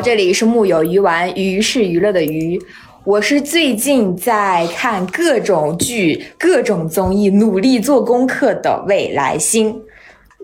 这里是木有鱼丸，鱼是娱乐的鱼。我是最近在看各种剧、各种综艺，努力做功课的未来星。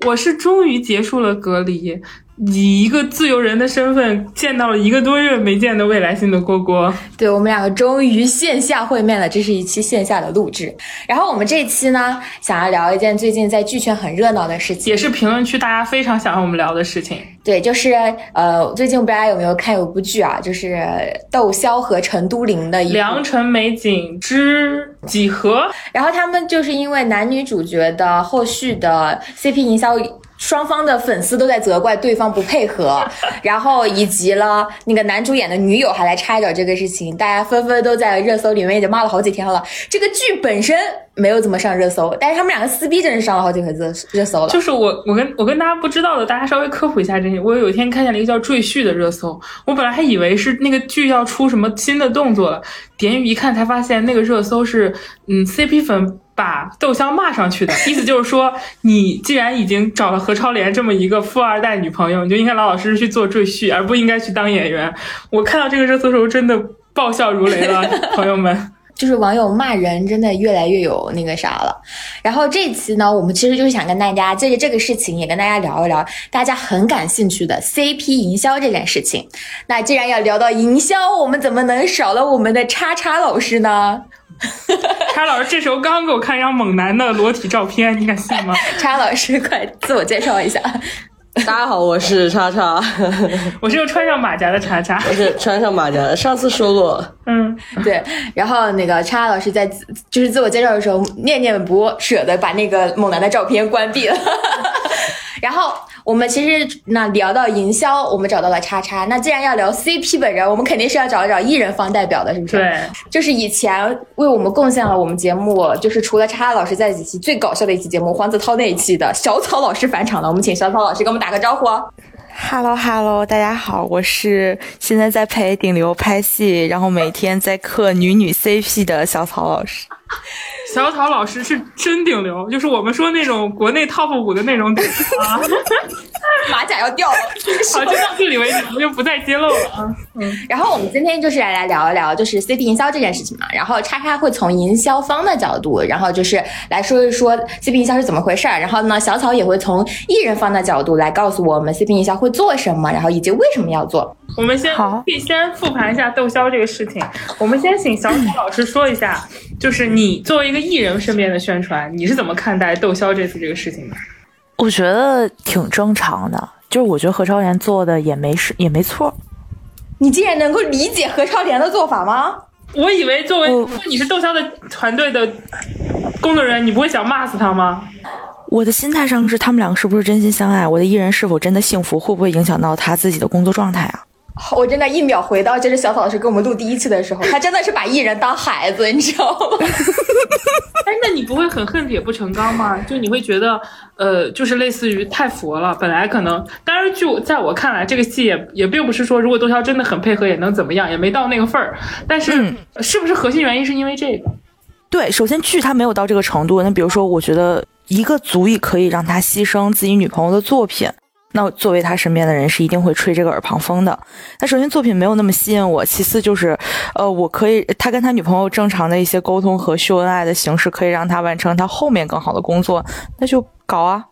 我是终于结束了隔离。以一个自由人的身份见到了一个多月没见的未来星的蝈蝈，对我们两个终于线下会面了，这是一期线下的录制。然后我们这期呢，想要聊一件最近在剧圈很热闹的事情，也是评论区大家非常想让我们聊的事情。对，就是呃，最近不知道大家有没有看有部剧啊，就是窦骁和陈都灵的《良辰美景之几何》，然后他们就是因为男女主角的后续的 CP 营销。双方的粉丝都在责怪对方不配合，然后以及了那个男主演的女友还来插一脚这个事情，大家纷纷都在热搜里面已经骂了好几天了。这个剧本身没有怎么上热搜，但是他们两个撕逼真是上了好几回热热搜了。就是我我跟我跟大家不知道的，大家稍微科普一下这些。我有一天看见了一个叫“赘婿”的热搜，我本来还以为是那个剧要出什么新的动作了，点进去一看才发现那个热搜是嗯 CP 粉。把窦骁骂上去的意思就是说，你既然已经找了何超莲这么一个富二代女朋友，你就应该老老实实去做赘婿，而不应该去当演员。我看到这个热搜的时候，真的爆笑如雷了，朋友们。就是网友骂人真的越来越有那个啥了。然后这期呢，我们其实就是想跟大家借着这个事情，也跟大家聊一聊大家很感兴趣的 CP 营销这件事情。那既然要聊到营销，我们怎么能少了我们的叉叉老师呢？叉老师这时候刚给我看一张猛男的裸体照片，你敢信吗？叉老师，快自我介绍一下。大家好，我是叉叉，我是又穿上马甲的叉叉，我是穿上马甲的。上次说过，嗯，对。然后那个叉老师在就是自我介绍的时候，念念不舍的把那个猛男的照片关闭了，然后。我们其实那聊到营销，我们找到了叉叉。那既然要聊 CP 本人，我们肯定是要找一找艺人方代表的，是不是？对，就是以前为我们贡献了我们节目，就是除了叉叉老师在几期最搞笑的一期节目黄子韬那一期的小草老师返场了。我们请小草老师给我们打个招呼。Hello Hello，大家好，我是现在在陪顶流拍戏，然后每天在磕女女 CP 的小草老师。小草老师是真顶流，就是我们说那种国内 top 五的那种顶啊，马甲要掉了。好，就到这里为止，我们就不再揭露了啊。嗯，然后我们今天就是来来聊一聊，就是 CP 营销这件事情嘛。然后叉叉会从营销方的角度，然后就是来说一说 CP 营销是怎么回事儿。然后呢，小草也会从艺人方的角度来告诉我们 CP 营销会做什么，然后以及为什么要做。我们先可以先复盘一下窦骁这个事情。我们先请小草老师说一下，就是你作为一个艺人身边的宣传，你是怎么看待窦骁这次这个事情的？我觉得挺正常的，就是我觉得何超莲做的也没事，也没错。你竟然能够理解何超莲的做法吗？我以为作为你是窦骁的团队的工作人员，你不会想骂死他吗？我的心态上是，他们两个是不是真心相爱？我的艺人是否真的幸福？会不会影响到他自己的工作状态啊？我真的，一秒回到就是小草老师跟我们录第一期的时候，他真的是把艺人当孩子，你知道吗？哎，那你不会很恨铁不成钢吗？就你会觉得，呃，就是类似于太佛了。本来可能，当然，就在我看来，这个戏也也并不是说，如果窦骁真的很配合，也能怎么样，也没到那个份儿。但是，是不是核心原因是因为这个？对，首先剧它没有到这个程度。那比如说，我觉得一个足以可以让他牺牲自己女朋友的作品。那作为他身边的人是一定会吹这个耳旁风的。那首先作品没有那么吸引我，其次就是，呃，我可以他跟他女朋友正常的一些沟通和秀恩爱的形式，可以让他完成他后面更好的工作，那就搞啊，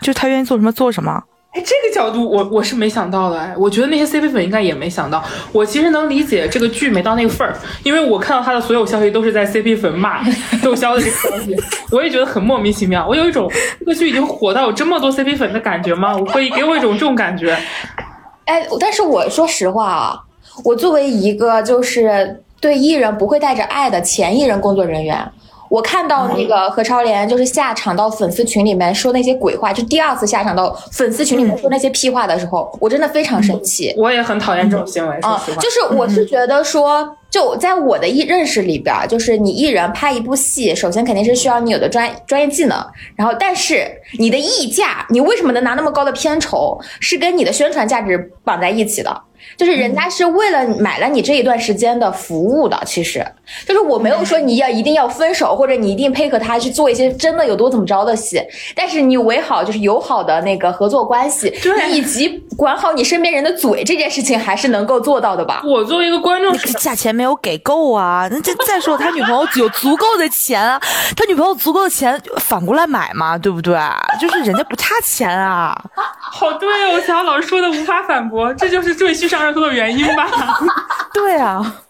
就他愿意做什么做什么。哎，这个角度我我是没想到的哎，我觉得那些 CP 粉应该也没想到。我其实能理解这个剧没到那个份儿，因为我看到他的所有消息都是在 CP 粉骂窦骁的这个消息，我也觉得很莫名其妙。我有一种这个剧已经火到有这么多 CP 粉的感觉吗？我可以给我一种这种感觉。哎，但是我说实话啊，我作为一个就是对艺人不会带着爱的前艺人工作人员。我看到那个何超莲就是下场到粉丝群里面说那些鬼话，就第二次下场到粉丝群里面说那些屁话的时候，我真的非常生气。我也很讨厌这种行为。啊，就是我是觉得说，就在我的艺认识里边，就是你艺人拍一部戏，首先肯定是需要你有的专专业技能，然后但是你的溢价，你为什么能拿那么高的片酬，是跟你的宣传价值绑在一起的。就是人家是为了买了你这一段时间的服务的，其实就是我没有说你要一定要分手，或者你一定配合他去做一些真的有多怎么着的戏，但是你维好就是友好的那个合作关系，对以及管好你身边人的嘴这件事情，还是能够做到的吧？我作为一个观众价钱没有给够啊！那这再说他女朋友有足够的钱啊，他女朋友足够的钱反过来买嘛，对不对？就是人家不差钱啊。好对哦，小老师说的无法反驳，这就是赘婿上热搜的原因吧。对啊，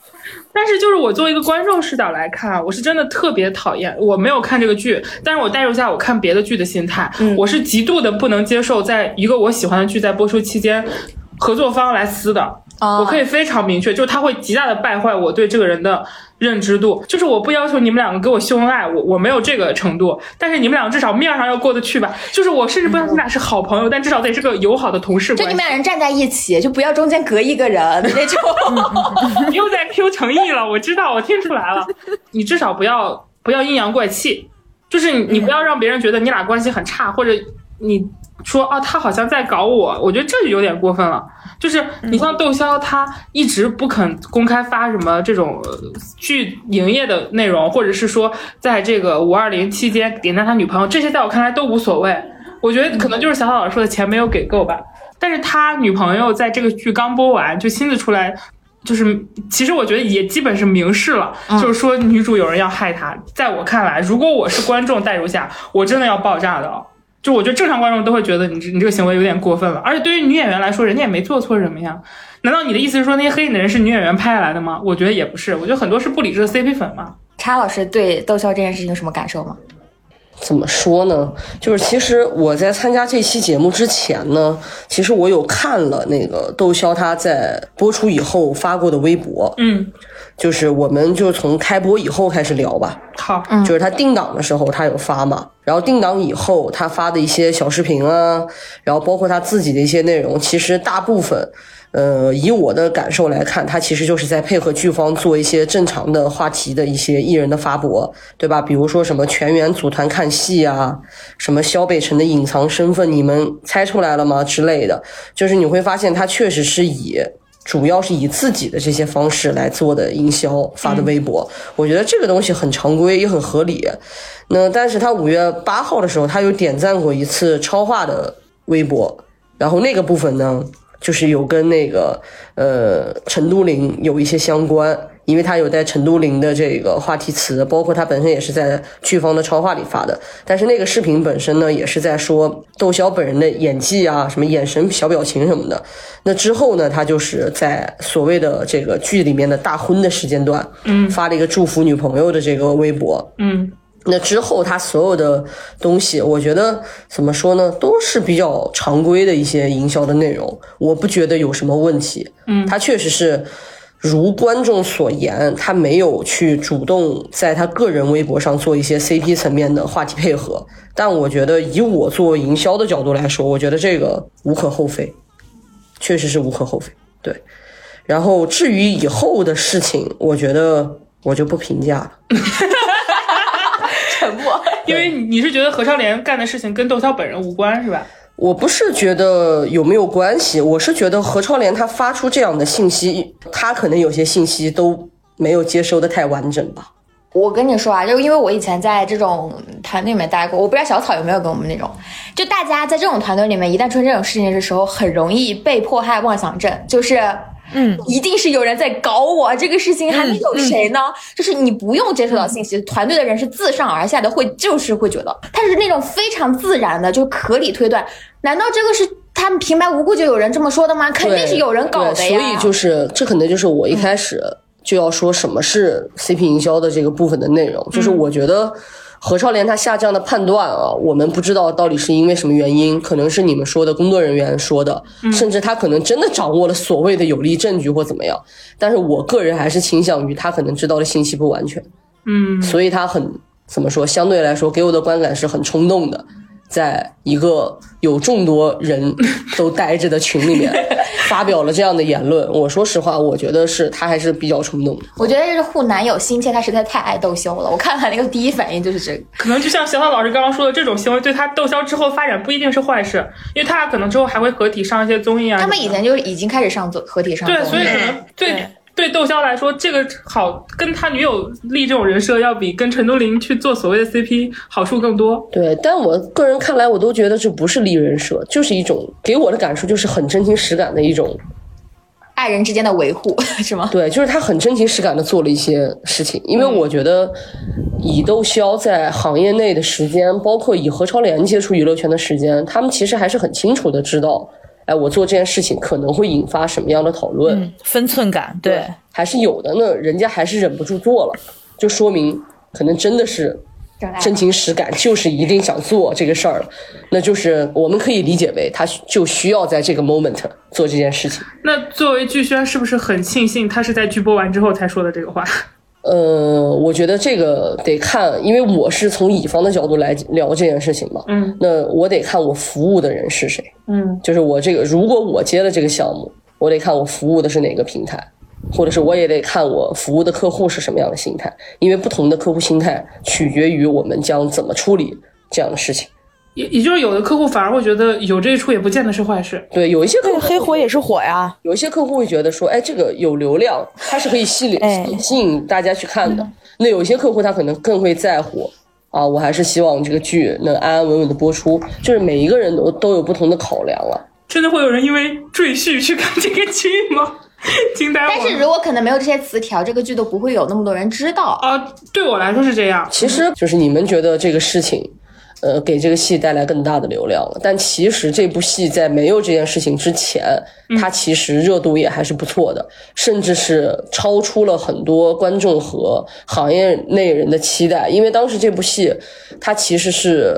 但是就是我作为一个观众视角来看，我是真的特别讨厌。我没有看这个剧，但是我带入下我看别的剧的心态，我是极度的不能接受，在一个我喜欢的剧在播出期间，合作方来撕的。我可以非常明确，就是他会极大的败坏我对这个人的认知度。就是我不要求你们两个给我秀恩爱，我我没有这个程度，但是你们两个至少面上要过得去吧。就是我甚至不要你们俩是好朋友，但至少得是个友好的同事关系。就你们俩人站在一起，就不要中间隔一个人那种。你 又在 Q 诚意了，我知道，我听出来了。你至少不要不要阴阳怪气，就是你你不要让别人觉得你俩关系很差，或者你说啊他好像在搞我，我觉得这就有点过分了。就是你像窦骁，他一直不肯公开发什么这种呃剧营业的内容，或者是说在这个五二零期间点赞他女朋友，这些在我看来都无所谓。我觉得可能就是小小老师说的钱没有给够吧。但是他女朋友在这个剧刚播完就亲自出来，就是其实我觉得也基本是明示了，就是说女主有人要害她。在我看来，如果我是观众代入下，我真的要爆炸的哦。就我觉得正常观众都会觉得你这你这个行为有点过分了，而且对于女演员来说，人家也没做错什么呀。难道你的意思是说那些黑你的人是女演员拍下来的吗？我觉得也不是，我觉得很多是不理智的 CP 粉嘛。查老师对窦骁这件事情有什么感受吗？怎么说呢？就是其实我在参加这期节目之前呢，其实我有看了那个窦骁他在播出以后发过的微博，嗯，就是我们就从开播以后开始聊吧。好，就是他定档的时候他有发嘛，然后定档以后他发的一些小视频啊，然后包括他自己的一些内容，其实大部分，呃，以我的感受来看，他其实就是在配合剧方做一些正常的话题的一些艺人的发博，对吧？比如说什么全员组团看戏啊，什么肖北辰的隐藏身份，你们猜出来了吗之类的，就是你会发现他确实是以。主要是以自己的这些方式来做的营销发的微博，我觉得这个东西很常规也很合理。那但是他五月八号的时候，他有点赞过一次超话的微博，然后那个部分呢，就是有跟那个呃陈都灵有一些相关，因为他有在陈都灵的这个话题词，包括他本身也是在剧方的超话里发的。但是那个视频本身呢，也是在说窦骁本人的演技啊，什么眼神、小表情什么的。那之后呢，他就是在所谓的这个剧里面的大婚的时间段，嗯，发了一个祝福女朋友的这个微博，嗯。那之后，他所有的东西，我觉得怎么说呢，都是比较常规的一些营销的内容，我不觉得有什么问题。嗯，他确实是如观众所言，他没有去主动在他个人微博上做一些 CP 层面的话题配合。但我觉得，以我做营销的角度来说，我觉得这个无可厚非，确实是无可厚非。对，然后至于以后的事情，我觉得我就不评价了。沉默。因为你是觉得何超莲干的事情跟窦骁本人无关是吧？我不是觉得有没有关系，我是觉得何超莲她发出这样的信息，她可能有些信息都没有接收的太完整吧。我跟你说啊，就因为我以前在这种团队里面待过，我不知道小草有没有跟我们那种，就大家在这种团队里面，一旦出现这种事情的时候，很容易被迫害妄想症，就是。嗯，一定是有人在搞我，这个事情还能有谁呢？就是你不用接受到信息，团队的人是自上而下的，会就是会觉得他是那种非常自然的，就可理推断。难道这个是他们平白无故就有人这么说的吗？肯定是有人搞的呀。所以就是这可能就是我一开始就要说什么是 CP 营销的这个部分的内容，就是我觉得。何超莲她下降的判断啊，我们不知道到底是因为什么原因，可能是你们说的工作人员说的，甚至他可能真的掌握了所谓的有力证据或怎么样。但是我个人还是倾向于他可能知道的信息不完全，嗯，所以他很怎么说，相对来说给我的观感是很冲动的，在一个有众多人都待着的群里面 发表了这样的言论。我说实话，我觉得是他还是比较冲动的。我觉得这是护男友心切，他实在太爱窦骁了。我看他那个第一反应就是这个。可能就像小小老师刚刚说的，这种行为对他窦骁之后发展不一定是坏事，因为他俩可能之后还会合体上一些综艺啊。他们以前就已经开始上综合体上对，所以可能对。对窦骁来说，这个好跟他女友立这种人设，要比跟陈都灵去做所谓的 CP 好处更多。对，但我个人看来，我都觉得这不是立人设，就是一种给我的感受，就是很真情实感的一种爱人之间的维护，是吗？对，就是他很真情实感的做了一些事情。因为我觉得，以窦骁在行业内的时间，包括以何超莲接触娱乐圈的时间，他们其实还是很清楚的知道。哎，我做这件事情可能会引发什么样的讨论？分寸感，对，还是有的。那人家还是忍不住做了，就说明可能真的是真情实感，就是一定想做这个事儿。那就是我们可以理解为，他就需要在这个 moment 做这件事情。那作为剧宣，是不是很庆幸他是在剧播完之后才说的这个话？呃，我觉得这个得看，因为我是从乙方的角度来聊这件事情嘛。嗯，那我得看我服务的人是谁。嗯，就是我这个，如果我接了这个项目，我得看我服务的是哪个平台，或者是我也得看我服务的客户是什么样的心态，因为不同的客户心态取决于我们将怎么处理这样的事情。也也就是有的客户反而会觉得有这一出也不见得是坏事。对，有一些客户黑火也是火呀。有一些客户会觉得说，哎，这个有流量，它是可以吸引吸引大家去看的。那有些客户他可能更会在乎啊，我还是希望这个剧能安安稳稳的播出。就是每一个人都都有不同的考量了。真的会有人因为赘婿去看这个剧吗？惊呆我！但是如果可能没有这些词条，这个剧都不会有那么多人知道啊。对我来说是这样。其实就是你们觉得这个事情。呃，给这个戏带来更大的流量了。但其实这部戏在没有这件事情之前，它其实热度也还是不错的，甚至是超出了很多观众和行业内人的期待。因为当时这部戏，它其实是，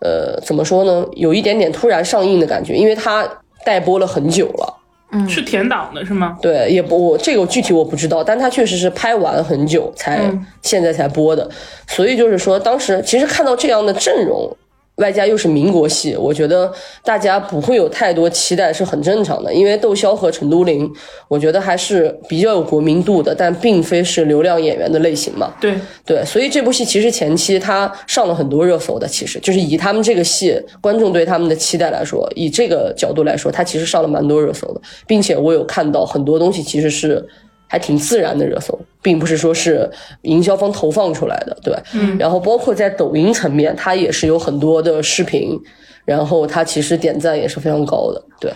呃，怎么说呢，有一点点突然上映的感觉，因为它待播了很久了。嗯，是填档的是吗？对，也不，我这个具体我不知道，但他确实是拍完很久才现在才播的，所以就是说，当时其实看到这样的阵容。外加又是民国戏，我觉得大家不会有太多期待是很正常的。因为窦骁和陈都灵，我觉得还是比较有国民度的，但并非是流量演员的类型嘛。对对，所以这部戏其实前期他上了很多热搜的，其实就是以他们这个戏观众对他们的期待来说，以这个角度来说，他其实上了蛮多热搜的，并且我有看到很多东西其实是。还挺自然的热搜，并不是说是营销方投放出来的，对嗯。然后包括在抖音层面，它也是有很多的视频，然后它其实点赞也是非常高的，对。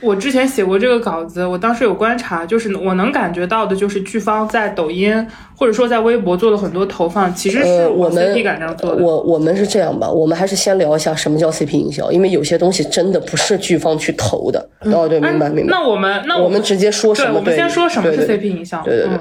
我之前写过这个稿子，我当时有观察，就是我能感觉到的，就是剧方在抖音或者说在微博做了很多投放，其实是我们 CP 感这样做的。我我们是这样吧，我们还是先聊一下什么叫 CP 营销，因为有些东西真的不是剧方去投的。哦，对，明白明白。那我们那我们直接说什么？对，我们先说什么是 CP 营销。对对对，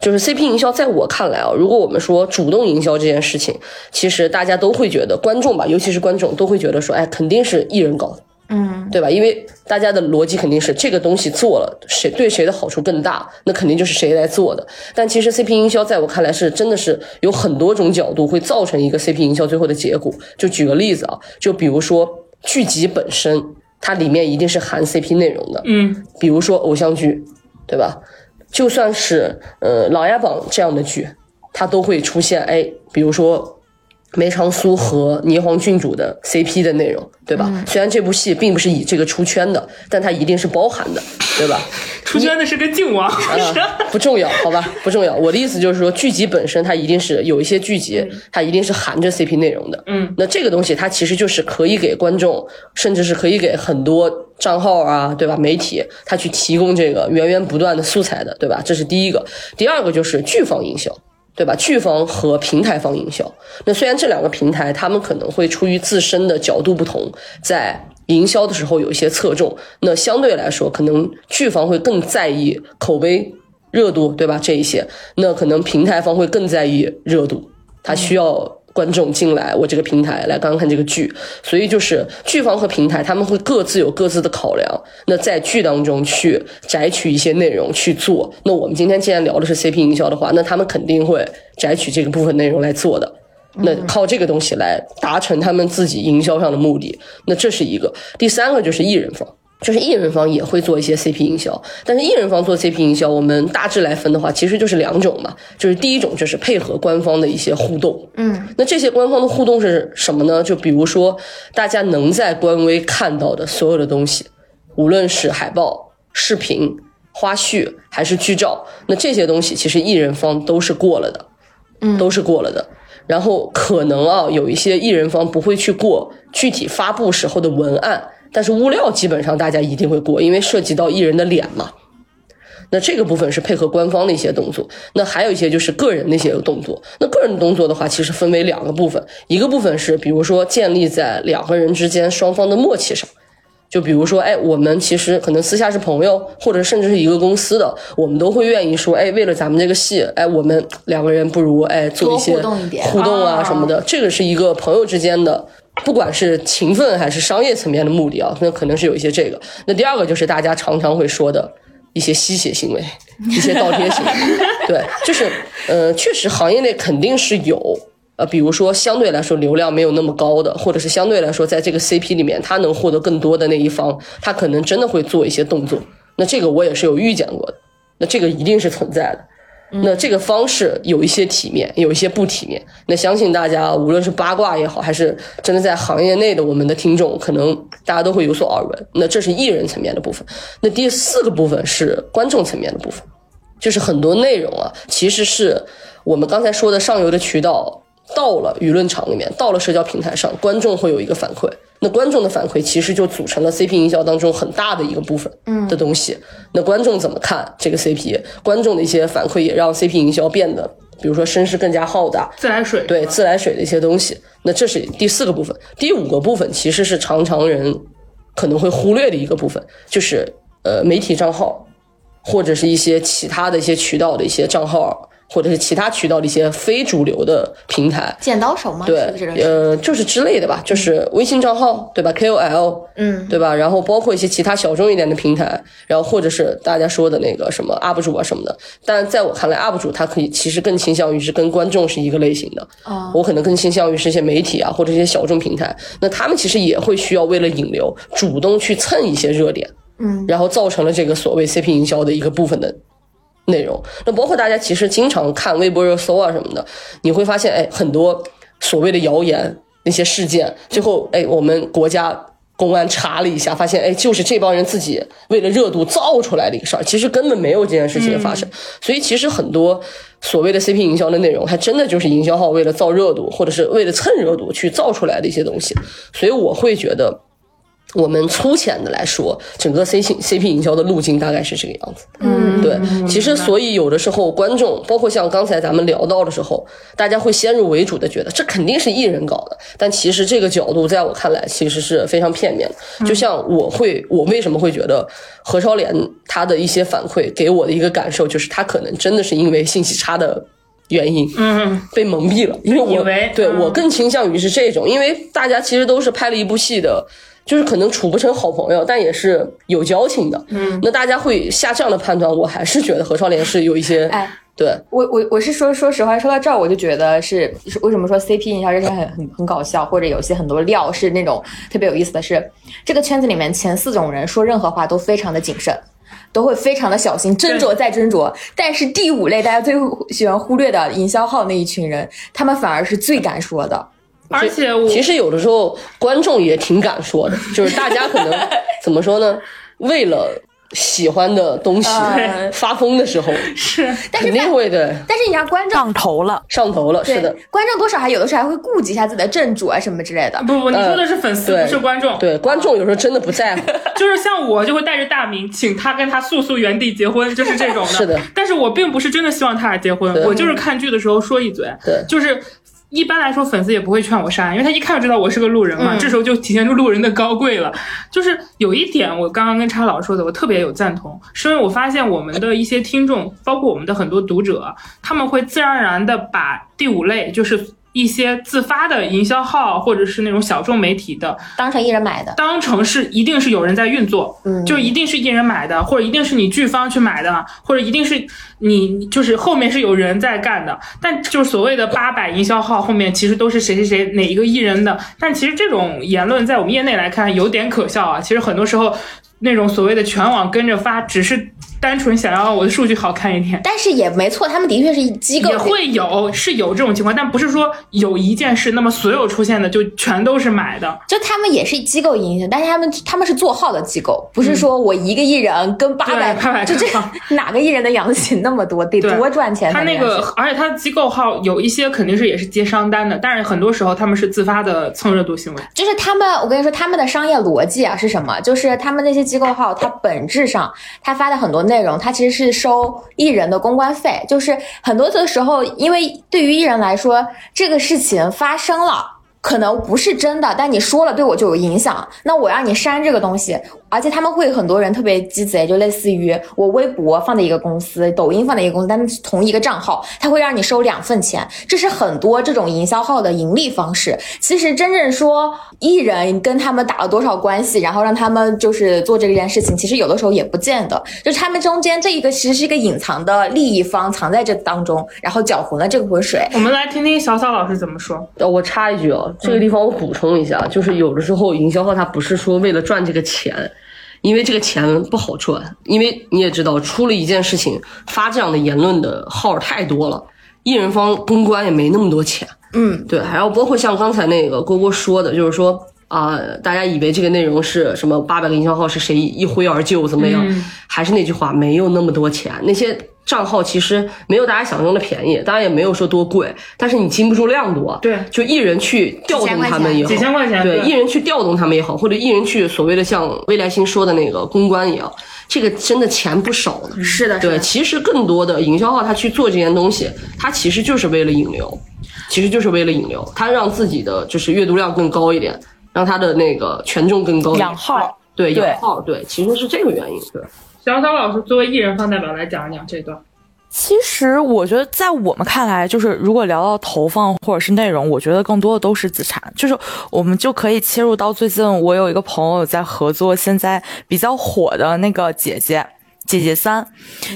就是 CP 营销，在我看来啊，如果我们说主动营销这件事情，其实大家都会觉得，观众吧，尤其是观众都会觉得说，哎，肯定是艺人搞的。嗯，对吧？因为大家的逻辑肯定是这个东西做了，谁对谁的好处更大，那肯定就是谁来做的。但其实 CP 营销在我看来是真的是有很多种角度会造成一个 CP 营销最后的结果。就举个例子啊，就比如说剧集本身，它里面一定是含 CP 内容的。嗯，比如说偶像剧，对吧？就算是呃《琅琊榜》这样的剧，它都会出现哎，比如说。梅长苏和霓凰郡主的 CP 的内容，对吧？虽然这部戏并不是以这个出圈的，但它一定是包含的，对吧？出圈的是个靖王，不重要，好吧，不重要。我的意思就是说，剧集本身它一定是有一些剧集，它一定是含着 CP 内容的。嗯，那这个东西它其实就是可以给观众，甚至是可以给很多账号啊，对吧？媒体它去提供这个源源不断的素材的，对吧？这是第一个。第二个就是剧方营销。对吧？剧方和平台方营销，那虽然这两个平台他们可能会出于自身的角度不同，在营销的时候有一些侧重，那相对来说，可能剧方会更在意口碑热度，对吧？这一些，那可能平台方会更在意热度，它需要。观众进来，我这个平台来观看这个剧，所以就是剧方和平台他们会各自有各自的考量。那在剧当中去摘取一些内容去做。那我们今天既然聊的是 CP 营销的话，那他们肯定会摘取这个部分内容来做的。那靠这个东西来达成他们自己营销上的目的。那这是一个。第三个就是艺人方，就是艺人方也会做一些 CP 营销，但是艺人方做 CP 营销，我们大致来分的话，其实就是两种嘛，就是第一种就是配合官方的一些互动，嗯，那这些官方的互动是什么呢？就比如说大家能在官微看到的所有的东西，无论是海报、视频、花絮还是剧照，那这些东西其实艺人方都是过了的，嗯，都是过了的。然后可能啊，有一些艺人方不会去过具体发布时候的文案。但是物料基本上大家一定会过，因为涉及到艺人的脸嘛。那这个部分是配合官方的一些动作，那还有一些就是个人的一些动作。那个人动作的话，其实分为两个部分，一个部分是比如说建立在两个人之间双方的默契上，就比如说，哎，我们其实可能私下是朋友，或者甚至是一个公司的，我们都会愿意说，哎，为了咱们这个戏，哎，我们两个人不如哎做一些互动一点互动啊什么的，这个是一个朋友之间的。不管是勤奋还是商业层面的目的啊，那可能是有一些这个。那第二个就是大家常常会说的一些吸血行为，一些倒贴行为。对，就是呃，确实行业内肯定是有呃，比如说相对来说流量没有那么高的，或者是相对来说在这个 CP 里面他能获得更多的那一方，他可能真的会做一些动作。那这个我也是有预见过的，那这个一定是存在的。那这个方式有一些体面，有一些不体面。那相信大家无论是八卦也好，还是真的在行业内的我们的听众，可能大家都会有所耳闻。那这是艺人层面的部分。那第四个部分是观众层面的部分，就是很多内容啊，其实是我们刚才说的上游的渠道到了舆论场里面，到了社交平台上，观众会有一个反馈。那观众的反馈其实就组成了 CP 营销当中很大的一个部分的东西。那观众怎么看这个 CP？观众的一些反馈也让 CP 营销变得，比如说声势更加浩大，自来水对自来水的一些东西。那这是第四个部分。第五个部分其实是常常人可能会忽略的一个部分，就是呃媒体账号或者是一些其他的一些渠道的一些账号。或者是其他渠道的一些非主流的平台，剪刀手吗？对呃，就是之类的吧，就是微信账号，对吧？KOL，嗯，对吧？然后包括一些其他小众一点的平台，然后或者是大家说的那个什么 UP 主啊什么的。但在我看来，UP 主他可以其实更倾向于是跟观众是一个类型的。哦我可能更倾向于是一些媒体啊，或者一些小众平台，那他们其实也会需要为了引流，主动去蹭一些热点，嗯，然后造成了这个所谓 CP 营销的一个部分的内容。那包括大家其实经常看微博热搜啊什么的，你会发现，哎，很多所谓的谣言那些事件，最后，哎，我们国家。公安查了一下，发现哎，就是这帮人自己为了热度造出来的一个事儿，其实根本没有这件事情的发生。所以其实很多所谓的 CP 营销的内容，还真的就是营销号为了造热度，或者是为了蹭热度去造出来的一些东西。所以我会觉得，我们粗浅的来说，整个 C CP 营销的路径大概是这个样子。嗯，对，其实所以有的时候观众，包括像刚才咱们聊到的时候，大家会先入为主的觉得这肯定是艺人搞的，但其实这个角度在我看来其实是非常片面的。就像我会，我为什么会觉得何超莲他的一些反馈给我的一个感受就是，他可能真的是因为信息差的原因，嗯，被蒙蔽了，因为我对我更倾向于是这种，因为大家其实都是拍了一部戏的。就是可能处不成好朋友，但也是有交情的。嗯，那大家会下这样的判断，我还是觉得何超莲是有一些，哎，对，我我我是说，说实话，说到这儿，我就觉得是是为什么说 CP 营销这些很很很搞笑，或者有些很多料是那种特别有意思的是，这个圈子里面前四种人说任何话都非常的谨慎，都会非常的小心，斟酌再斟酌。但是第五类大家最喜欢忽略的营销号那一群人，他们反而是最敢说的。而且我其实有的时候观众也挺敢说的，就是大家可能 怎么说呢？为了喜欢的东西呃发疯的时候，是肯定会的但是你让观众上头了。上头了。是的，观众多少还有的时候还会顾及一下自己的正主啊什么之类的。不不，你说的是粉丝，对不是观众。对，观众有时候真的不在乎。就是像我就会带着大名，请他跟他速速原地结婚，就是这种的。是的但是我并不是真的希望他俩结婚，对我就是看剧的时候说一嘴。对就是。一般来说，粉丝也不会劝我删，因为他一看就知道我是个路人嘛，这时候就体现出路人的高贵了。就是有一点，我刚刚跟叉老说的，我特别有赞同，是因为我发现我们的一些听众，包括我们的很多读者，他们会自然而然的把第五类，就是一些自发的营销号或者是那种小众媒体的，当成艺人买的，当成是一定是有人在运作，嗯就一定是艺人买的，或者一定是你剧方去买的，或者一定是你就是后面是有人在干的。但就是所谓的八百营销号后面其实都是谁谁谁哪一个艺人的，但其实这种言论在我们业内来看有点可笑啊。其实很多时候。那种所谓的全网跟着发，只是单纯想要我的数据好看一点。但是也没错，他们的确是机构也会有，是有这种情况，但不是说有一件事，那么所有出现的就全都是买的。就他们也是机构影响，但是他们他们是做号的机构，不是说我一个艺人跟八百、嗯对800就这个 哪个艺人能养得起那么多，得对多赚钱他？那个，而且他的机构号有一些肯定是也是接商单的，但是很多时候他们是自发的蹭热度行为。就是他们，我跟你说，他们的商业逻辑啊是什么？就是他们那些机构号，它本质上他发的很多内内容，它其实是收艺人的公关费。就是很多的时候，因为对于艺人来说，这个事情发生了。可能不是真的，但你说了对我就有影响，那我让你删这个东西，而且他们会很多人特别鸡贼，就类似于我微博放在一个公司，抖音放在一个公司，但是同一个账号，他会让你收两份钱，这是很多这种营销号的盈利方式。其实真正说艺人跟他们打了多少关系，然后让他们就是做这件事情，其实有的时候也不见得，就是他们中间这一个其实是一个隐藏的利益方藏在这当中，然后搅浑了这浑水。我们来听听小小老师怎么说。呃，我插一句啊，这个地方我补充一下，就是有的时候营销号它不是说为了赚这个钱，因为这个钱不好赚，因为你也知道，出了一件事情发这样的言论的号太多了，艺人方公关也没那么多钱。嗯，对，还有包括像刚才那个郭郭说的，就是说啊、大家以为这个内容是什么八百个营销号是谁一挥而就怎么样？还是那句话，没有那么多钱，那些账号其实没有大家想象中的便宜，当然也没有说多贵，但是你禁不住量多。对就艺人去调动他们也好，几千块钱对，对艺人去调动他们也好，或者艺人去所谓的像未来星说的那个公关一样，这个真的钱不少的。是的，对，其实更多的营销号他去做这件东西，他其实就是为了引流，其实就是为了引流，他让自己的就是阅读量更高一点，让他的那个权重更高一点。养号，对对养号，对，其实是这个原因。对，小小老师作为艺人方代表来讲一讲这段。其实我觉得，在我们看来，就是如果聊到投放或者是内容，我觉得更多的都是资产。就是我们就可以切入到最近，我有一个朋友在合作，现在比较火的那个姐姐。姐姐三，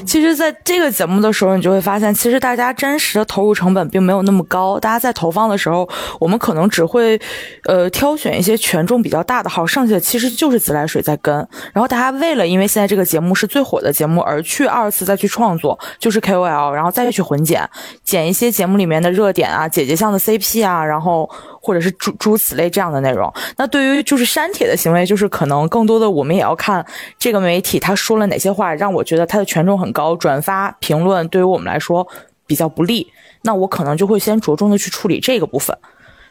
其实，在这个节目的时候，你就会发现，其实大家真实的投入成本并没有那么高。大家在投放的时候，我们可能只会，呃，挑选一些权重比较大的号，剩下的其实就是自来水在跟。然后大家为了因为现在这个节目是最火的节目而去二次再去创作，就是 KOL，然后再去混剪，剪一些节目里面的热点啊、姐姐像的 CP 啊，然后或者是诸诸此类这样的内容。那对于就是删帖的行为，就是可能更多的我们也要看这个媒体他说了哪些话，让我觉得他的权重很高，转发评论对于我们来说比较不利，那我可能就会先着重的去处理这个部分。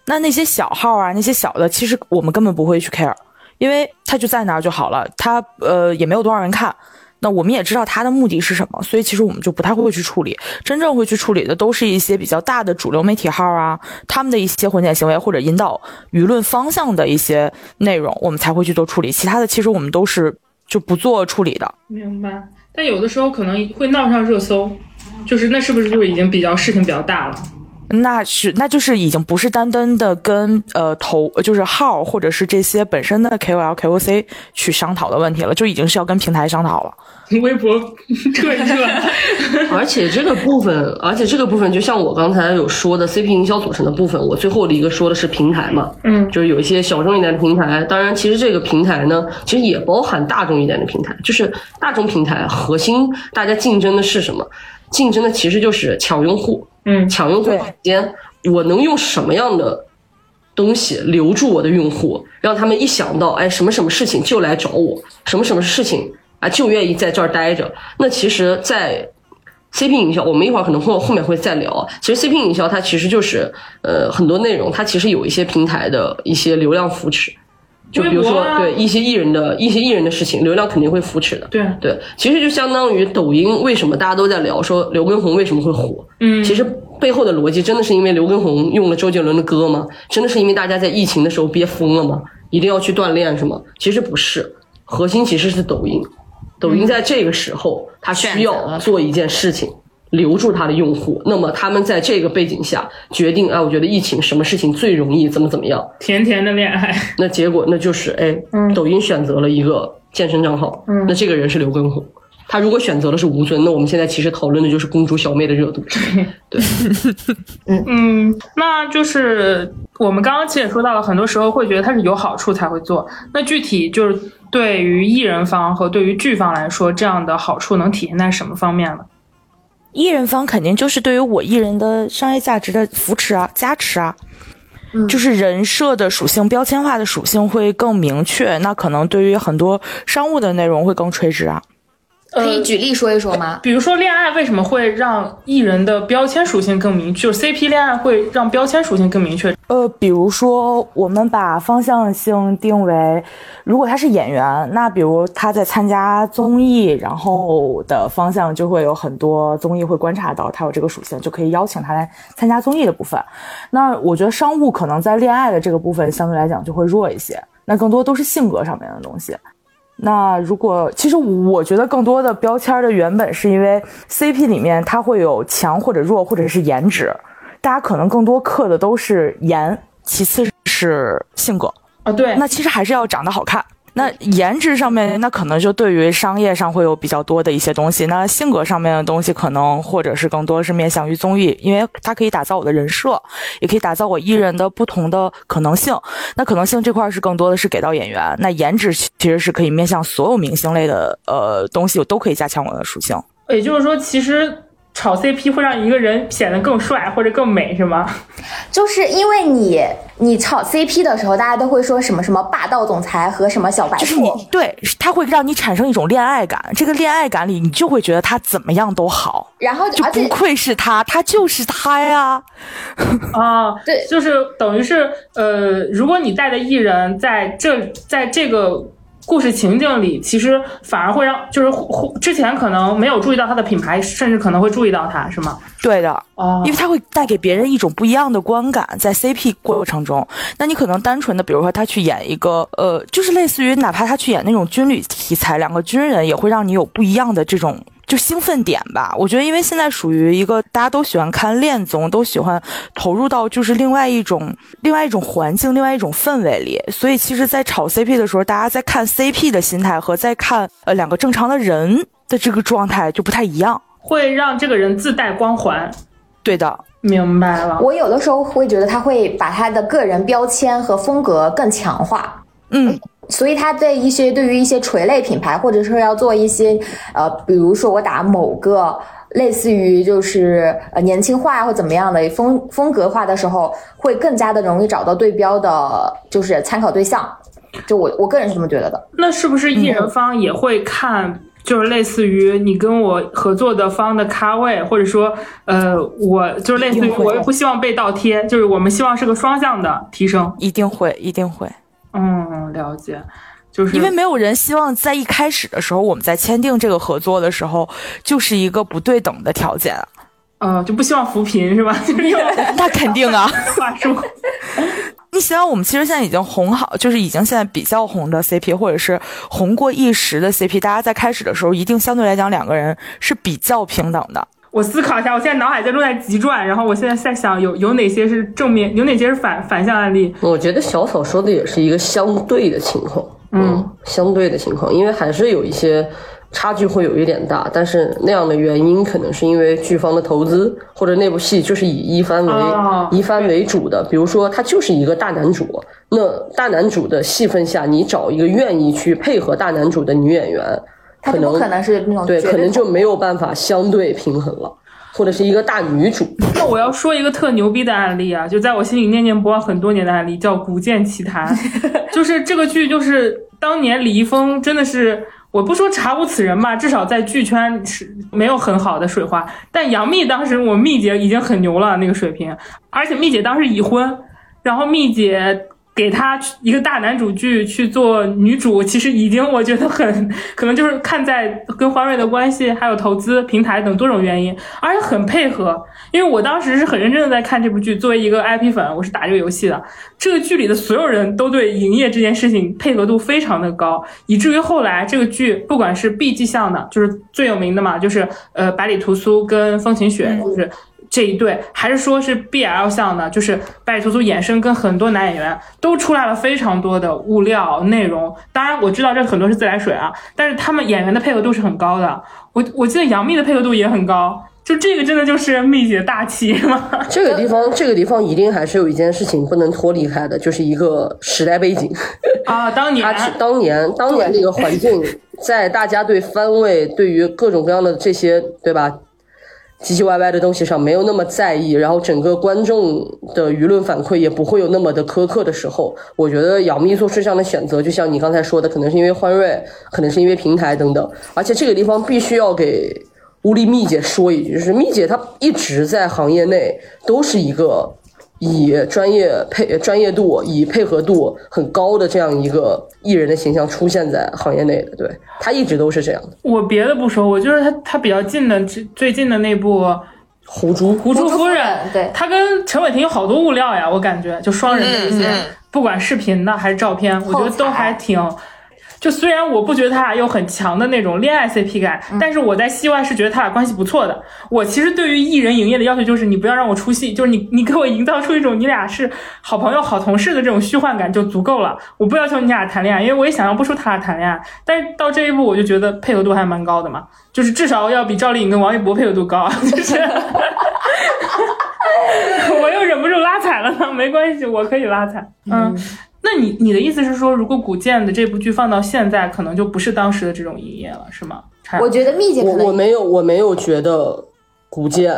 那那些小号啊，那些小的，其实我们根本不会去 care，因为它就在那儿就好了，它呃也没有多少人看。那我们也知道它的目的是什么，所以其实我们就不太会去处理。真正会去处理的都是一些比较大的主流媒体号啊，他们的一些混剪行为或者引导舆论方向的一些内容，我们才会去做处理。其他的其实我们都是就不做处理的。明白。但有的时候可能会闹上热搜，就是那是不是就已经比较事情比较大了？那是，那就是已经不是单单的跟呃投，就是号或者是这些本身的 KOL、KOC 去商讨的问题了，就已经是要跟平台商讨了。微博撤一撤。而且这个部分，而且这个部分，就像我刚才有说的 CP 营销组成的部分，我最后的一个说的是平台嘛，嗯，就是有一些小众一点的平台，当然其实这个平台呢，其实也包含大众一点的平台，就是大众平台核心大家竞争的是什么？竞争的其实就是抢用户，嗯抢用户时间，我能用什么样的东西留住我的用户，让他们一想到哎什么什么事情就来找我，什么什么事情啊就愿意在这儿待着。那其实，在 CP 营销，我们一会儿可能后后面会再聊啊。其实 CP 营销它其实就是呃很多内容，它其实有一些平台的一些流量扶持，就比如说、啊对一些艺人的一些艺人的事情，流量肯定会扶持的。对，对，其实就相当于抖音为什么大家都在聊说刘畊宏为什么会火，嗯，其实背后的逻辑真的是因为刘畊宏用了周杰伦的歌吗？真的是因为大家在疫情的时候憋疯了吗？一定要去锻炼是吗？其实不是，核心其实是抖音。抖音在这个时候，它需要做一件事情，留住他的用户。那么他们在这个背景下决定，啊，我觉得疫情什么事情最容易怎么怎么样？甜甜的恋爱。那结果那就是，哎，抖音选择了一个健身账号，那这个人是刘畊宏。他如果选择的是吴尊，那我们现在其实讨论的就是公主小妹的热度。对，嗯，那就是我们刚刚其实也说到了，很多时候会觉得它是有好处才会做。那具体就是对于艺人方和对于剧方来说，这样的好处能体现在什么方面呢？艺人方肯定就是对于我艺人的商业价值的扶持啊、加持啊，就是人设的属性、标签化的属性会更明确，那可能对于很多商务的内容会更垂直啊。可以举例说一说吗？比如说恋爱为什么会让艺人的标签属性更明确？就是 CP 恋爱会让标签属性更明确。呃，比如说我们把方向性定为，如果他是演员，那比如他在参加综艺，然后的方向就会有很多综艺会观察到他有这个属性，就可以邀请他来参加综艺的部分。那我觉得商务可能在恋爱的这个部分相对来讲就会弱一些，那更多都是性格上面的东西。那如果其实我觉得更多的标签的原本是因为 CP 里面它会有强或者弱或者是颜值，大家可能更多刻的都是颜，其次是性格啊。对，那其实还是要长得好看。那颜值上面，那可能就对于商业上会有比较多的一些东西。那性格上面的东西，可能或者是更多是面向于综艺，因为它可以打造我的人设，也可以打造我艺人的不同的可能性。那可能性这块是更多的是给到演员。那颜值其实是可以面向所有明星类的呃东西，我都可以加强我的属性。也就是说，其实。炒 CP 会让一个人显得更帅或者更美，是吗？就是因为你你炒 CP 的时候，大家都会说什么什么霸道总裁和什么小白兔，就是你对，他会让你产生一种恋爱感。这个恋爱感里，你就会觉得他怎么样都好，然后就不愧是他，他就是他呀。啊，对，就是等于是呃，如果你带的艺人在这在这个。故事情境里，其实反而会让，就是之前可能没有注意到他的品牌，甚至可能会注意到他，是吗？对的，哦，因为他会带给别人一种不一样的观感，在 CP 过程中，那你可能单纯的，比如说他去演一个，呃，就是类似于哪怕他去演那种军旅题材，两个军人也会让你有不一样的这种。就兴奋点吧，我觉得，因为现在属于一个大家都喜欢看恋综，都喜欢投入到就是另外一种、另外一种环境、另外一种氛围里，所以其实，在炒 CP 的时候，大家在看 CP 的心态和在看呃两个正常的人的这个状态就不太一样，会让这个人自带光环。对的，明白了。我有的时候会觉得他会把他的个人标签和风格更强化。嗯。所以他在一些对于一些垂类品牌，或者说要做一些呃，比如说我打某个类似于就是呃年轻化或怎么样的风风格化的时候，会更加的容易找到对标的，就是参考对象。就我我个人是这么觉得的。那是不是艺人方也会看，就是类似于你跟我合作的方的咖位，或者说呃，我就是类似于我又不希望被倒贴，就是我们希望是个双向的提升。一定会，一定会。嗯，了解，就是因为没有人希望在一开始的时候，我们在签订这个合作的时候，就是一个不对等的条件，呃，就不希望扶贫是吧？那肯定啊。话术，你想想，我们其实现在已经红好，就是已经现在比较红的 CP，或者是红过一时的 CP，大家在开始的时候，一定相对来讲两个人是比较平等的。我思考一下，我现在脑海在正在急转，然后我现在在想有有哪些是正面，有哪些是反反向案例。我觉得小草说的也是一个相对的情况，嗯，相对的情况，因为还是有一些差距会有一点大，但是那样的原因可能是因为剧方的投资，或者那部戏就是以一番为一番为主的，比如说他就是一个大男主，那大男主的戏份下，你找一个愿意去配合大男主的女演员。可能可能是那种对，可能就没有办法相对平衡了，或者是一个大女主。那我要说一个特牛逼的案例啊，就在我心里念念不忘很多年的案例，叫《古剑奇谭》。就是这个剧，就是当年李易峰真的是，我不说查无此人吧，至少在剧圈是没有很好的水花。但杨幂当时，我蜜姐已经很牛了那个水平，而且蜜姐当时已婚，然后蜜姐。给他一个大男主剧去做女主，其实已经我觉得很可能就是看在跟欢瑞的关系，还有投资平台等多种原因，而且很配合。因为我当时是很认真的在看这部剧，作为一个 IP 粉，我是打这个游戏的。这个剧里的所有人都对营业这件事情配合度非常的高，以至于后来这个剧不管是 B 级项的，就是最有名的嘛，就是呃百里屠苏跟风晴雪，就是。这一对还是说是 BL 向的，就是百里屠苏衍生跟很多男演员都出来了非常多的物料内容。当然我知道这很多是自来水啊，但是他们演员的配合度是很高的。我我记得杨幂的配合度也很高，就这个真的就是蜜姐大气 吗？这个地方，这个地方一定还是有一件事情不能脱离开的，就是一个时代背景。啊，当年 当年当年这个环境，在大家对番位、对于各种各样的这些，对吧？唧唧歪歪的东西上没有那么在意，然后整个观众的舆论反馈也不会有那么的苛刻的时候，我觉得杨幂做出这样的选择，就像你刚才说的，可能是因为欢瑞，可能是因为平台等等，而且这个地方必须要给乌力蜜姐说一句，就是蜜姐她一直在行业内都是一个。以专业配专业度、以配合度很高的这样一个艺人的形象出现在行业内的，对他一直都是这样的。我别的不说，我就是他他比较近的最最近的那部《狐珠》狐珠夫人，对他跟陈伟霆有好多物料呀，我感觉就双人的一些，不管视频的还是照片，我觉得都还挺。就虽然我不觉得他俩有很强的那种恋爱 CP 感，但是我在戏外是觉得他俩关系不错的。我其实对于艺人营业的要求就是，你不要让我出戏，就是你你给我营造出一种你俩是好朋友、好同事的这种虚幻感就足够了。我不要求你俩谈恋爱，因为我也想象不出他俩谈恋爱。但是到这一步，我就觉得配合度还蛮高的嘛，就是至少要比赵丽颖跟王一博配合度高。就是，我又忍不住拉踩了呢，没关系，我可以拉踩。嗯。那你你的意思是说，如果古剑的这部剧放到现在，可能就不是当时的这种营业了，是吗？我觉得蜜姐，我我没有我没有觉得古剑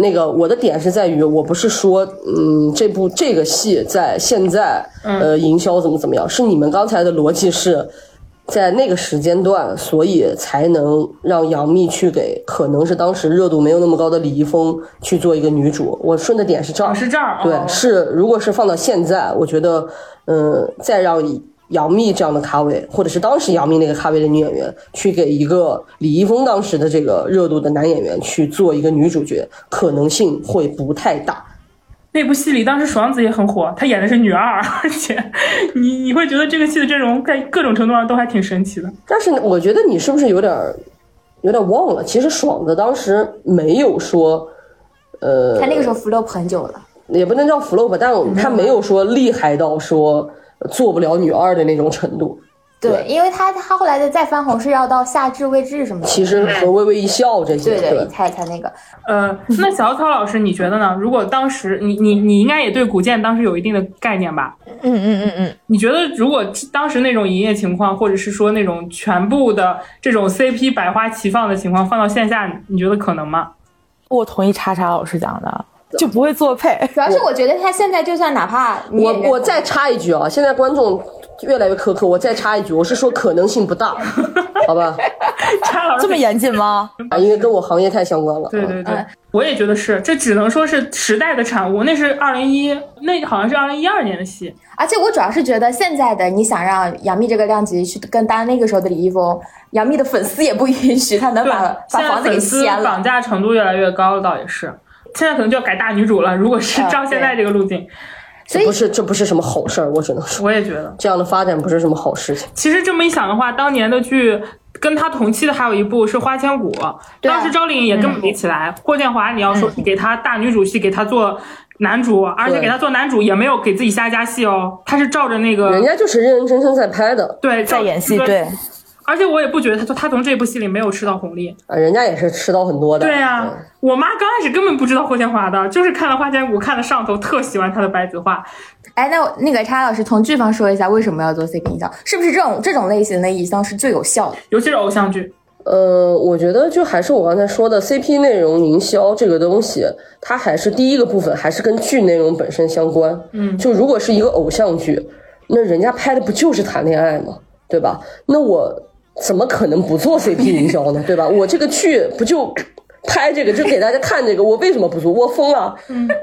那个我的点是在于，我不是说嗯这部这个戏在现在呃营销怎么怎么样，是你们刚才的逻辑是。在那个时间段，所以才能让杨幂去给可能是当时热度没有那么高的李易峰去做一个女主。我顺的点是这儿，是这儿，对，是如果是放到现在，我觉得，嗯，再让杨幂这样的咖位，或者是当时杨幂那个咖位的女演员，去给一个李易峰当时的这个热度的男演员去做一个女主角，可能性会不太大。那部戏里，当时爽子也很火，她演的是女二，而且你你会觉得这个戏的阵容在各种程度上都还挺神奇的。但是我觉得你是不是有点有点忘了？其实爽子当时没有说，呃，他那个时候 flop 很久了，也不能叫 flop，但他没有说厉害到说做不了女二的那种程度。对，因为他他后来的再翻红是要到夏至未至什么的，其实和微微一笑这些，对对，才才那个。呃，那小草老师，你觉得呢？如果当时你你你应该也对古剑当时有一定的概念吧？嗯嗯嗯嗯。你觉得如果当时那种营业情况，或者是说那种全部的这种 CP 百花齐放的情况，放到线下，你觉得可能吗？我同意叉叉老师讲的，就不会作配。主要是我觉得他现在就算哪怕我我再插一句啊，现在观众。越来越苛刻，我再插一句，我是说可能性不大，好吧？这么严谨吗？啊，因为跟我行业太相关了。对对对，我也觉得是，这只能说是时代的产物。那是二零一，那好像是二零一二年的戏。而且我主要是觉得现在的你想让杨幂这个量级去跟搭那个时候的李易峰，杨幂的粉丝也不允许，她能把把房子给掀了。绑架程度越来越高了，倒也是。现在可能就要改大女主了，如果是照现在这个路径。这不是这不是什么好事儿，我只能说，我也觉得这样的发展不是什么好事情。其实这么一想的话，当年的剧跟他同期的还有一部是《花千骨》，当时赵丽颖也根本没起来。霍建华，你要说给他大女主戏，给他做男主，而且给他做男主也没有给自己瞎加戏哦，他是照着那个，人家就是认认真真在拍的，对，在演戏，对。而且我也不觉得他他从这部戏里没有吃到红利啊，人家也是吃到很多的。对呀，我妈刚开始根本不知道霍建华的，就是看了《花千骨》看了上头，特喜欢他的白子画。哎，那那个叉老师从剧方说一下，为什么要做 CP 营销？是不是这种这种类型的营销是最有效的？尤其是偶像剧。呃，我觉得就还是我刚才说的 CP 内容营销这个东西，它还是第一个部分，还是跟剧内容本身相关。嗯，就如果是一个偶像剧，那人家拍的不就是谈恋爱吗？对吧？那我。怎么可能不做 CP 营销呢？对吧？我这个剧不就拍这个，就给大家看这个，我为什么不做？我疯了！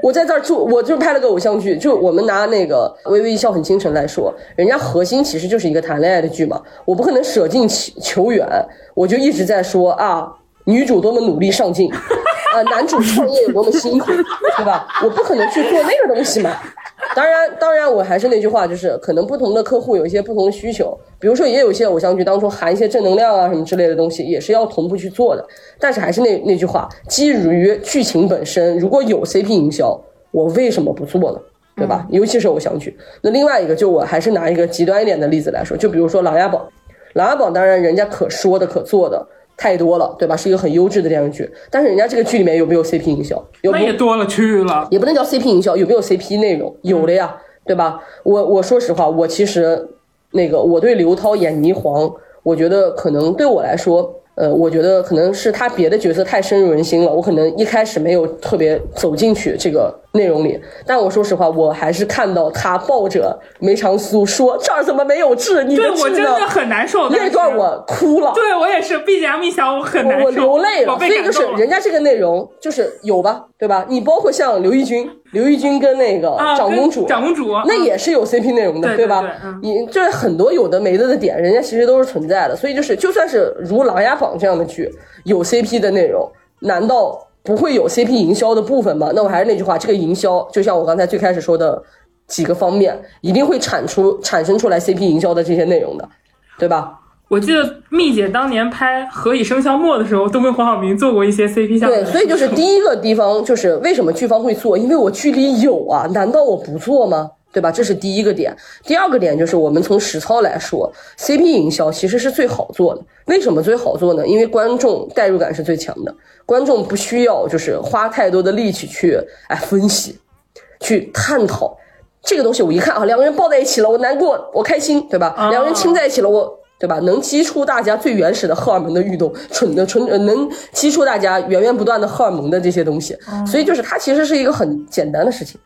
我在这儿做，我就拍了个偶像剧。就我们拿那个《微微一笑很倾城》来说，人家核心其实就是一个谈恋爱的剧嘛。我不可能舍近求远，我就一直在说啊，女主多么努力上进，啊，男主创业有多么辛苦，对吧？我不可能去做那个东西嘛。当然，当然，我还是那句话，就是可能不同的客户有一些不同的需求，比如说也有一些偶像剧当中含一些正能量啊什么之类的东西，也是要同步去做的。但是还是那那句话，基于剧情本身，如果有 CP 营销，我为什么不做呢？对吧？尤其是偶像剧。那另外一个，就我还是拿一个极端一点的例子来说，就比如说《琅琊榜》，《琅琊榜》当然人家可说的可做的太多了，对吧？是一个很优质的电视剧，但是人家这个剧里面有没有 CP 营销？有那没有也多了去了。也不能叫 CP 营销，有没有 CP 内容？有的呀，对吧？我我说实话，我其实那个我对刘涛演霓凰，我觉得可能对我来说，呃，我觉得可能是他别的角色太深入人心了，我可能一开始没有特别走进去这个内容里。但我说实话，我还是看到他抱着梅长苏说：“这儿怎么没有痣？你的对我真的很难受。那段我哭了。对我也是 BGM 一响，我很难受，我流泪了，所以就是人家这个内容就是有吧，对吧？你包括像刘奕君，刘奕君跟那个长公主，长公主那也是有 CP 内容的，对对吧？你就是很多有的没的的点，人家其实都是存在的，所以就是就算是如《琅琊榜》这样的剧有 CP 的内容，难道不会有 CP 营销的部分吗？那我还是那句话，这个营销就像我刚才最开始说的几个方面，一定会产出产生出来 CP 营销的这些内容的，对吧？我记得蜜姐当年拍《何以笙箫默》的时候，都跟黄晓明做过一些 CP 项目。对，所以就是第一个地方就是为什么剧方会做，因为我剧里有啊，难道我不做吗？对吧？这是第一个点。第二个点就是我们从实操来说，CP 营销其实是最好做的。为什么最好做呢？因为观众代入感是最强的，观众不需要就是花太多的力气去哎分析，去探讨这个东西。我一看啊，两个人抱在一起了，我难过，我开心，对吧？哦两个人亲在一起了，我。对吧？能激出大家最原始的荷尔蒙的运动，纯的纯呃能激出大家源源不断的荷尔蒙的这些东西，所以就是它其实是一个很简单的事情。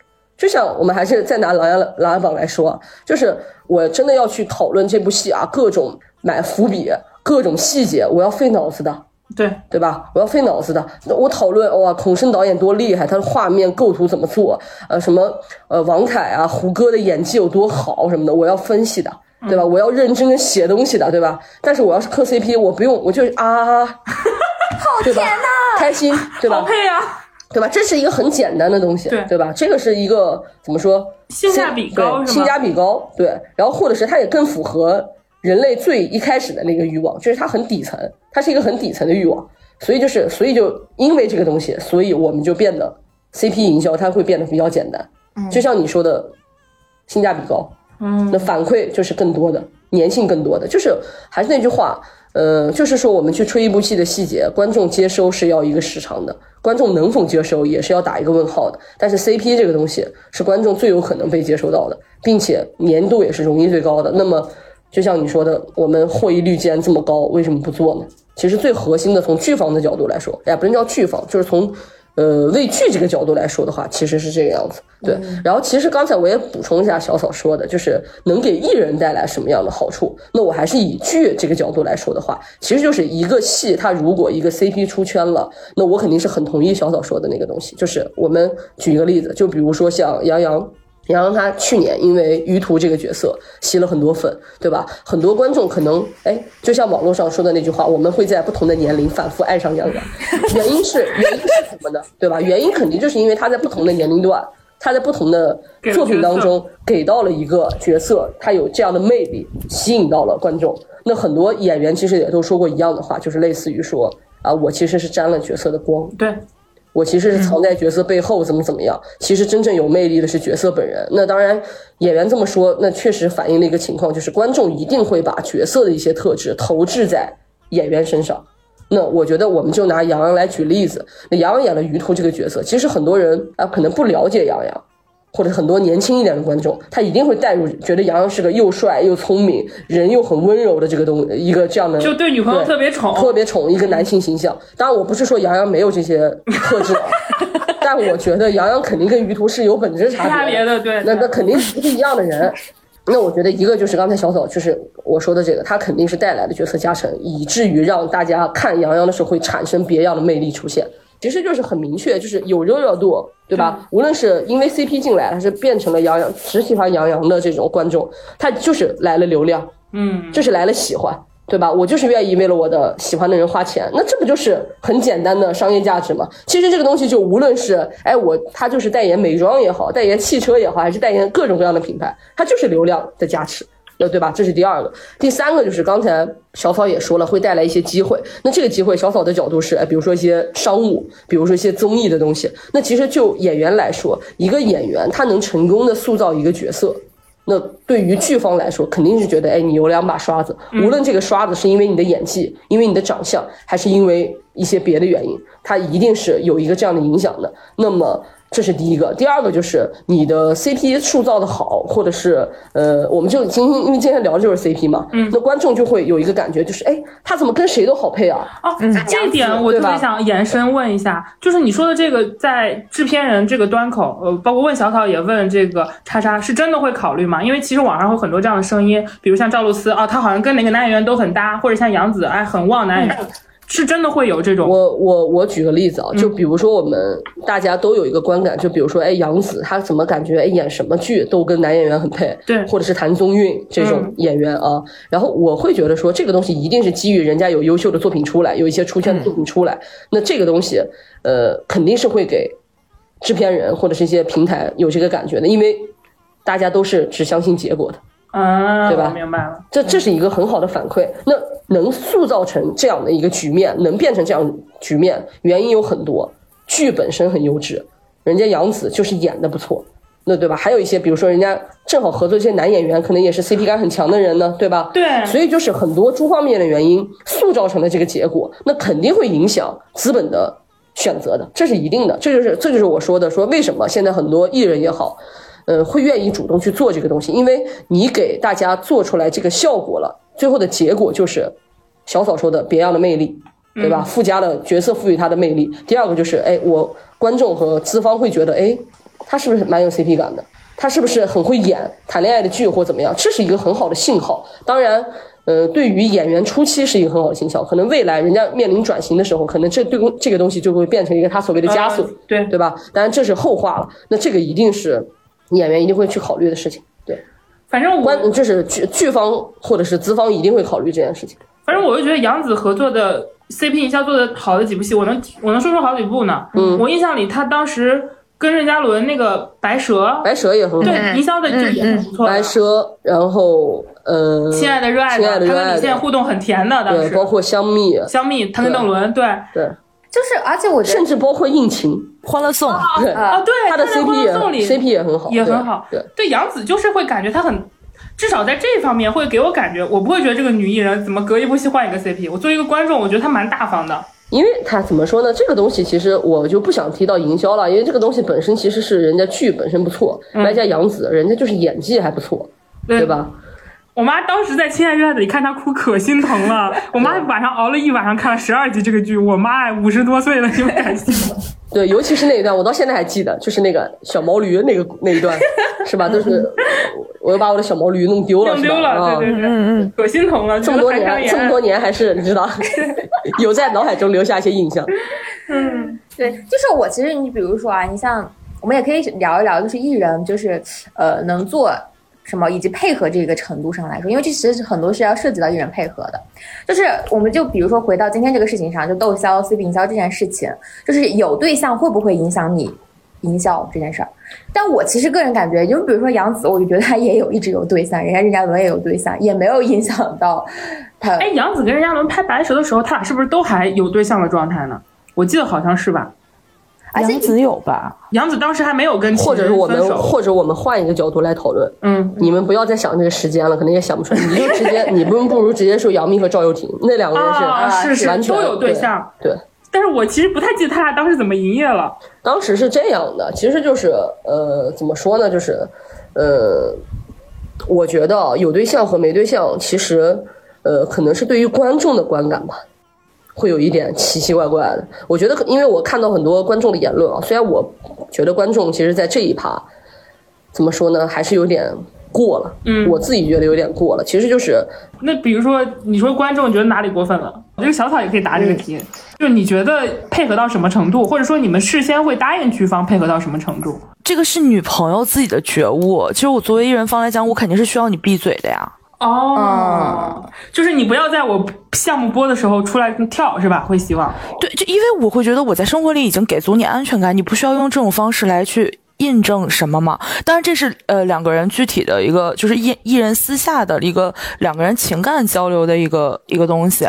就像我们还是再拿《琅琊琅琊榜》来说啊，就是我真的要去讨论这部戏啊，各种买伏笔，各种细节，我要费脑子的。对，对吧？我要费脑子的。那我讨论哇，孔笙导演多厉害，他的画面构图怎么做？呃，什么呃，王凯啊、胡歌的演技有多好什么的，我要分析的，对吧？我要认真的写东西的，对吧？但是我要是磕 CP，我不用，我就啊，好甜呐，开心，对吧？好配啊！对吧？这是一个很简单的东西，对对吧？这个是一个怎么说？性价比高性价比高，对。然后或者是它也更符合人类最一开始的那个欲望，就是它很底层，它是一个很底层的欲望。所以就是，所以就因为这个东西，所以我们就变得 CP 营销它会变得比较简单。就像你说的，性价比高，嗯，那反馈就是更多的，粘性更多的，就是还是那句话，呃，就是说我们去吹一部戏的细节，观众接收是要一个时长的，观众能否接收也是要打一个问号的。但是 CP 这个东西是观众最有可能被接收到的，并且粘度也是容易最高的。那么就像你说的，我们获益率既然这么高，为什么不做呢？其实最核心的，从剧方的角度来说，哎，不能叫剧方，就是从呃为剧这个角度来说的话，其实是这个样子。对，然后其实刚才我也补充一下小嫂说的，就是能给艺人带来什么样的好处。那我还是以剧这个角度来说的话，其实就是一个戏，它如果一个 CP 出圈了，那我肯定是很同意小嫂说的那个东西。就是我们举一个例子，就比如说像杨洋。杨洋他去年因为于途这个角色吸了很多粉，对吧？很多观众可能哎，就像网络上说的那句话，我们会在不同的年龄反复爱上杨洋。原因是原因是什么呢？对吧？原因肯定就是因为他在不同的年龄段，他在不同的作品当中给到了一个角色，他有这样的魅力，吸引到了观众。那很多演员其实也都说过一样的话，就是类似于说啊，我其实是沾了角色的光，对，我其实是藏在角色背后，怎么怎么样？其实真正有魅力的是角色本人。那当然，演员这么说，那确实反映了一个情况，就是观众一定会把角色的一些特质投掷在演员身上。那我觉得，我们就拿杨洋来举例子。那杨洋演了于途这个角色，其实很多人啊可能不了解杨洋，或者很多年轻一点的观众，他一定会带入，觉得杨洋是个又帅又聪明，人又很温柔的这个东一个这样的，就对女朋友特别宠，特别宠一个男性形象。当然，我不是说杨洋没有这些特质，啊，但我觉得杨洋肯定跟于途是有本质差别差别的，对，那那肯定是不是一样的人。那我觉得一个就是刚才小嫂就是我说的这个，他肯定是带来的角色加成，以至于让大家看杨洋的时候会产生别样的魅力出现。其实就是很明确，就是有热热度，对吧？无论是因为 CP 进来，还是变成了杨洋只喜欢杨洋的这种观众，他就是来了流量，嗯，就是来了喜欢，对吧？我就是愿意为了我的喜欢的人花钱，那这不就是很简单的商业价值吗？其实这个东西就无论是哎我他就是代言美妆也好，代言汽车也好，还是代言各种各样的品牌，它就是流量的加持。呃，对吧？这是第二个，第三个就是刚才小草也说了，会带来一些机会。那这个机会，小草的角度是，哎，比如说一些商务，比如说一些综艺的东西。那其实就演员来说，一个演员他能成功的塑造一个角色，那对于剧方来说，肯定是觉得，哎，你有两把刷子，无论这个刷子是因为你的演技，因为你的长相，还是因为一些别的原因，它一定是有一个这样的影响的。那么。这是第一个，第二个就是你的 CP 塑造的好，或者是呃，我们就今天因为今天聊的就是 CP 嘛，嗯，那观众就会有一个感觉，就是哎，他怎么跟谁都好配啊？哦，这一点我特别想延伸问一下，就是你说的这个在制片人这个端口，呃，包括问小草也问这个叉叉，是真的会考虑吗？因为其实网上有很多这样的声音，比如像赵露思啊，她好像跟哪个男演员都很搭，或者像杨紫，哎，很旺男演员。是真的会有这种，我我我举个例子啊，就比如说我们大家都有一个观感，就比如说哎杨紫她怎么感觉哎演什么剧都跟男演员很配，对，或者是谭松韵这种演员啊，然后我会觉得说这个东西一定是基于人家有优秀的作品出来，有一些出圈的作品出来，那这个东西呃肯定是会给制片人或者是一些平台有这个感觉的，因为大家都是只相信结果的。啊，对吧？明白了，这这是一个很好的反馈。那能塑造成这样的一个局面，能变成这样局面，原因有很多。剧本身很优质，人家杨紫就是演的不错，那对吧？还有一些，比如说人家正好合作这些男演员，可能也是 CP 感很强的人呢，对吧？对。所以就是很多诸方面的原因塑造成了这个结果，那肯定会影响资本的选择的，这是一定的。这就是这就是我说的，说为什么现在很多艺人也好。呃，会愿意主动去做这个东西，因为你给大家做出来这个效果了，最后的结果就是小嫂说的别样的魅力，对吧？附加了角色赋予他的魅力。第二个就是，哎，我观众和资方会觉得，哎，他是不是蛮有 CP 感的？他是不是很会演谈恋爱的剧或怎么样？这是一个很好的信号。当然，呃，对于演员初期是一个很好的信号，可能未来人家面临转型的时候，可能这对这个东西就会变成一个他所谓的枷锁，对对吧？当然这是后话了。那这个一定是。演员一定会去考虑的事情，对，反正我这是剧剧方或者是资方一定会考虑这件事情。反正我就觉得杨紫合作的 CP 营销做的好的几部戏，我能我能说出好几部呢。嗯，我印象里他当时跟任嘉伦那个白蛇，白蛇也很好，对，营销的就也很不错。白蛇，然后呃，亲爱的热爱的，他跟李现互动很甜的，当时包括香蜜，香蜜，他跟邓伦，对对，就是，而且我甚至包括应勤。欢乐颂，对啊，对，他的 CP 也 CP 也很好，也很好。对对，杨紫就是会感觉她很，至少在这方面会给我感觉，我不会觉得这个女艺人怎么隔一部戏换一个 CP。我作为一个观众，我觉得她蛮大方的。因为她怎么说呢？这个东西其实我就不想提到营销了，因为这个东西本身其实是人家剧本身不错，外加杨紫，人家就是演技还不错，对吧？我妈当时在《亲爱热爱的》里看她哭，可心疼了。我妈晚上熬了一晚上看了十二集这个剧。我妈五十多岁了，你们敢信吗？对，尤其是那一段，我到现在还记得，就是那个小毛驴那个那一段，是吧？就是我又把我的小毛驴弄丢了，弄丢了，对对对，嗯嗯，可心疼了。这么多年，这么多年还是你知道，有在脑海中留下一些印象。嗯，对，就是我其实你比如说啊，你像我们也可以聊一聊，就是艺人，就是呃能做。什么以及配合这个程度上来说，因为这其实很多是要涉及到艺人配合的，就是我们就比如说回到今天这个事情上，就窦骁 CP 营销这件事情，就是有对象会不会影响你营销这件事儿？但我其实个人感觉，就比如说杨紫，我就觉得她也有一直有对象，人家任嘉伦也有对象，也没有影响到他。哎，杨紫跟任嘉伦拍白蛇的时候，他俩是不是都还有对象的状态呢？我记得好像是吧。杨紫有吧？杨紫当时还没有跟，或者是我们，或者我们换一个角度来讨论。嗯，你们不要再想这个时间了，可能也想不出来。你就直接，你不不如直接说杨幂和赵又廷那两个人是完全都有对象。对，但是我其实不太记得他俩当时怎么营业了。当时是这样的，其实就是呃，怎么说呢？就是呃，我觉得有对象和没对象，其实呃，可能是对于观众的观感吧。会有一点奇奇怪怪的，我觉得，因为我看到很多观众的言论啊，虽然我觉得观众其实，在这一趴，怎么说呢，还是有点过了。嗯，我自己觉得有点过了。其实就是，那比如说，你说观众觉得哪里过分了？我这个小草也可以答这个题，就是你觉得配合到什么程度，或者说你们事先会答应剧方配合到什么程度？这个是女朋友自己的觉悟。其实我作为艺人方来讲，我肯定是需要你闭嘴的呀。哦，就是你不要在我项目播的时候出来跳，是吧？会希望。对，就因为我会觉得我在生活里已经给足你安全感，你不需要用这种方式来去印证什么吗？当然，这是呃两个人具体的一个，就是艺艺人私下的一个两个人情感交流的一个一个东西。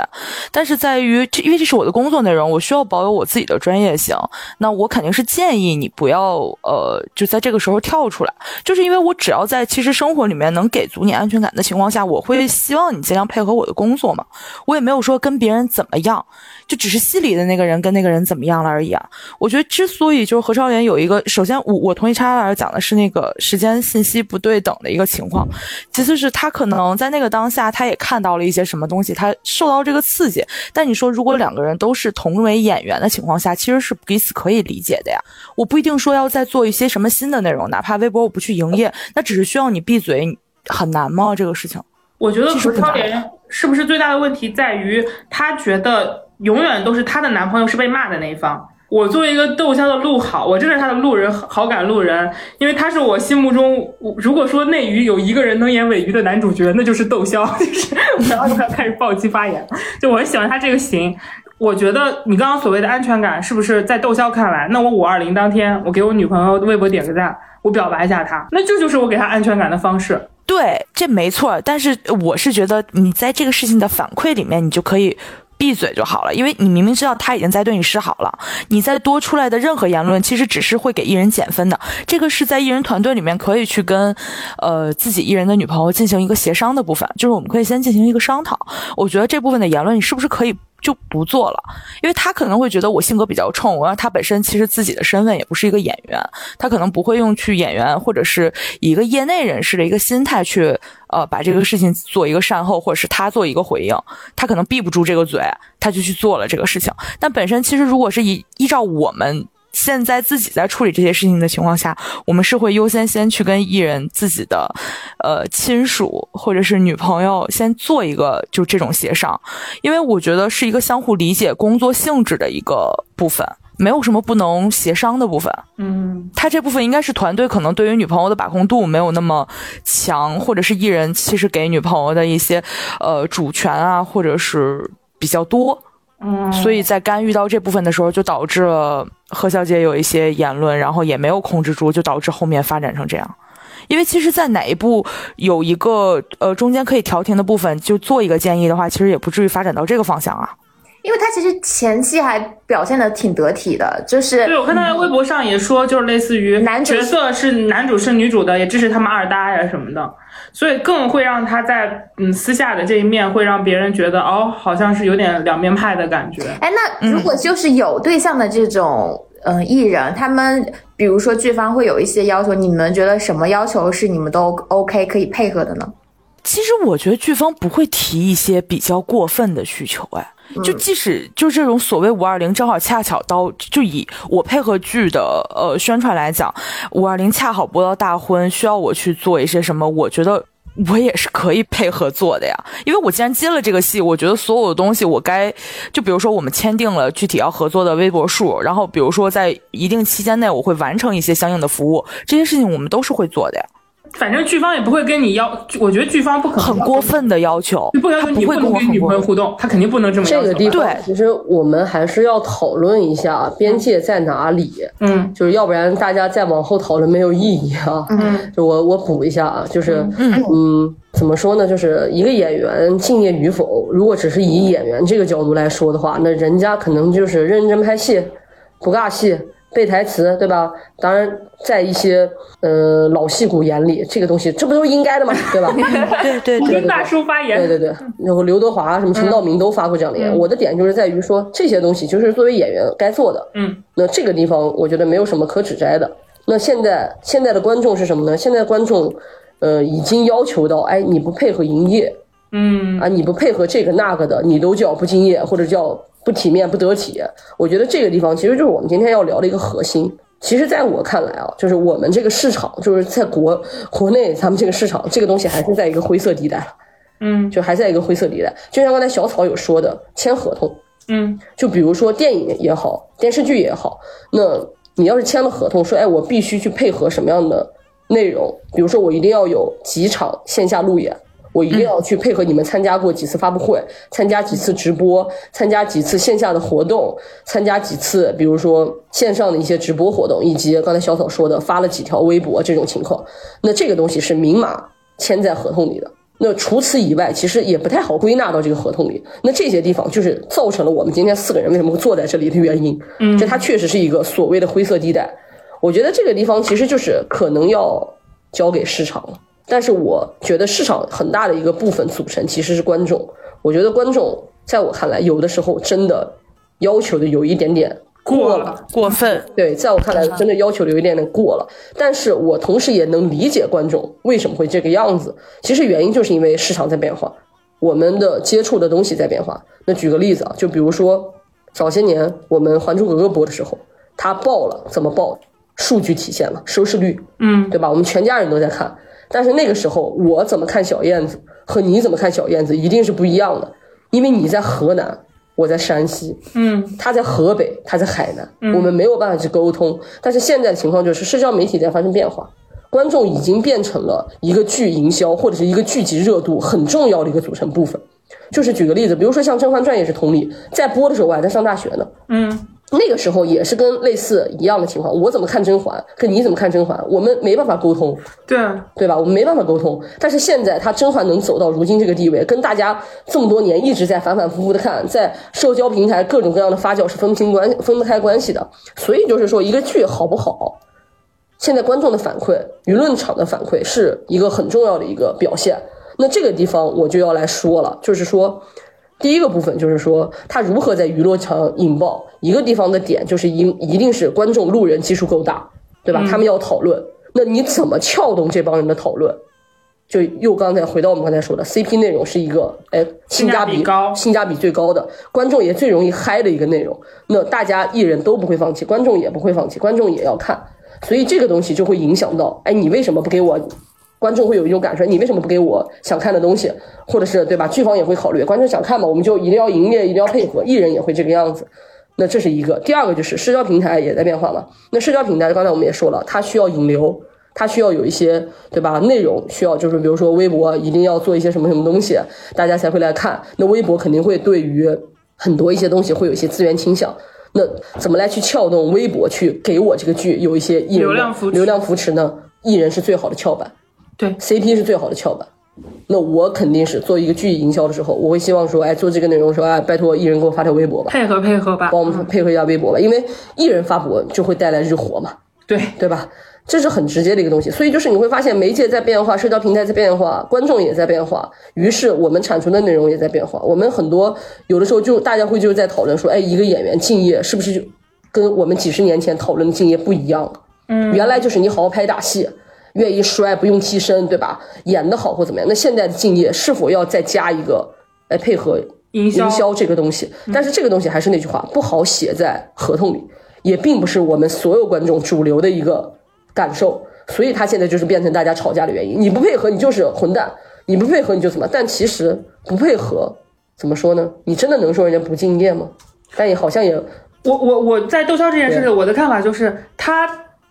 但是在于，这因为这是我的工作内容，我需要保有我自己的专业性。那我肯定是建议你不要呃，就在这个时候跳出来，就是因为我只要在其实生活里面能给足你安全感的情况下，我会希望你尽量配合我的工作嘛。我也没有说跟别人怎么样。就只是戏里的那个人跟那个人怎么样了而已啊！我觉得之所以就是何超莲有一个，首先我我同意叉老师讲的是那个时间信息不对等的一个情况，其次是他可能在那个当下他也看到了一些什么东西，他受到这个刺激。但你说如果两个人都是同为演员的情况下，其实是彼此可以理解的呀。我不一定说要再做一些什么新的内容，哪怕微博我不去营业，那只是需要你闭嘴，很难吗？这个事情？我觉得何超莲是不是最大的问题在于她觉得。永远都是她的男朋友是被骂的那一方。我作为一个窦骁的路好，我真是他的路人好感路人，因为他是我心目中，如果说内娱有一个人能演尾鱼的男主角，那就是窦骁。就是然后他开始暴击发言，就我很喜欢他这个型。我觉得你刚刚所谓的安全感，是不是在窦骁看来，那我五二零当天，我给我女朋友微博点个赞，我表白一下她，那这就是我给她安全感的方式。对，这没错。但是我是觉得，你在这个事情的反馈里面，你就可以。闭嘴就好了，因为你明明知道他已经在对你示好了，你再多出来的任何言论，其实只是会给艺人减分的。这个是在艺人团队里面可以去跟，呃，自己艺人的女朋友进行一个协商的部分，就是我们可以先进行一个商讨。我觉得这部分的言论，你是不是可以？就不做了，因为他可能会觉得我性格比较冲，然后他本身其实自己的身份也不是一个演员，他可能不会用去演员或者是以一个业内人士的一个心态去，呃，把这个事情做一个善后，或者是他做一个回应，他可能闭不住这个嘴，他就去做了这个事情。但本身其实如果是以依照我们。现在自己在处理这些事情的情况下，我们是会优先先去跟艺人自己的，呃，亲属或者是女朋友先做一个就这种协商，因为我觉得是一个相互理解工作性质的一个部分，没有什么不能协商的部分。嗯，他这部分应该是团队可能对于女朋友的把控度没有那么强，或者是艺人其实给女朋友的一些呃主权啊，或者是比较多。所以在干预到这部分的时候，就导致了何小姐有一些言论，然后也没有控制住，就导致后面发展成这样。因为其实，在哪一步有一个呃中间可以调停的部分，就做一个建议的话，其实也不至于发展到这个方向啊。因为他其实前期还表现的挺得体的，就是对我看他在微博上也说，就是类似于男角色是男主是女主的，也支持他们二搭呀什么的。所以更会让他在嗯私下的这一面会让别人觉得哦，好像是有点两面派的感觉。哎，那如果就是有对象的这种嗯艺人，他们比如说剧方会有一些要求，你们觉得什么要求是你们都 OK 可以配合的呢？其实我觉得剧方不会提一些比较过分的需求，哎。就即使就这种所谓五二零，正好恰巧到就以我配合剧的呃宣传来讲，五二零恰好播到大婚，需要我去做一些什么，我觉得我也是可以配合做的呀。因为我既然接了这个戏，我觉得所有的东西我该就比如说我们签订了具体要合作的微博数，然后比如说在一定期间内我会完成一些相应的服务，这些事情我们都是会做的呀。反正剧方也不会跟你要，我觉得剧方不可能很过分的要求，不要求你不能跟女朋友互动，他肯定不能这么这个地方，其实我们还是要讨论一下边界在哪里。嗯，就是要不然大家再往后讨论没有意义啊。嗯，就我我补一下啊，就是嗯，怎么说呢？就是一个演员敬业与否，如果只是以演员这个角度来说的话，那人家可能就是认真拍戏，不尬戏。背台词，对吧？当然，在一些呃老戏骨眼里，这个东西这不都是应该的吗？对吧？对对对，大叔发言，对对对。然后刘德华什么陈道明都发过这样的言。我的点就是在于说，这些东西就是作为演员该做的。嗯。那这个地方我觉得没有什么可指摘的。那现在现在的观众是什么呢？现在观众呃已经要求到，哎，你不配合营业，嗯啊，你不配合这个那个的，你都叫不敬业或者叫。不体面不得体，我觉得这个地方其实就是我们今天要聊的一个核心。其实，在我看来啊，就是我们这个市场，就是在国国内，咱们这个市场，这个东西还是在一个灰色地带嗯，就还在一个灰色地带。就像刚才小草有说的，签合同。嗯，就比如说电影也好，电视剧也好，那你要是签了合同，说，哎，我必须去配合什么样的内容？比如说，我一定要有几场线下路演。我一定要去配合你们参加过几次发布会，参加几次直播，参加几次线下的活动，参加几次比如说线上的一些直播活动，以及刚才小草说的发了几条微博这种情况，那这个东西是明码签在合同里的。那除此以外，其实也不太好归纳到这个合同里。那这些地方就是造成了我们今天四个人为什么会坐在这里的原因。嗯，就它确实是一个所谓的灰色地带。我觉得这个地方其实就是可能要交给市场了。但是我觉得市场很大的一个部分组成其实是观众。我觉得观众在我看来，有的时候真的要求的有一点点。过了，过分。对，在我看来，真的要求的有一点点过了。但是我同时也能理解观众为什么会这个样子。其实原因就是因为市场在变化，我们的接触的东西在变化。那举个例子啊，就比如说早些年我们《还珠格格》播的时候，它爆了，怎么爆？数据体现了收视率，嗯，对吧？我们全家人都在看。但是那个时候，我怎么看小燕子和你怎么看小燕子一定是不一样的，因为你在河南。我在山西，嗯，他在河北，他在海南，我们没有办法去沟通。但是现在的情况就是，社交媒体在发生变化，观众已经变成了一个剧营销或者是一个剧集热度很重要的一个组成部分。就是举个例子，比如说像《甄嬛传》也是同理，在播的时候我还在上大学呢，嗯。那个时候也是跟类似一样的情况，我怎么看甄嬛，跟你怎么看甄嬛，我们没办法沟通，对对吧？我们没办法沟通。但是现在，他甄嬛能走到如今这个地位，跟大家这么多年一直在反反复复的看，在社交平台各种各样的发酵是分不清关分不开关系的。所以就是说，一个剧好不好，现在观众的反馈、舆论场的反馈是一个很重要的一个表现。那这个地方我就要来说了，就是说。第一个部分就是说，他如何在娱乐场引爆一个地方的点，就是一一定是观众路人基数够大，对吧？他们要讨论，那你怎么撬动这帮人的讨论？就又刚才回到我们刚才说的，CP 内容是一个哎性价比高、性价比最高的，观众也最容易嗨的一个内容。那大家艺人都不会放弃，观众也不会放弃，观众也要看，所以这个东西就会影响到，哎，你为什么不给我？观众会有一种感受，你为什么不给我想看的东西，或者是对吧？剧方也会考虑，观众想看嘛，我们就一定要营业，一定要配合，艺人也会这个样子。那这是一个。第二个就是社交平台也在变化嘛。那社交平台刚才我们也说了，它需要引流，它需要有一些对吧？内容需要就是比如说微博一定要做一些什么什么东西，大家才会来看。那微博肯定会对于很多一些东西会有一些资源倾向。那怎么来去撬动微博去给我这个剧有一些流量扶流量扶持呢？艺人是最好的翘板。对，CP 是最好的翘板。那我肯定是做一个剧营销的时候，我会希望说，哎，做这个内容的时候，哎，拜托艺人给我发条微博吧，配合配合吧，帮我们配合一下微博吧，因为艺人发博就会带来日活嘛，对对吧？这是很直接的一个东西。所以就是你会发现，媒介在变化，社交平台在变化，观众也在变化，于是我们产出的内容也在变化。我们很多有的时候就大家会就在讨论说，哎，一个演员敬业是不是就跟我们几十年前讨论的敬业不一样？嗯，原来就是你好好拍打戏。愿意摔不用替身，对吧？演的好或怎么样？那现在的敬业是否要再加一个来配合营销这个东西？但是这个东西还是那句话，不好写在合同里，也并不是我们所有观众主流的一个感受，所以他现在就是变成大家吵架的原因。你不配合，你就是混蛋；你不配合，你就怎么？但其实不配合，怎么说呢？你真的能说人家不敬业吗？但也好像也，我我我在窦骁这件事情，我的看法就是他。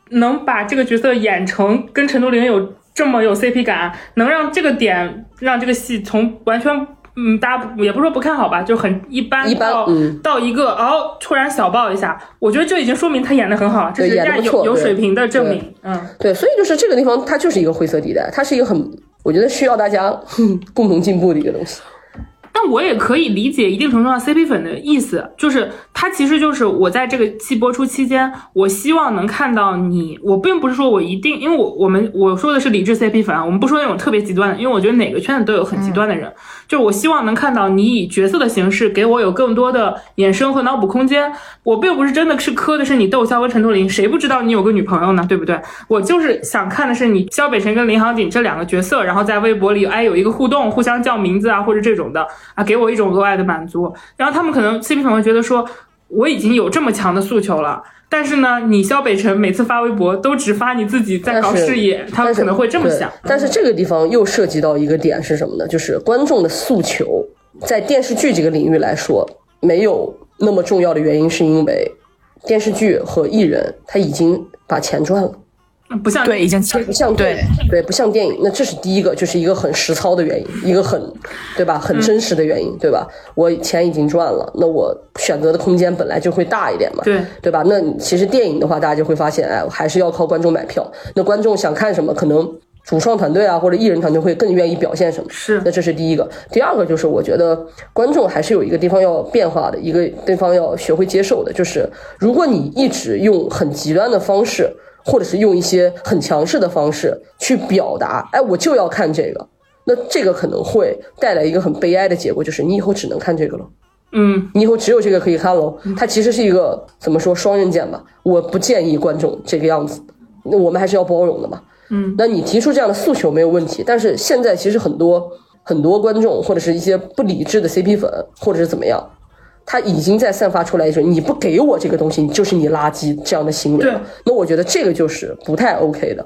能把这个角色演成跟陈都灵有这么有 CP 感，能让这个点让这个戏从完全嗯大家也不说不看好吧，就很一般到到一个哦突然小爆一下，我觉得这已经说明他演的很好，这是人家有有水平的证明。嗯，对，所以就是这个地方它就是一个灰色地带，它是一个很我觉得需要大家 共同进步的一个东西。但我也可以理解一定程度上 CP 粉的意思，就是它其实就是我在这个期播出期间，我希望能看到你。我并不是说我一定，因为我我们我说的是理智 CP 粉，我们不说那种特别极端的，因为我觉得哪个圈子都有很极端的人。就是我希望能看到你以角色的形式给我有更多的衍生和脑补空间。我并不是真的是磕的是你窦骁和陈都灵，谁不知道你有个女朋友呢？对不对？我就是想看的是你肖北辰跟林杭景这两个角色，然后在微博里哎有一个互动，互相叫名字啊或者这种的啊，给我一种额外的满足。然后他们可能 CP 粉会觉得说我已经有这么强的诉求了，但是呢，你肖北辰每次发微博都只发你自己在搞事业，他们可能会这么想。但是这个地方又涉及到一个点是什么呢？就是观众的诉求，在电视剧这个领域来说没有。那么重要的原因是因为电视剧和艺人他已经把钱赚了，不像对，已经切不像对对不像电影，那这是第一个，就是一个很实操的原因，一个很对吧，很真实的原因，对吧？我钱已经赚了，那我选择的空间本来就会大一点嘛，对对吧？那其实电影的话，大家就会发现，哎，还是要靠观众买票。那观众想看什么，可能主创团队啊或者艺人团队会更愿意表现什么。是那这是第一个。第二个就是我觉得观众还是有一个地方要变化的，一个地方要学会接受的，就是如果你一直用很极端的方式，或者是用一些很强势的方式去表达，哎，我就要看这个，那这个可能会带来一个很悲哀的结果，就是你以后只能看这个了。嗯，你以后只有这个可以看喽。它其实是一个怎么说双刃剑吧？我不建议观众这个样子，那我们还是要包容的嘛。嗯，那你提出这样的诉求没有问题，但是现在其实很多很多观众或者是一些不理智的 CP 粉，或者是怎么样，他已经在散发出来一种你不给我这个东西，你就是你垃圾这样的行为了对。那我觉得这个就是不太 OK 的。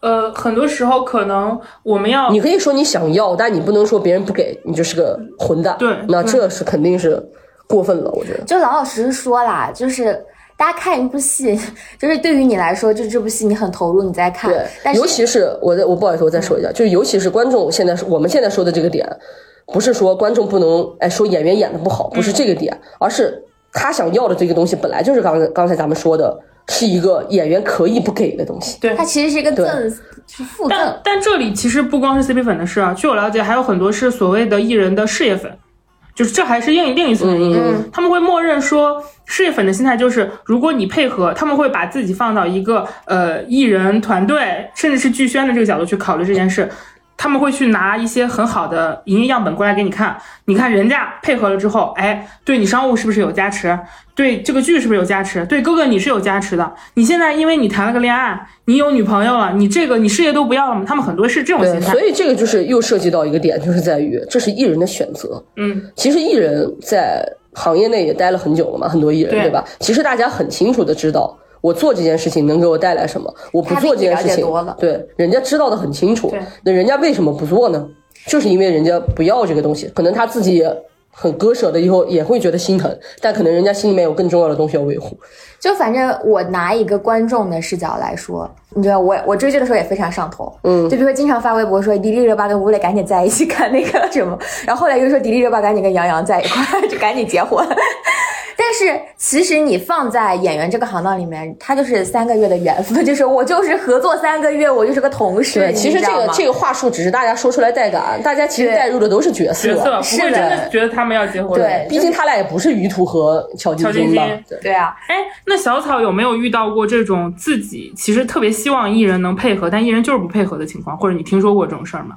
呃，很多时候可能我们要你可以说你想要，但你不能说别人不给你就是个混蛋。对那这是肯定是过分了，我觉得。就老老实实说啦，就是大家看一部戏，就是对于你来说，就这部戏你很投入，你在看对，，但尤其是我在我不好意思，我再说一下，就是尤其是观众现在是我们现在说的这个点，不是说观众不能哎说演员演的不好，不是这个点，而是他想要的这个东西本来就是刚才刚才咱们说的，是一个演员可以不给的东西。对它其实是一个对赠，是附赠但。但这里其实不光是 CP 粉的事啊，据我了解，还有很多是所谓的艺人的事业粉，就是这还是另另一层原因。嗯他们会默认说，事业粉的心态就是，如果你配合，他们会把自己放到一个呃艺人团队，甚至是剧宣的这个角度去考虑这件事。他们会去拿一些很好的营业样本过来给你看，你看人家配合了之后，哎，对你商务是不是有加持？对这个剧是不是有加持？对哥哥你是有加持的。你现在因为你谈了个恋爱，你有女朋友了，你这个你事业都不要了吗？他们很多是这种心，态所。以这个就是又涉及到一个点，就是在于这是艺人的选择。嗯，其实艺人在行业内也待了很久了嘛，很多艺人对对吧？其实大家很清楚的知道，我做这件事情能给我带来什么，我不做这件事情对，人家知道的很清楚。那人家为什么不做呢？就是因为人家不要这个东西，可能他自己也很割舍的，以后也会觉得心疼，但可能人家心里面有更重要的东西要维护。就反正我拿一个观众的视角来说，你知道我我追剧的时候也非常上头，嗯就比如说经常发微博说迪丽热巴跟吴磊赶紧在一起看那个什么，然后后来又说迪丽热巴赶紧跟杨洋在一块儿，就赶紧结婚。但是其实你放在演员这个行当里面，他就是三个月的缘分，就是我就是合作三个月，我就是个同事。对，其实这个这个话术只是大家说出来带感，大家其实对带入的都是角色。角色不是的会真的觉得他们要结婚。对毕竟他俩也不是于途和乔晶乔晶吧。对对啊，哎，那小草有没有遇到过这种自己其实特别希望艺人能配合，但艺人就是不配合的情况？或者你听说过这种事儿吗？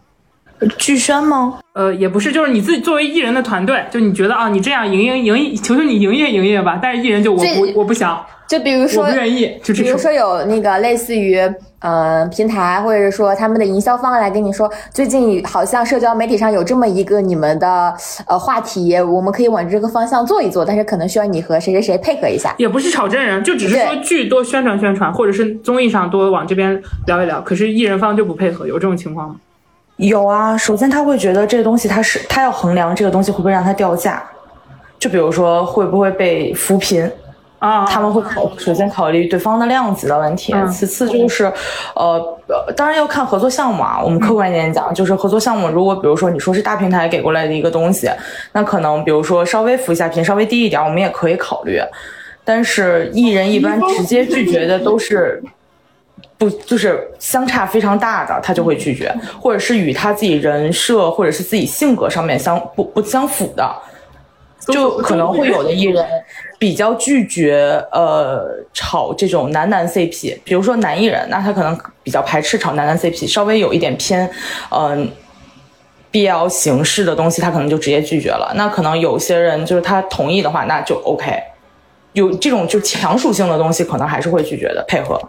剧宣吗？呃，也不是，就是你自己作为艺人的团队，就你觉得啊，你这样营营营，求求你营业营业吧。但是艺人就我最不我不想，就比如说我不愿意，就这种。比如说有那个类似于呃平台，或者是说他们的营销方来跟你说，最近好像社交媒体上有这么一个你们的呃话题，我们可以往这个方向做一做，但是可能需要你和谁谁谁配合一下。也不是炒真人，就只是说剧多宣传宣传，或者是综艺上多往这边聊一聊。可是艺人方就不配合，有这种情况吗？有啊，首先他会觉得这个东西他是他要衡量这个东西会不会让他掉价，就比如说会不会被扶贫，啊，他们会考首先考虑对方的量级的问题，嗯其次就是，呃，呃当然要看合作项目啊。我们客观一点讲，就是合作项目，如果比如说你说是大平台给过来的一个东西，那可能比如说稍微扶一下贫，稍微低一点，我们也可以考虑。但是艺人一般直接拒绝的都是。不，就是相差非常大的，他就会拒绝，或者是与他自己人设或者是自己性格上面相不不相符的，就可能会有的艺人 比较拒绝呃炒这种男男 CP，比如说男艺人，那他可能比较排斥炒男男 CP，稍微有一点偏嗯、BL 形式的东西，他可能就直接拒绝了。那可能有些人就是他同意的话，那就 OK。有这种就强属性的东西，可能还是会拒绝的配合。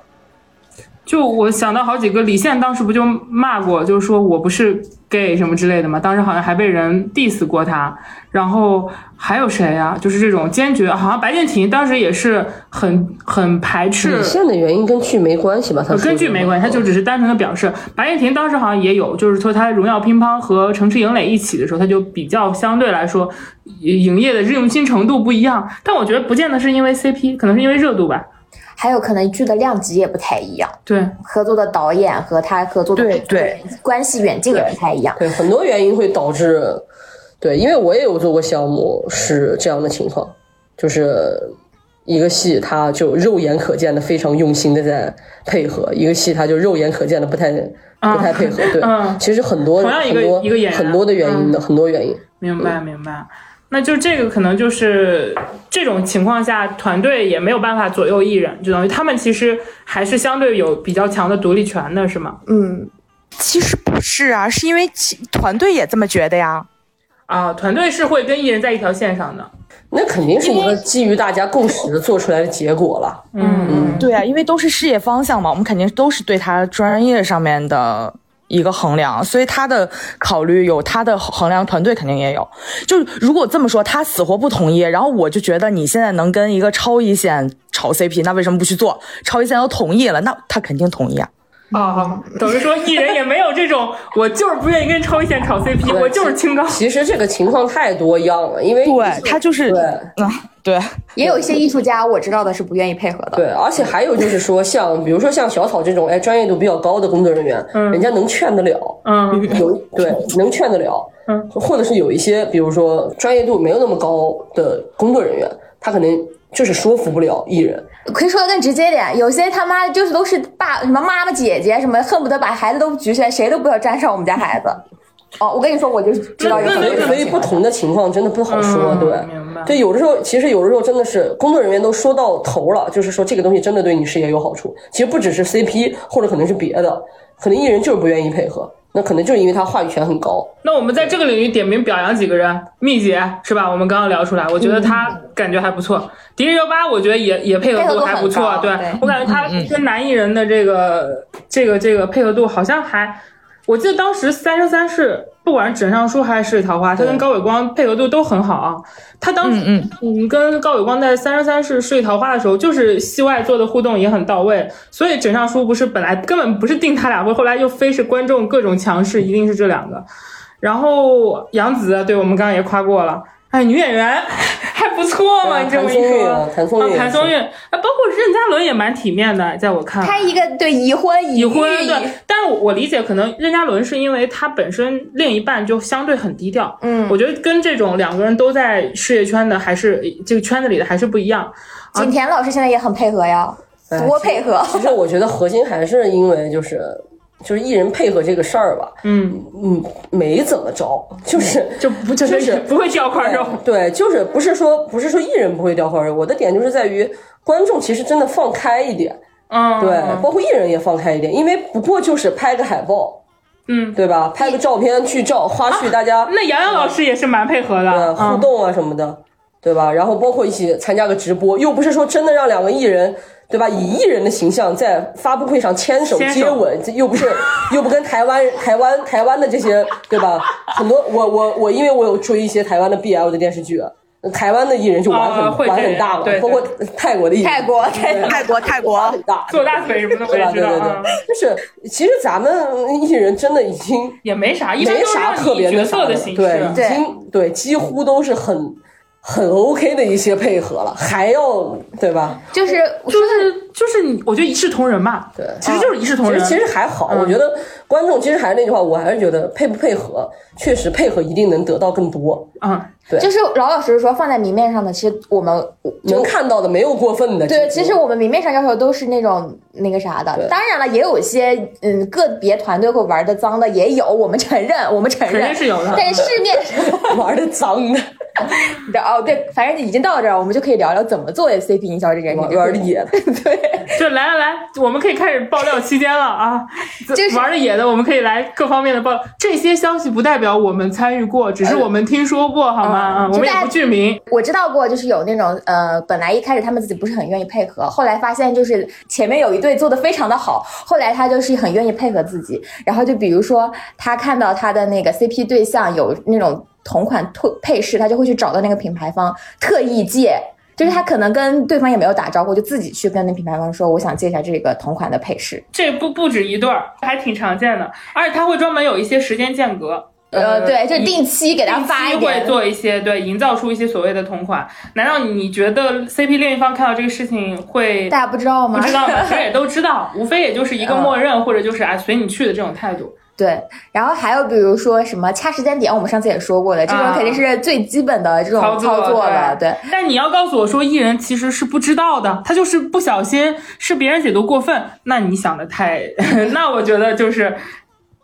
就我想到好几个，李现当时不就骂过，就是说我不是 gay 什么之类的嘛，当时好像还被人 diss 过他。然后还有谁呀、就是这种坚决，好像白敬亭当时也是很 很排斥李现的原因跟剧没关系吧？他跟剧没关系，他就只是单纯的表示。白敬亭当时好像也有，就是说他《荣耀乒乓》和《城池营垒》一起的时候，他就比较相对来说，营业的用心程度不一样。但我觉得不见得是因为 CP，可能是因为热度吧。还有可能剧的量级也不太一样，对，合作的导演和他合作的对对关系远近也不太一样。对，很多原因会导致，对，因为我也有做过项目是这样的情况，就是一个戏他就肉眼可见的非常用心的在配合，一个戏他就肉眼可见的不太不太配合。对，嗯其实很多同样一个很多一个很多的原因的，很多原因。明白明白。那就这个可能就是这种情况下，团队也没有办法左右艺人，就等于他们其实还是相对有比较强的独立权的，是吗？嗯，其实不是啊，是因为其团队也这么觉得呀。啊，团队是会跟艺人在一条线上的。那肯定是一个基于大家共识做出来的结果了。嗯嗯，对啊，因为都是事业方向嘛，我们肯定都是对他专业上面的一个衡量，所以他的考虑有他的衡量，团队肯定也有。就如果这么说，他死活不同意，然后我就觉得你现在能跟一个超一线炒 CP，那为什么不去做？超一线要同意了，那他肯定同意啊。哦，等于说艺人也没有这种，我就是不愿意跟超一线炒 CP，我就是清高。其实这个情况太多样了，因为对他就是，对。嗯，对，也有一些艺术家我知道的是不愿意配合的。对，而且还有就是说，像比如说像小草这种哎专业度比较高的工作人员，人家能劝得了，嗯。有对能劝得了，嗯，或者是有一些比如说专业度没有那么高的工作人员，他可能就是说服不了艺人。可以说的更直接点，有些他妈就是都是爸什么妈妈姐姐什么，恨不得把孩子都举起来，谁都不要沾上我们家孩子。哦，我跟你说，我就知道有很多所以不同的情况真的不好说，嗯对明白对，有的时候其实有的时候真的是工作人员都说到头了，就是说这个东西真的对你事业有好处。其实不只是 CP，或者可能是别的，可能艺人就是不愿意配合，那可能就是因为他话语权很高。那我们在这个领域点名表扬几个人，蜜姐是吧？我们刚刚聊出来，我觉得她感觉还不错。迪丽热巴，我觉得也也配合度还不错，对我感觉她跟男艺人的这个这个这个配合度好像还，我记得当时《三生三世》，不管是枕上书还是《水桃花》，他跟高伟光配合度都很好啊。他当时嗯嗯跟高伟光在《三生三世》《十里桃花》的时候，就是戏外做的互动也很到位，所以枕上书不是本来根本不是定他俩，不后来又非是观众各种强势，一定是这两个。然后杨紫，对我们刚刚也夸过了，哎，女演员还不错嘛，你这么一说啊，谭松韵谭松韵，啊，包括任嘉伦也蛮体面的，在我看来。他一个对已婚已已婚育对，但是我我理解，可能任嘉伦是因为他本身另一半就相对很低调，嗯我觉得跟这种两个人都在事业圈的，还是这个圈子里的还是不一样。景甜老师现在也很配合呀，哎多配合。其实我觉得核心还是因为就是就是艺人配合这个事儿吧，嗯，嗯，没怎么着，就是就不就就是不会掉块肉。对，就是不是说不是说艺人不会掉块肉，我的点就是在于观众其实真的放开一点，嗯，对，包括艺人也放开一点，因为不过就是拍个海报，嗯，对吧？拍个照片剧照花絮，大家那杨洋老师也是蛮配合的，嗯。互嗯动啊什么的，对吧？然后包括一起参加个直播，又不是说真的让两个艺人。对吧？以艺人的形象在发布会上牵手接吻，这又不是 又不跟台湾台湾台湾的这些对吧？很多我我我，因为我有追一些台湾的 BL 的电视剧，台湾的艺人就玩很、玩很大了对，包括泰国的艺人，泰国对泰国泰国很大，做大腿什么的对对对就是其实咱们艺人真的已经也没啥，没啥特别那啥色的形对，式已。经对几乎都是很很 OK 的一些配合了，还要对吧？就是就是就是你，我觉得一视同仁嘛，对其实就是一视同仁。其实其实还好，嗯我觉得观众其实还是那句话，我还是觉得配不配合，确实配合一定能得到更多，嗯，就是老老实实说，放在明面上的，其实我们能看到的没有过分的。对，其实我们明面上要求都是那种那个啥的。当然了，也有一些嗯个别团队会玩的脏的，也有，我们承认，我们承肯认定是有的。但是市面上 玩的脏的，哦对，反正已经到这儿，我们就可以聊聊怎么做 CP 营销这件事玩情。玩的野的。对，就来来来，我们可以开始爆料期间了啊！就是玩的野的，我们可以来各方面的爆。这些消息不代表我们参与过，只是我们听说过，好吗？我们也不具名。我知道过，就是有那种呃，本来一开始他们自己不是很愿意配合，后来发现就是前面有一对做的非常的好，后来他就是很愿意配合自己。然后就比如说他看到他的那个 CP 对象有那种同款配配饰，他就会去找到那个品牌方特意借。就是他可能跟对方也没有打招呼，就自己去跟那品牌方说，我想借一下这个同款的配饰。这不不止一对儿，还挺常见的，而且他会专门有一些时间间隔。呃，对，就定期给他发一点。做一些对，营造出一些所谓的同款。难道你觉得 CP 另一方看到这个事情会大家不知道吗？不知道吗？其实也都知道，无非也就是一个默认，或者就是啊随你去的这种态度。对，然后还有比如说什么掐时间点，我们上次也说过的，这种啊肯定是最基本的这种操作操作了。对，但你要告诉我说艺人其实是不知道的，他就是不小心，是别人解读过分，那你想的太，那我觉得就是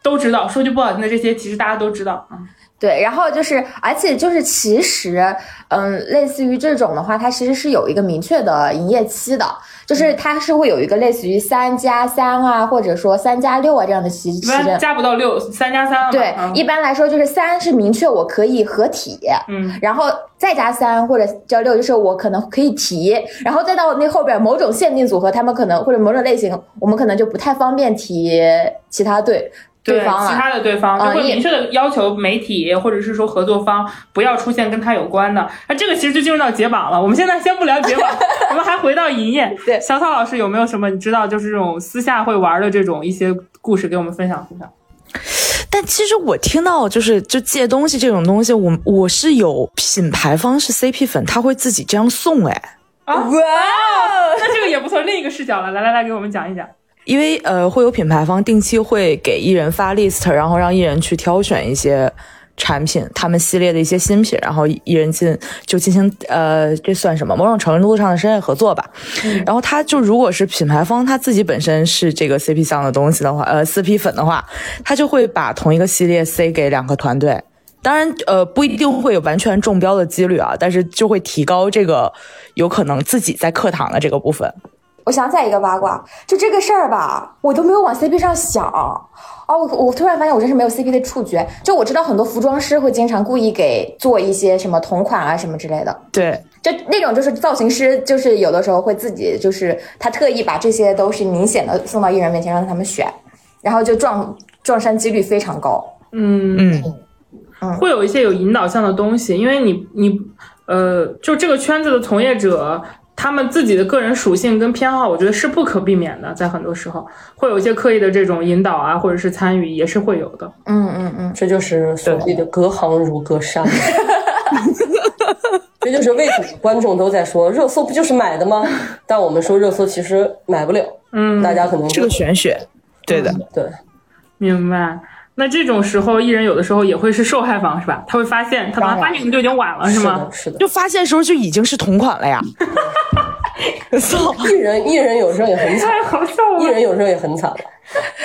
都知道。说句不好听的，这些其实大家都知道啊。对，然后就是，而且就是，其实，嗯，类似于这种的话，它其实是有一个明确的营业期的，就是它是会有一个类似于三加三啊，或者说三加六啊这样的期一期间。般加不到六，三加三。对，嗯一般来说就是三是明确我可以合体，嗯，然后再加三或者加六，就是我可能可以提，然后再到那后边某种限定组合，他们可能或者某种类型，我们可能就不太方便提其他对对方了。其他的对方就会明确的要求媒体或者是说合作方不要出现跟他有关的。那这个其实就进入到解绑了。我们现在先不聊解绑，我们还回到营业。对小草老师有没有什么你知道就是这种私下会玩的这种一些故事给我们分享分享？但其实我听到就是就借东西这种东西，我我是有品牌方是 CP 粉，他会自己这样送哎。啊，哇，那这个也不错，另一个视角了。来来来，给我们讲一讲。因为呃，会有品牌方定期会给艺人发 list，然后让艺人去挑选一些产品，他们系列的一些新品，然后艺人进就进行呃，这算什么？某种程度上的商业合作吧。然后他就如果是品牌方他自己本身是这个 CP 向的东西的话，呃，四 P 粉的话，他就会把同一个系列塞给两个团队。当然，呃，不一定会有完全中标的几率啊，但是就会提高这个有可能自己在课堂的这个部分。我想起来一个八卦，就这个事儿吧，我都没有往 CP 上想。哦，我我突然发现我真是没有 CP 的触觉。就我知道很多服装师会经常故意给做一些什么同款啊什么之类的，对，就那种就是造型师，就是有的时候会自己就是他特意把这些都是明显的送到艺人面前让他们选，然后就撞撞衫几率非常高。嗯嗯，会有一些有引导性的东西，因为你你呃，就这个圈子的从业者。他们自己的个人属性跟偏好，我觉得是不可避免的，在很多时候会有一些刻意的这种引导啊，或者是参与，也是会有的。嗯嗯嗯，这就是所谓的隔行如隔山。这就是为什么观众都在说热搜不就是买的吗？但我们说热搜其实买不了，嗯，大家可能这个玄学，对的。对明白。那这种时候，艺人有的时候也会是受害方，是吧？他会发现，他发现你们就已经晚了，是吗的，？是的。就发现时候就已经是同款了呀。操！艺人艺人有时候也很惨，太好笑了。艺人有时候也很惨了，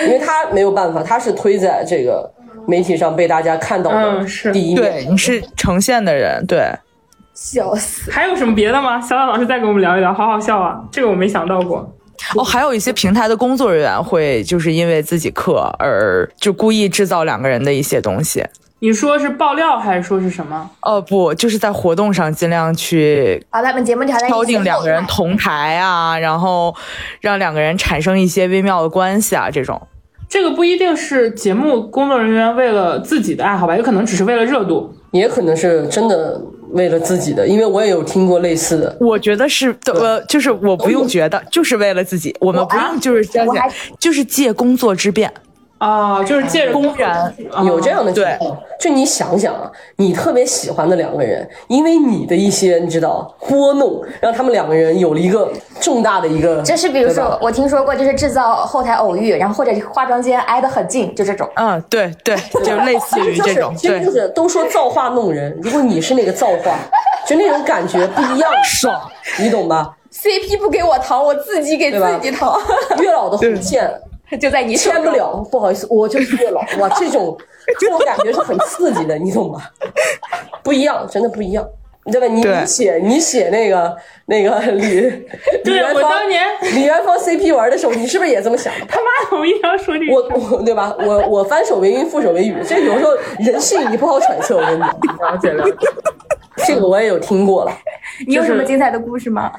因为他没有办法，他是推在这个媒体上被大家看到的第一面。对，你是呈现的人，对。笑死。还有什么别的吗？小岛老师再给我们聊一聊，好好笑啊！这个我没想到过。哦，还有一些平台的工作人员会就是因为自己课而就故意制造两个人的一些东西。你说是爆料还是说是什么？哦，不，就是在活动上尽量去把，他们节目条件敲定两个人同台啊，然后让两个人产生一些微妙的关系啊，这种。这个不一定是节目工作人员为了自己的爱好吧，有可能只是为了热度。也可能是真的为了自己的，因为我也有听过类似的。我觉得是，呃，就是我不用觉得，就是为了自己，我们不用就是就是借工作之便，啊，就是借着公然。有这样的情况，就你想想啊，你特别喜欢的两个人，因为你的一些你知道拨弄，让他们两个人有了一个重大的一个，就是比如说，我听说过，就是制造后台偶遇，然后或者化妆间挨得很近，就这种。嗯，对对，就类似于就是这种，对其实就，是都说造化弄人，如果你是那个造化，就那种感觉不一样，爽。你懂吧？CP 不给我糖，我自己给自己糖，月老的红线 就在你。签不了，不好意思，我就是月老，哇，这种 这种感觉是很刺激的，你懂吗？不一样，真的不一样。对吧？你写你写那个那个李李元芳我当年李元芳 CP 玩的时候，你是不是也这么想的？他妈，我一定要说这个。我我对吧？我我翻手为云，覆手为雨，这有时候人性你不好揣测。我跟你讲，了解了解。这个我也有听过了。你有什么精彩的故事吗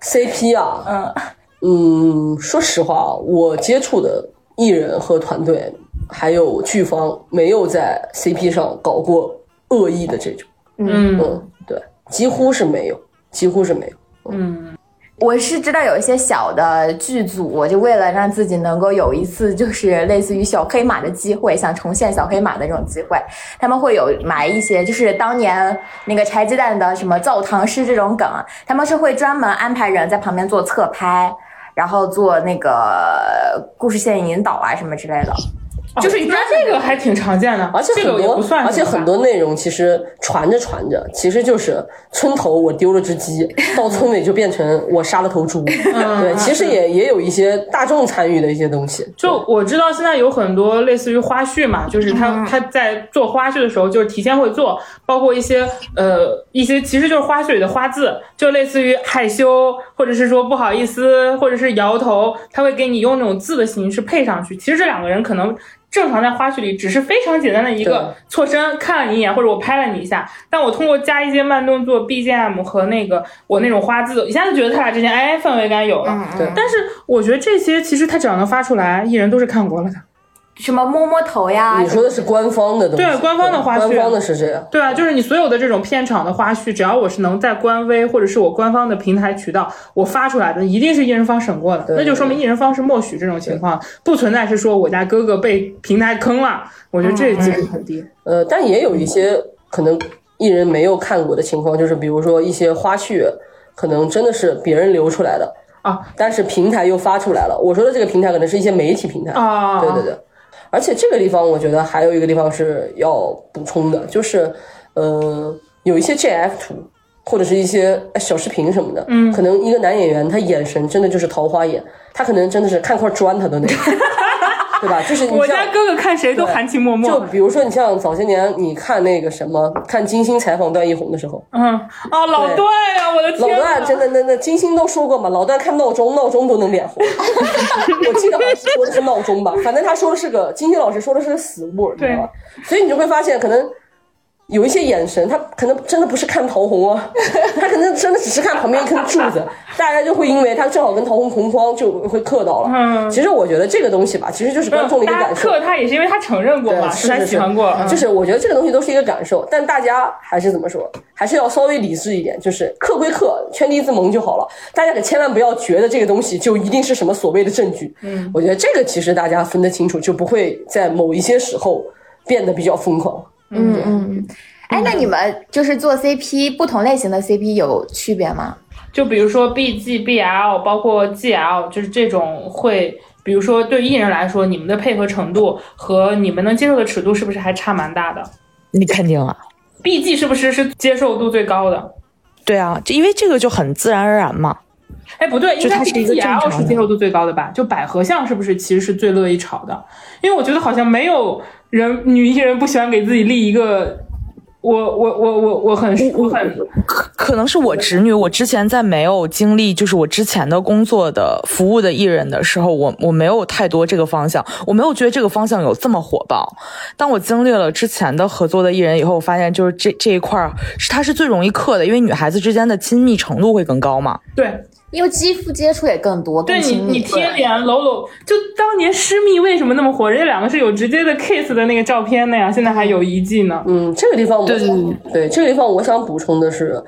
？CP 啊，嗯嗯，说实话，我接触的艺人和团队还有剧方没有在 CP 上搞过恶意的这种，嗯嗯，对，几乎是没有，几乎是没有。嗯我是知道有一些小的剧组，就为了让自己能够有一次就是类似于小黑马的机会，想重现小黑马的这种机会，他们会有埋一些就是当年那个柴鸡蛋的什么澡堂诗这种梗，他们是会专门安排人在旁边做侧拍，然后做那个故事线引导啊什么之类的。就是那这个还挺常见的，而且很多，而且很多内容其实传着传着，其实就是村头我丢了只鸡，到村尾就变成我杀了头猪。对，其实也也有一些大众参与的一些东西。就我知道现在有很多类似于花絮嘛，就是他他在做花絮的时候，就是提前会做，包括一些呃一些其实就是花絮里的花字，就类似于害羞，或者是说不好意思，或者是摇头，他会给你用那种字的形式配上去。其实这两个人可能。正常在花絮里只是非常简单的一个错身看了你一眼，或者我拍了你一下，但我通过加一些慢动作 BGM 和那个我那种花字，一下子觉得他俩之间哎氛围感有了。对，但是我觉得这些其实他只要能发出来，艺人都是看过了的。什么摸摸头呀？你说的是官方的东西，对，官方的花絮，官方的是这样。对啊，就是你所有的这种片场的花絮，只要我是能在官微或者是我官方的平台渠道我发出来的，一定是艺人方审过的，那就说明艺人方是默许这种情况，不存在是说我家哥哥被平台坑了。我觉得这几率很低。呃，但也有一些可能艺人没有看过的情况，就是比如说一些花絮，可能真的是别人流出来的啊，但是平台又发出来了。我说的这个平台可能是一些媒体平台啊，对对对。而且这个地方，我觉得还有一个地方是要补充的，就是，呃，有一些 GF 图或者是一些小视频什么的，嗯，可能一个男演员他眼神真的就是桃花眼，他可能真的是看块砖他都那个。对吧？就是我家哥哥看谁都含情脉脉。就比如说，你像早些年你看那个什么，看金星采访段奕宏的时候，嗯，啊，老段呀，我的天，老段真的，那那金星都说过嘛，老段看闹钟，闹钟都能脸红。我记得好像说的是闹钟吧，反正他说的是个金星老师说的是个死物，知道吧？所以你就会发现可能。有一些眼神，他可能真的不是看陶虹哦，他可能真的只是看旁边一根柱子，大家就会因为他正好跟陶虹同框，就会磕到了。嗯，其实我觉得这个东西吧，其实就是观众的一个感受。磕他也是因为他承认过嘛，是他喜欢过。就是我觉得这个东西都是一个感受，但大家还是怎么说，还是要稍微理智一点，就是磕归磕，圈地自萌就好了。大家可千万不要觉得这个东西就一定是什么所谓的证据。嗯，我觉得这个其实大家分得清楚，就不会在某一些时候变得比较疯狂。嗯嗯。哎，那你们就是做 CP，不同类型的 CP 有区别吗？就比如说 BG、BL，包括 GL，就是这种会，比如说对艺人来说，你们的配合程度和你们能接受的尺度是不是还差蛮大的？你肯定啊，BG 是不是是接受度最高的？对啊，就因为这个就很自然而然嘛。哎，不对，应该 BL 是接受度最高的吧？就百合像是不是其实是最乐意炒的？因为我觉得好像没有人女艺人不喜欢给自己立一个。我我我我我很我很可可能是我侄女，我之前在没有经历就是我之前的工作的服务的艺人的时候，我我没有太多这个方向，我没有觉得这个方向有这么火爆。当我经历了之前的合作的艺人以后，我发现就是这这一块儿是它是最容易克的，因为女孩子之间的亲密程度会更高嘛。对。因为肌肤接触也更多，对你你贴脸搂搂，就当年施密为什么那么火？人家两个是有直接的 kiss 的那个照片的呀，现在还有遗迹呢。嗯，这个地方我对对这个地方我想补充的是，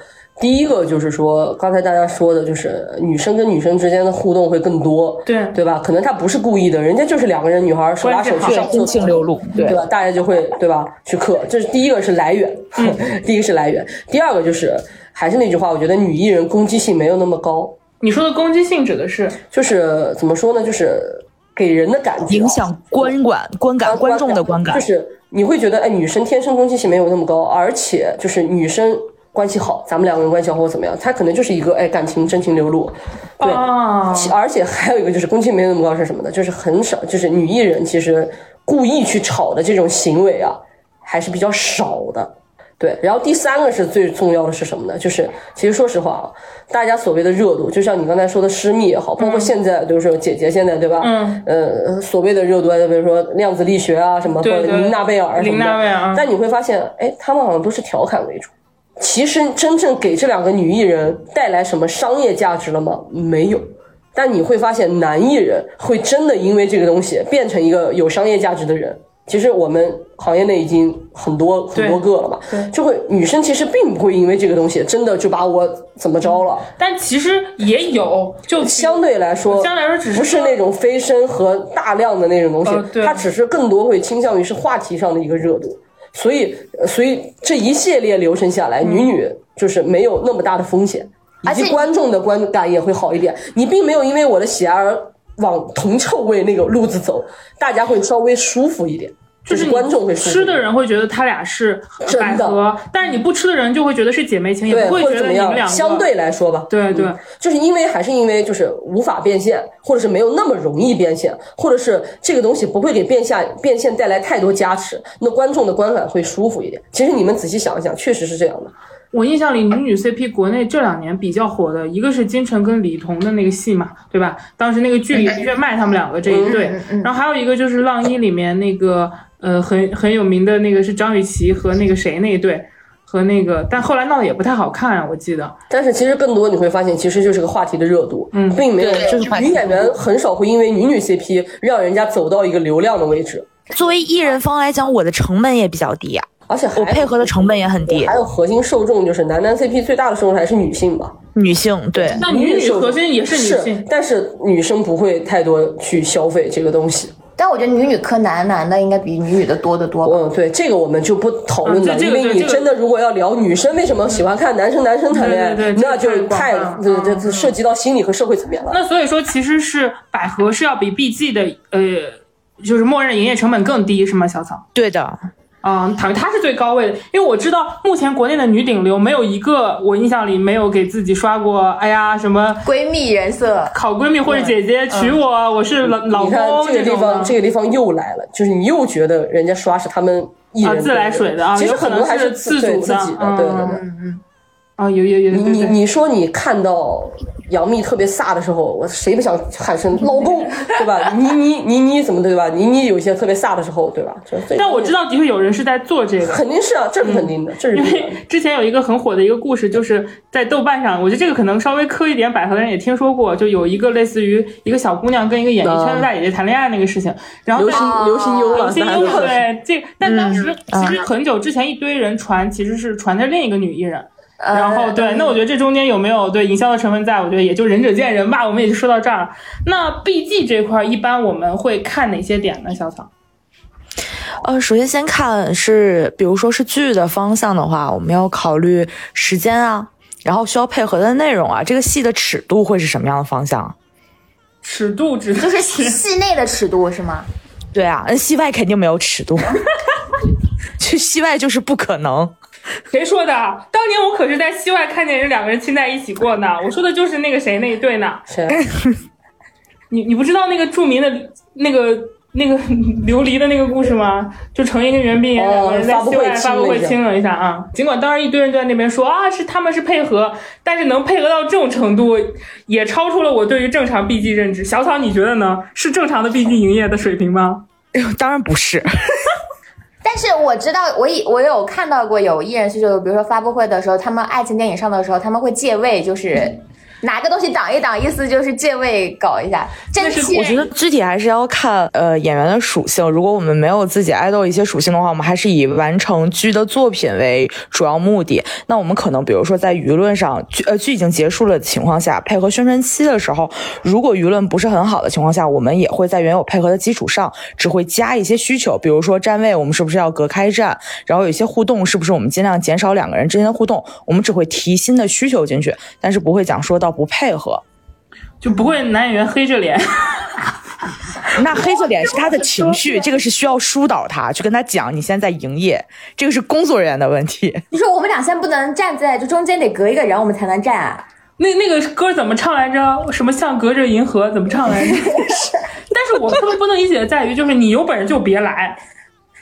第一个就是说刚才大家说的就是女生跟女生之间的互动会更多，对对吧？可能她不是故意的，人家就是两个人女孩手拉手去上真情流露，对吧？大家就会对吧去磕，这是第一个是来源，第一个是来源，第二个就是还是那句话，我觉得女艺人攻击性没有那么高。你说的攻击性指的是，就是怎么说呢？就是给人的感觉影响观感、观感、观众的观感。就是你会觉得，哎，女生天生攻击性没有那么高，而且就是女生关系好，咱们两个人关系好或怎么样，他可能就是一个哎感情真情流露。对，而且还有一个就是攻击没有那么高是什么呢？就是很少，就是女艺人其实故意去吵的这种行为啊，还是比较少的。对，然后第三个是最重要的是什么呢？就是其实说实话啊，大家所谓的热度，就像你刚才说的失密也好，包括现在就是姐姐现在对吧？嗯。呃，所谓的热度，比如说量子力学啊什么，或者琳娜贝尔什么的。但你会发现，哎，他们好像都是调侃为主。其实真正给这两个女艺人带来什么商业价值了吗？没有。但你会发现，男艺人会真的因为这个东西变成一个有商业价值的人。其实我们行业内已经很多很多个了嘛，就会女生其实并不会因为这个东西真的就把我怎么着了。但其实也有，就相对来说，相对来说只是不是那种飞升和大量的那种东西，它只是更多会倾向于是话题上的一个热度。所以，呃所以这一系列流程下来，女女就是没有那么大的风险，以及观众的观感也会好一点。你并没有因为我的喜爱而往铜臭味那个路子走，大家会稍微舒服一点，就是你观众会吃的人会觉得他俩是真的百合，但是你不吃的人就会觉得是姐妹情，也，不会觉得你们两个相对来说吧，对对嗯就是因为还是因为就是无法变现，或者是没有那么容易变现，或者是这个东西不会给变现变现带来太多加持，那观众的观感会舒服一点。其实你们仔细想一想，确实是这样的。我印象里女女 CP 国内这两年比较火的，一个是金晨跟李彤的那个戏嘛，对吧？当时那个剧里的确卖他们两个这一对，然后还有一个就是《浪一》里面那个呃很很有名的那个是张雨绮和那个谁那一对，和那个但后来闹得也不太好看啊，我记得。但是其实更多你会发现，其实就是个话题的热度，嗯并没有就是女演员很少会因为女女 CP 让人家走到一个流量的位置，作为艺人方来讲，我的成本也比较低啊，而且还我配合的成本也很低还。有核心受众就是男男 CP 最大的受众还是女性吧。女性对，那女女核心也是女性，但是女生不会太多去消费这个东西。但我觉得女女磕男男的应该比女女的多得多吧。嗯，对，这个我们就不讨论了，嗯这这因为你真的如果要聊女生为什么喜欢看男生男生谈恋爱，对对对那就这个太这这嗯这涉及到心理和社会层面了。那所以说其实是百合是要比 BG 的呃就是默认营业成本更低是吗？小草？对的，嗯，等于它是最高位的，因为我知道目前国内的女顶流没有一个我印象里没有给自己刷过，哎呀什么闺蜜人设，考闺蜜或者姐姐娶我，我是老老公这个地方，这个地方又来了，就是你又觉得人家刷是他们艺人啊自来水的。啊其实很多还是自主的自己的，嗯对啊，有有有，你你你说你看到杨幂特别飒的时候，我谁不想喊声老公，对吧？倪妮倪妮怎么对吧？倪妮有一些特别飒的时候，对吧？但我知道的确有人是在做这个，肯定是啊，这是肯定的，这是因为。之前有一个很火的一个故事，就是在豆瓣上，我觉得这个可能稍微磕一点百合的人也听说过，就有一个类似于一个小姑娘跟一个演艺圈的大姐姐谈恋爱那个事情，然后在流行流行优了，对这，但当时嗯其实很久之前一堆人传，其实是传的另一个女艺人。呃然后对，那我觉得这中间有没有对营销的成分在？我觉得也就仁者见仁吧。我们也就说到这儿了。那 BG 这块儿一般我们会看哪些点呢？小草？呃，首先先看是，比如说是剧的方向的话，我们要考虑时间啊，然后需要配合的内容啊，这个戏的尺度会是什么样的方向？啊尺度指的就是戏内的尺度是吗？对啊，那戏外肯定没有尺度，去戏外就是不可能。谁说的？当年我可是在戏外看见人两个人亲在一起过呢。我说的就是那个谁那一对呢。谁？你你不知道那个著名的那个那个 琉璃的那个故事吗？就程一跟袁冰妍两个人在戏外发布会亲了一下啊。尽管当时一堆人都在那边说啊是他们是配合，但是能配合到这种程度，也超出了我对于正常 BG 认知。小草你觉得呢？是正常的 BG 营业的水平吗？当然不是，但是我知道，我也我有看到过有艺人是，就比如说发布会的时候，他们爱情电影上的时候，他们会借位，就是拿个东西挡一挡，意思就是借位搞一下。真气我觉得具体还是要看呃演员的属性。如果我们没有自己爱豆一些属性的话，我们还是以完成剧的作品为主要目的。那我们可能比如说在舆论上，剧呃剧已经结束了的情况下，配合宣传期的时候，如果舆论不是很好的情况下，我们也会在原有配合的基础上，只会加一些需求，比如说站位，我们是不是要隔开站？然后有一些互动，是不是我们尽量减少两个人之间的互动？我们只会提新的需求进去，但是不会讲说到不配合。就不会男演员黑着脸。那黑着脸是他的情绪，这个是需要疏导他，去跟他讲你现在在营业，这个是工作人员的问题。你说我们俩现在不能站在就中间得隔一个人，我们才能站啊。那那个歌怎么唱来着？什么像隔着银河怎么唱来着？但是我特别不能理解的在于，就是你有本事就别来，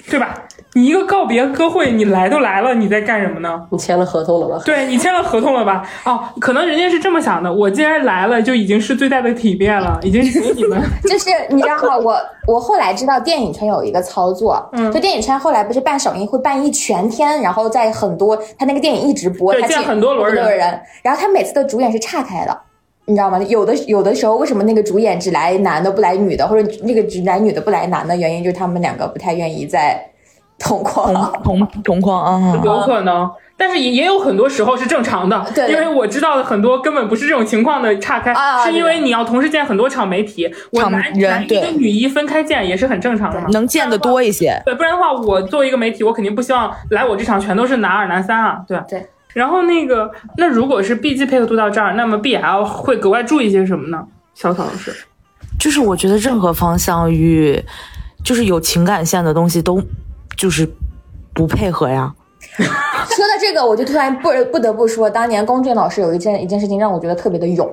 对吧？你一个告别歌会，你来都来了，你在干什么呢？你签了合同了吧？对你签了合同了吧？哦，可能人家是这么想的，我既然来了，就已经是最大的体面了，已经是给你们。就是你知道吗？我我后来知道电影圈有一个操作，嗯，就电影圈后来不是办首映会办一全天，然后在很多他那个电影一直播，对见很多轮人很多人，然后他每次的主演是岔开的。你知道吗？有的有的时候，为什么那个主演只来男的不来女的，或者那个只来女的不来男的，原因就是他们两个不太愿意在同框。同同同框啊，有可能，但是也也有很多时候是正常的，对因为我知道的很多根本不是这种情况的岔开，啊是因为你要同时见很多场媒体，我场男人男一跟女一分开见也是很正常的嘛。能见的多一些。对，不然的话，我作为一个媒体，我肯定不希望来我这场全都是男二、男三啊，对吧？对。然后那个，那如果是 B G 配合度到这儿，那么 B L 会格外注意些什么呢？小草老师，就是我觉得任何方向与就是有情感线的东西都就是不配合呀。说到这个，我就突然不不得不说，当年龚俊老师有一件一件事情让我觉得特别的勇。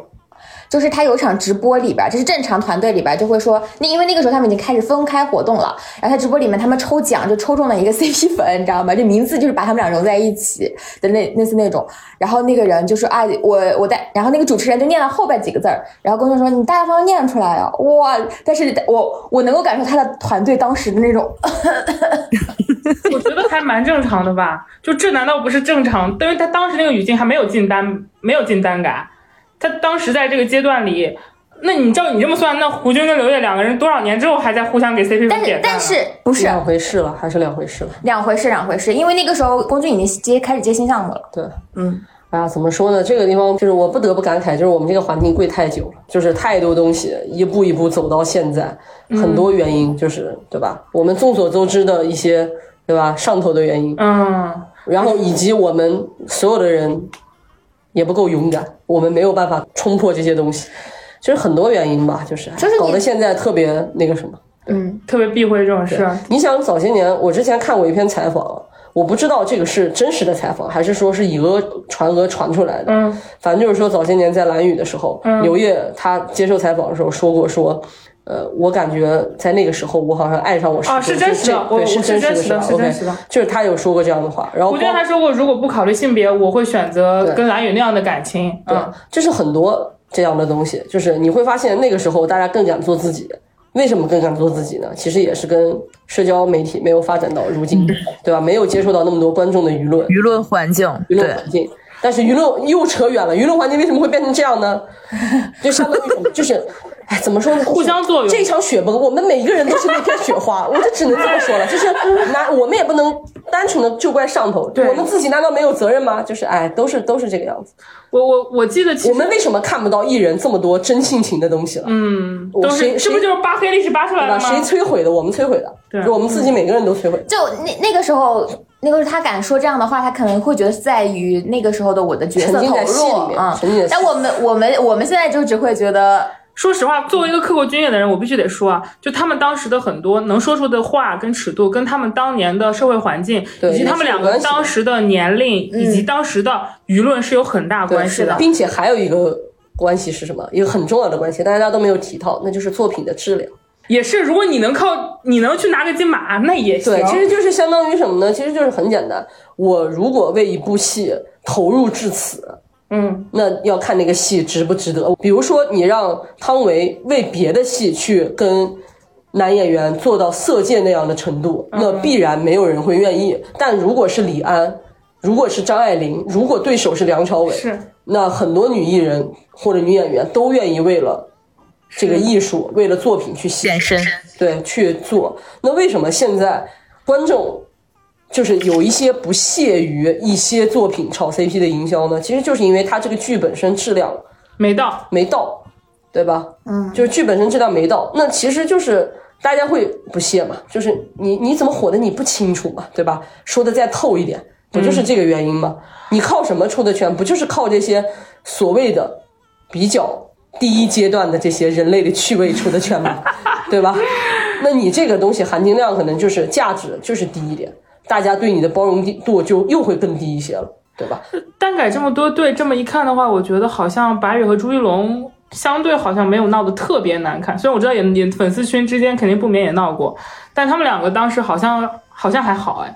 就是他有一场直播里边，这是正常团队里边就会说，那因为那个时候他们已经开始分开活动了，然后他直播里面他们抽奖就抽中了一个 CP 粉，你知道吗？这名字就是把他们俩融在一起的那类似那种。然后那个人就说啊，我我在，然后那个主持人就念了后边几个字儿，然后龚俊说你大方念出来啊，哇！但是我我能够感受他的团队当时的那种 我觉得还蛮正常的吧？就这难道不是正常？因为他当时那个语境还没有进单，没有进单改，他当时在这个阶段里。那你照你这么算，那胡军跟刘烨两个人多少年之后还在互相给 CP 但？是但是不是两回事了，还是两回事了。两回事，两回事。因为那个时候龚俊已经接开始接新项目了。对，嗯，哎呀，怎么说呢？这个地方就是我不得不感慨，就是我们这个环境跪太久了，就是太多东西一步一步走到现在，很多原因就是对吧？我们众所周知的一些对吧上头的原因，嗯，然后以及我们所有的人也不够勇敢，我们没有办法冲破这些东西，其实很多原因吧，就是就是搞得现在特别那个什么。嗯，特别避讳这种事。你想早些年，我之前看过一篇采访，我不知道这个是真实的采访，还是说是以讹传讹传出来的。嗯，反正就是说早些年在蓝宇的时候，刘烨他接受采访的时候说过说。呃，我感觉在那个时候，我好像爱上我师哦兄是真实的我这对，是我是真实的是真实的就是他有说过这样的话，然后我觉得他说过，如果不考虑性别，我会选择跟蓝宇那样的感情。对嗯，，就是很多这样的东西，就是你会发现那个时候大家更敢做自己。为什么更敢做自己呢？其实也是跟社交媒体没有发展到如今，对吧？没有接触到那么多观众的舆论，舆论环境，舆论，环境。但是舆论又扯远了，舆论环境为什么会变成这样呢？就相当于？就是，哎，怎么说呢？互相作用这场雪崩，我们每一个人都是那片雪花，我就只能这么说了。就是拿我们也不能单纯的就怪上头，对我们自己难道没有责任吗？就是，哎，都是都是这个样子。我我我记得其实我们为什么看不到艺人这么多真性情的东西了？嗯都是是不是就是扒黑历史扒出来？的吗？谁摧毁的？我们摧毁的，对我们自己每个人都摧毁。就那那个时候，那个时候他敢说这样的话，他可能会觉得在于那个时候的我的角色投沉浸在戏里面入啊沉浸在。戏但我们我们我们现在就只会觉得，说实话，作为一个刻过军演的人，我必须得说啊，就他们当时的很多能说出的话跟尺度，跟他们当年的社会环境，以及他们两个也是有关系的当时的年龄，以及当时的舆论是有很大，关系的。并且还有一个关系是什么？一个很重要的关系，大家都没有提到，那就是作品的质量。也是，如果你能靠你能去拿个金马，那也行。对，其实就是相当于什么呢？其实就是很简单，我如果为一部戏投入至此，嗯，那要看那个戏值不值得。比如说，你让汤唯为别的戏去跟男演员做到色戒那样的程度，那必然没有人会愿意。但如果是李安，如果是张爱玲，如果对手是梁朝伟，是那很多女艺人或者女演员都愿意为了这个艺术，为了作品去献身，对，去做。那为什么现在观众就是有一些不屑于一些作品炒 CP 的营销呢？其实就是因为它这个剧本身质量没到。没到，对吧？嗯，就是剧本身质量没到，那其实就是大家会不屑嘛，就是你你怎么火的你不清楚嘛，对吧？说的再透一点，不就是这个原因吗？你靠什么出的圈？不就是靠这些所谓的比较第一阶段的这些人类的趣味出的圈吗？对吧？那你这个东西含金量可能就是价值就是低一点，大家对你的包容度就又会更低一些了，对吧？单改这么多对，这么一看的话，我觉得好像白宇和朱一龙相对好像没有闹得特别难看。虽然我知道也也粉丝群之间肯定不免也闹过，但他们两个当时好像好像还好哎。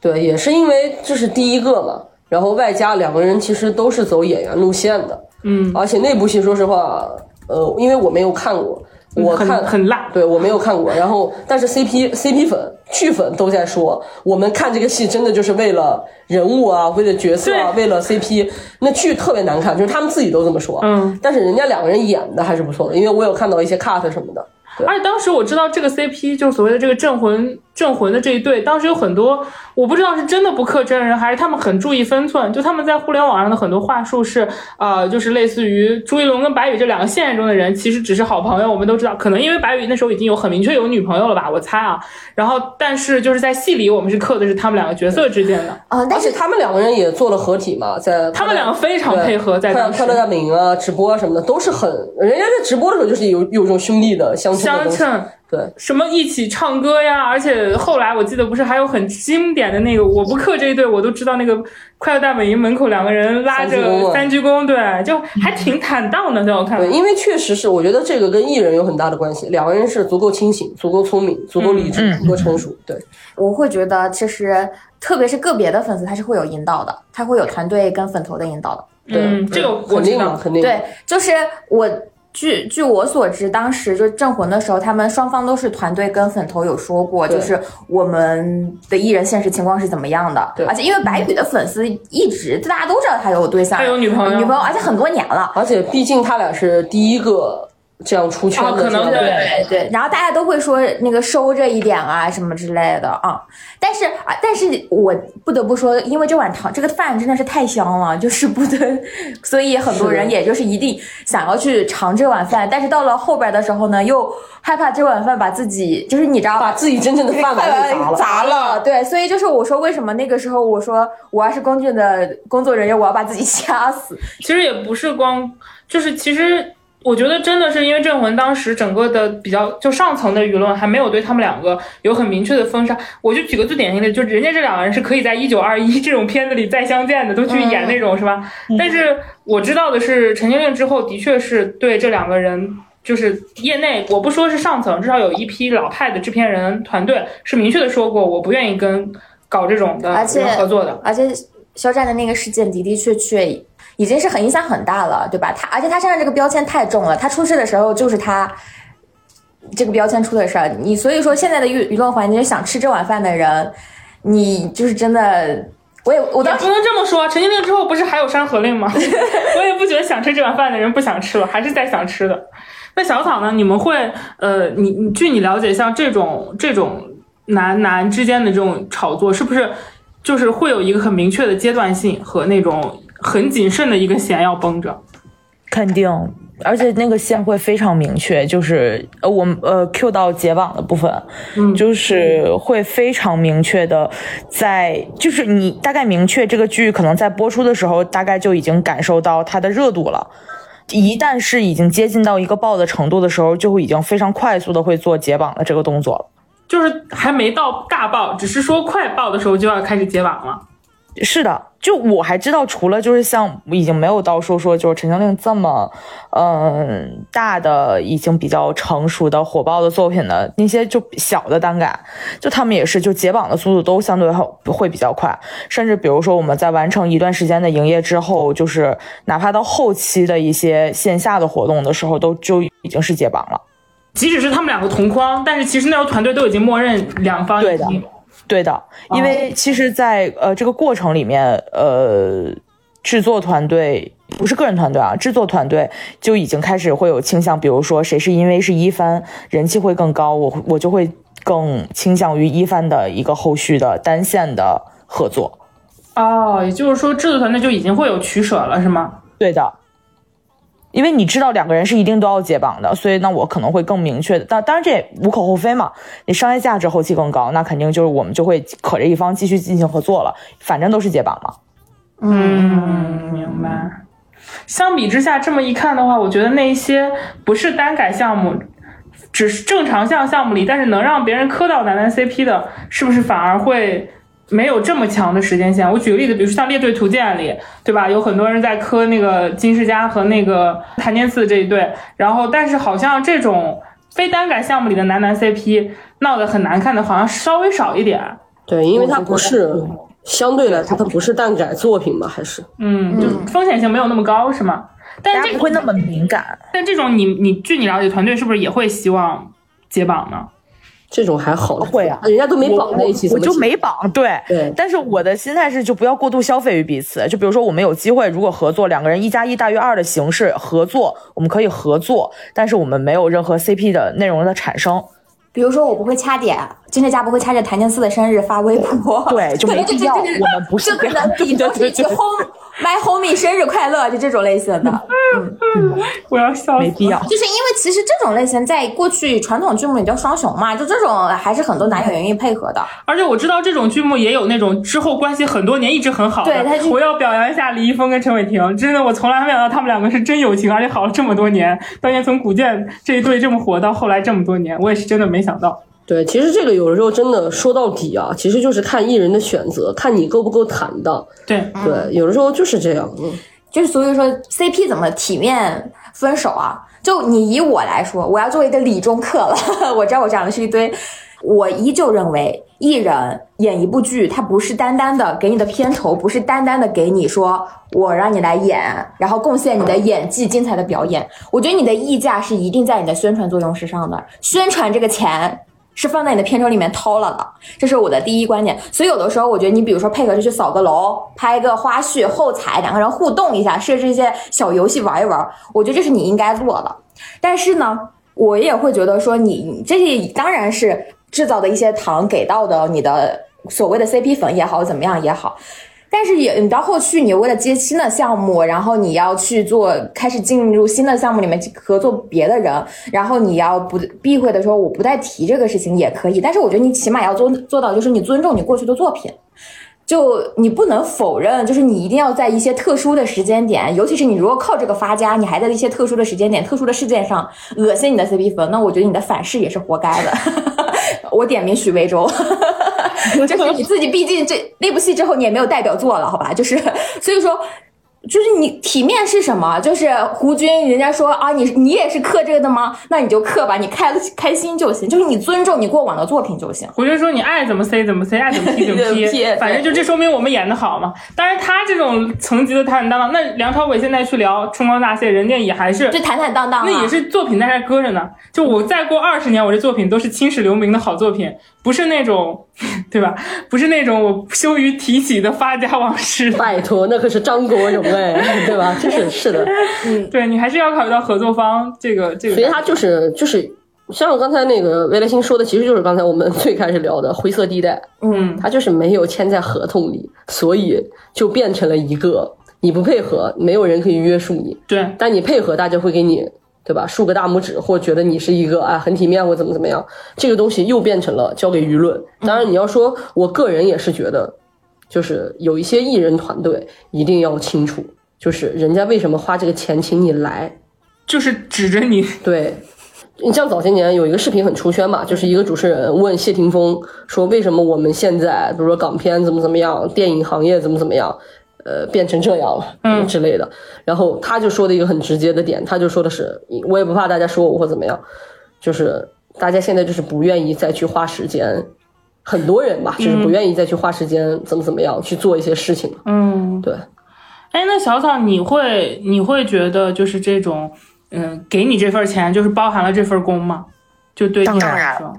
对，也是因为这是第一个嘛，然后外加两个人其实都是走演员路线的，嗯，而且那部戏说实话，呃，因为我没有看过，很我看很辣。对我没有看过，然后但是 CP CP 粉剧粉都在说，我们看这个戏真的就是为了人物啊，为了角色啊，为了 CP。那剧特别难看，就是他们自己都这么说。嗯，但是人家两个人演的还是不错的，因为我有看到一些 cut 什么的。对而且当时我知道这个 CP 就是所谓的这个镇魂镇魂的这一对，当时有很多我不知道是真的不克真人，还是他们很注意分寸。就他们在互联网上的很多话术是，呃，就是类似于朱一龙跟白宇这两个现实中的人，其实只是好朋友。我们都知道，可能因为白宇那时候已经有很明确有女朋友了吧，我猜啊。然后，但是就是在戏里，我们是刻的是他们两个角色之间的，啊，而但是且他们两个人也做了合体嘛，在他们两个非常配合，在当时快快乐大本营啊、直播啊什么的都是很，人家在直播的时候就是有有一种兄弟的。相称。对，什么一起唱歌呀，而且后来我记得不是还有很经典的那个我不克这一对，我都知道那个快乐大本营门口两个人拉着三鞠躬，对，就还挺坦荡的，在我看来对，。因为确实是，我觉得这个跟艺人有很大的关系。两个人是足够清醒、足够聪明、足够理智、足够成熟。对，我会觉得，其实特别是个别的粉丝，他是会有引导的，他会有团队跟粉头的引导的。对嗯，这个我知道肯定，。肯定。对，就是我据据我所知，当时就镇魂的时候，他们双方都是团队跟粉头有说过，就是我们的艺人现实情况是怎么样的。对而且因为白宇的粉丝一直大家都知道他有对象，他有女朋友女朋友，而且很多年了。而且毕竟他俩是第一个这样出圈的，哦可能对。对，然后大家都会说那个收着一点啊什么之类的啊，但是啊，但是我不得不说，因为这碗汤这个饭真的是太香了，就是不得，所以很多人也就是一定想要去尝这碗饭，但是到了后边的时候呢，又害怕这碗饭把自己就是你知道把自己真正的饭碗给砸了。砸了，对，所以就是我说为什么那个时候我说我要是工具的工作人员，我要把自己掐死，其实也不是光，就是其实我觉得真的是因为镇魂当时整个的比较就上层的舆论还没有对他们两个有很明确的封杀。我就举个最典型的，就人家这两个人是可以在一九二一这种片子里再相见的，都去演那种、是吧？但是我知道的是，《陈情令》之后的确是对这两个人。就是业内，我不说是上层，至少有一批老派的制片人团队是明确的说过，我不愿意跟搞这种的合作的。而且肖战的那个事件的的确确已经是很影响很大了，对吧？他而且他身上这个标签太重了，他出事的时候就是他这个标签出的事儿。你所以说现在的舆舆论环境，想吃这碗饭的人，你就是真的，我也我当时不能这么说，陈情令之后不是还有山河令吗？我也不觉得想吃这碗饭的人不想吃了，还是在想吃的。那小草呢？你们会呃，你你据你了解，像这种这种男男之间的这种炒作，是不是就是会有一个很明确的阶段性和那种很谨慎的一个弦要绷着？肯定，而且那个线会非常明确，就是呃，我们呃 Q 到解绑的部分，嗯，就是会非常明确的在，就是你大概明确这个剧可能在播出的时候，大概就已经感受到它的热度了。一旦是已经接近到一个爆的程度的时候，就会已经非常快速的会做解绑的这个动作了。就是还没到大爆，只是说快爆的时候就要开始解绑了。是的，就我还知道，除了就是像已经没有到说说就是《陈情令》这么，嗯、大的已经比较成熟的火爆的作品的那些就小的单改，就他们也是就解绑的速度都相对会会比较快，甚至比如说我们在完成一段时间的营业之后，就是哪怕到后期的一些线下的活动的时候，都就已经是解绑了。即使是他们两个同框，但是其实那时候团队都已经默认两方已对的经对的，因为其实在，呃这个过程里面，呃，制作团队不是个人团队啊，制作团队就已经开始会有倾向，比如说谁是因为是一番人气会更高，我我就会更倾向于一番的一个后续的单线的合作。哦，也就是说制作团队就已经会有取舍了，是吗？对的，因为你知道两个人是一定都要解绑的，所以那我可能会更明确的。当当然这也无可厚非嘛，你商业价值后期更高，那肯定就是我们就会可着一方继续进行合作了，反正都是解绑嘛。嗯，明白。相比之下，这么一看的话，我觉得那些不是单改项目，只是正常项项目里，但是能让别人磕到男男 CP 的，是不是反而会没有这么强的时间线？我举个例子，比如说像《列队图鉴》里，对吧？有很多人在磕那个金世佳和那个谭健次这一对，然后但是好像这种非单改项目里的男男 CP 闹得很难看的，好像稍微少一点。对，因为它不是相对来说，它不是单改作品吧，还是嗯，就风险性没有那么高，是吗？但这大家不会那么敏感。但这种你你据你了解，团队是不是也会希望解绑呢？这种还好，会啊人家都没绑在一起，我就没绑，对对但是我的心态是，就不要过度消费于彼此。就比如说，我们有机会，如果合作，两个人一加一大于二的形式合作，我们可以合作，但是我们没有任何 CP 的内容的产生。比如说我不会掐点，金志佳不会掐着谭健次的生日发微博，对就没可能必要我们不是这样对对对 home my homie 生日快乐，就这种类型的。嗯 我要笑死了没必要。就是因为其实这种类型在过去传统剧目里叫双雄嘛，就这种还是很多男演员愿意配合的。而且我知道这种剧目也有那种之后关系很多年一直很好的。对他就我要表扬一下李易峰跟陈伟霆，真的我从来没想到他们两个是真友情，而且好了这么多年。当年从古剑这一对这么火到后来这么多年，我也是真的没想到。对，其实这个有的时候真的说到底啊，其实就是看艺人的选择，看你够不够坦荡。对，对，有的时候就是这样。嗯，就是所以说 CP 怎么体面分手啊？就你以我来说，我要做一个理中客了。我知道我讲的是一堆，我依旧认为艺人演一部剧，他不是单单的给你的片酬，不是单单的给你说我让你来演，然后贡献你的演技、精彩的表演。我觉得你的溢价是一定在你的宣传作用之上的，宣传这个钱。是放在你的片酬里面掏了的，这是我的第一观点。所以有的时候，我觉得你比如说配合着去扫个楼，拍个花絮、后采，两个人互动一下，设置一些小游戏玩一玩，我觉得这是你应该做的。但是呢，我也会觉得说，你这些当然是制造的一些糖给到的你的所谓的 CP 粉也好，怎么样也好。但是也，你到后续，你为了接新的项目，然后你要去做，开始进入新的项目里面合作别的人，然后你要不避讳的说我不再提这个事情也可以，但是我觉得你起码要做做到，就是你尊重你过去的作品。就你不能否认，就是你一定要在一些特殊的时间点，尤其是你如果靠这个发家，你还在一些特殊的时间点、特殊的事件上恶心你的 CP 粉，那我觉得你的反噬也是活该的。我点名许魏洲，就是你自己，毕竟这那部戏之后你也没有代表作了，好吧？就是所以说。就是你体面是什么？就是胡军，人家说啊，你你也是刻这个的吗？那你就刻吧，你开开心就行，就是你尊重你过往的作品就行。胡军说你爱怎么 C 怎么 C，爱怎么 P 怎么 P，反正就这说明我们演的好嘛。当然他这种层级的坦坦荡荡，那梁朝伟现在去聊《春光大泄》，人家也还是就坦坦荡荡，那也是作品在那搁着呢。就我再过二十年，我这作品都是青史留名的好作品，不是那种，对吧？不是那种我羞于提起的发家往事。拜托，那可是张国荣哎，对吧？就是是的，嗯，对你还是要考虑到合作方这个这个。所以他就是就是像我刚才那个魏来星说的，其实就是刚才我们 最开始聊的灰色地带。嗯，他就是没有签在合同里，所以就变成了一个你不配合，没有人可以约束你。对，但你配合，大家会给你。对吧？竖个大拇指，或觉得你是一个啊很体面，或怎么怎么样，这个东西又变成了交给舆论。当然，你要说，我个人也是觉得，就是有一些艺人团队一定要清楚，就是人家为什么花这个钱请你来，就是指着你。对，你像早些年有一个视频很出圈嘛，就是一个主持人问谢霆锋说，为什么我们现在比如说港片怎么怎么样，电影行业怎么怎么样。呃，变成这样了，嗯之类的。然后他就说的一个很直接的点，他就说的是，我也不怕大家说我或怎么样，就是大家现在就是不愿意再去花时间，很多人吧，就是不愿意再去花时间怎么怎么样去做一些事情。嗯，对。哎，那小草，你会你会觉得就是这种，嗯，给你这份钱就是包含了这份工吗？就对你来说，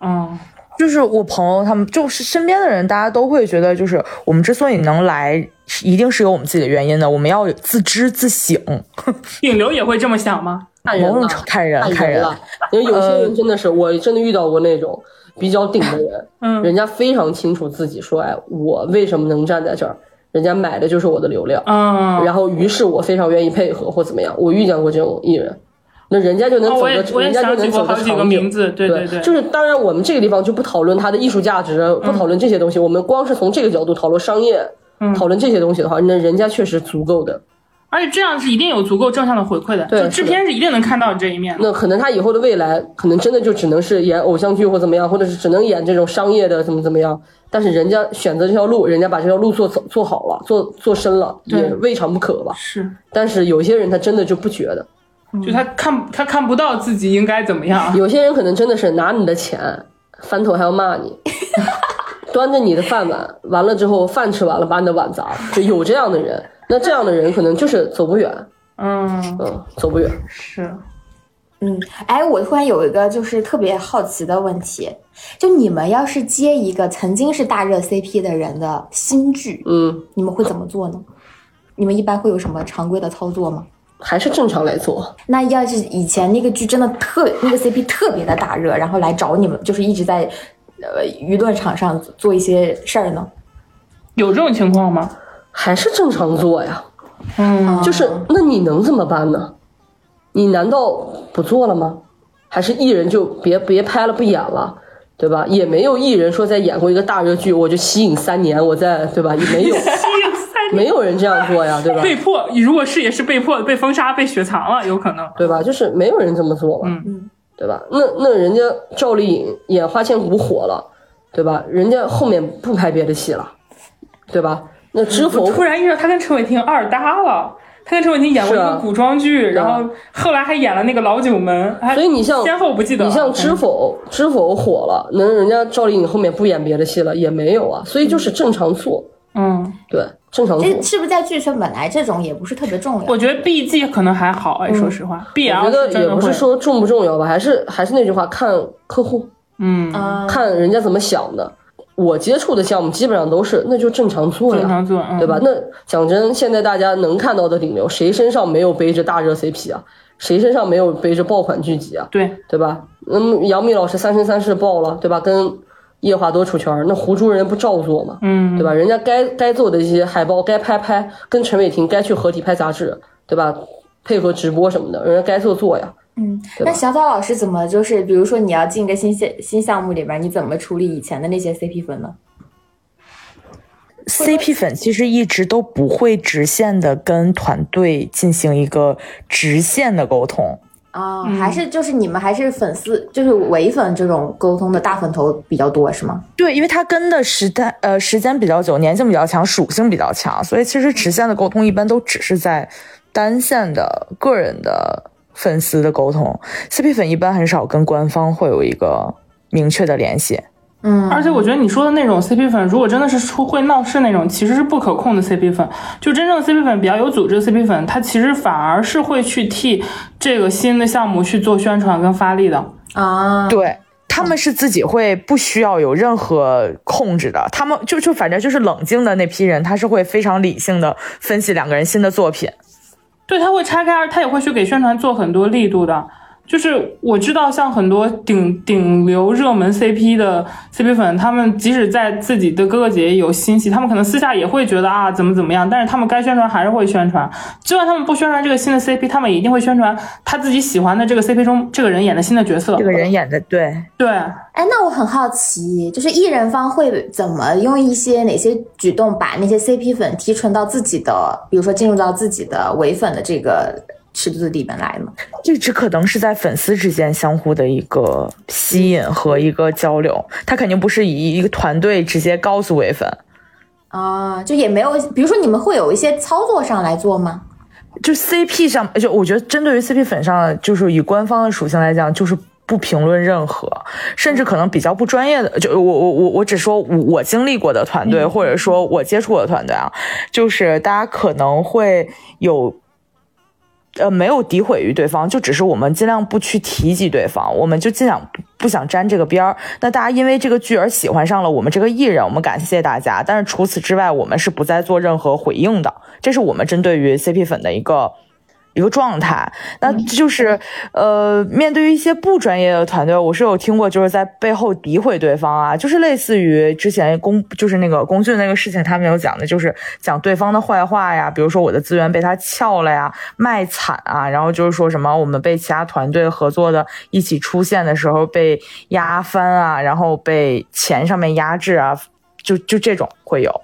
嗯。就是我朋友他们，就是身边的人，大家都会觉得，就是我们之所以能来，一定是有我们自己的原因的。我们要自知自省。顶流也会这么想吗？看人了，看人，看人。因为有些人真的是，我真的遇到过那种比较顶的人，嗯，人家非常清楚自己说，哎，我为什么能站在这儿？人家买的就是我的流量，嗯，然后于是我非常愿意配合或怎么样。我遇见过这种艺人。那人家就能走个，人家就能走个长名字，对对对，就是当然我们这个地方就不讨论它的艺术价值，不讨论这些东西，我们光是从这个角度讨论商业，讨论这些东西的话，那人家确实足够的，而且这样是一定有足够正向的回馈的，就制片是一定能看到这一面。那可能他以后的未来，可能真的就只能是演偶像剧或怎么样，或者是只能演这种商业的怎么怎么样。但是人家选择这条路，人家把这条路做做好了，做做深了，也未尝不可吧。是，但是有些人他真的就不觉得。就他看他看不到自己应该怎么样，有些人可能真的是拿你的钱翻头还要骂你，端着你的饭碗，完了之后饭吃完了把你的碗砸了，就有这样的人。那这样的人可能就是走不远，嗯，嗯，走不远。是。嗯，哎，我突然有一个就是特别好奇的问题，就你们要是接一个曾经是大热 CP 的人的新剧，嗯，你们会怎么做呢？你们一般会有什么常规的操作吗？还是正常来做。那要是以前那个剧真的特那个 CP 特别的大热，然后来找你们，就是一直在呃舆论场上做一些事儿呢？有这种情况吗？还是正常做呀。嗯，就是那你能怎么办呢？你难道不做了吗？还是艺人就别别拍了不演了，对吧？也没有艺人说在演过一个大热剧我就吸引三年，我在对吧？也没有，没有人这样做呀，对吧？被迫，如果是也是被迫被封杀、被雪藏了，有可能。对吧？就是没有人这么做嘛，嗯对吧？那那人家赵丽颖演《花千骨》火了，对吧？人家后面不拍别的戏了，对吧？那知否我突然意识到他跟陈伟霆二搭了。他跟陈伟霆演过一个古装剧，然后后来还演了那个《老九门》，所以你像先后不记得。你像知否，知否火了，那人家赵丽颖后面不演别的戏了，也没有啊。所以就是正常做，嗯，对，正常做。这是不是在剧圈本来这种也不是特别重要？我觉得 B G 可能还好哎，说实话，B 我 L 觉得也不是说重不重要吧，还是还是那句话，看客户，嗯啊，看人家怎么想的。我接触的项目基本上都是，那就正常做呀，正常做，嗯对吧？那讲真，现在大家能看到的顶流，谁身上没有背着大热 CP 啊？谁身上没有背着爆款剧集啊？对，对吧？那么杨幂老师《三生三世》爆了，对吧？跟夜华多出圈，那胡珠人不照做吗？嗯，对吧？人家该该做的一些海报该拍拍，跟陈伟霆该去合体拍杂志，对吧？配合直播什么的，人家该做做呀。嗯，那小草老师怎么就是，比如说你要进一个新项新项目里边，你怎么处理以前的那些 CP 粉呢？CP 粉其实一直都不会直线的跟团队进行一个直线的沟通。啊、还是就是你们还是粉丝，就是伪粉这种沟通的大粉头比较多是吗？对，因为他跟的时代呃时间比较久，粘性比较强，属性比较强，所以其实直线的沟通一般都只是在单线的个人的粉丝的沟通，CP 粉一般很少跟官方会有一个明确的联系。嗯，而且我觉得你说的那种 CP 粉，如果真的是出会闹事那种，其实是不可控的 CP 粉。就真正 CP 粉比较有组织的 CP 粉，他其实反而是会去替这个新的项目去做宣传跟发力的。啊，对。他们是自己会不需要有任何控制的，他们就就反正就是冷静的那批人，他是会非常理性的分析两个人新的作品。对，他会拆开，他也会去给宣传做很多力度的。就是我知道，像很多顶顶流热门 CP 的 CP 粉，他们即使在自己的哥哥姐姐有新戏，他们可能私下也会觉得啊怎么怎么样，但是他们该宣传还是会宣传。就算他们不宣传这个新的 CP，他们也一定会宣传他自己喜欢的这个 CP 中这个人演的新的角色。这个人演的对，对，哎，那我很好奇，就是艺人方会怎么用一些哪些举动把那些 CP 粉提纯到自己的，比如说进入到自己的唯粉的这个池子里面来呢？这只可能是在粉丝之间相互的一个吸引和一个交流，他肯定不是以一个团队直接告诉唯粉。啊，就也没有，比如说你们会有一些操作上来做吗？就 CP 上，就我觉得针对于 CP 粉上，就是以官方的属性来讲，就是不评论任何，甚至可能比较不专业的，就我我我我只说我我经历过的团队，或者说我接触过的团队啊，就是大家可能会有。呃，没有诋毁于对方，就只是我们尽量不去提及对方，我们就尽量不想沾这个边儿。那大家因为这个剧而喜欢上了我们这个艺人，我们感谢大家。但是除此之外，我们是不再做任何回应的。这是我们针对于 CP 粉的一个一个状态。那就是呃，面对于一些不专业的团队，我是有听过，就是在背后诋毁对方啊，就是类似于之前公就是那个龚俊那个事情，他们有讲的，就是讲对方的坏话呀，比如说我的资源被他撬了呀，卖惨啊，然后就是说什么我们被其他团队合作的一起出现的时候被压翻啊，然后被钱上面压制啊，就就这种会有，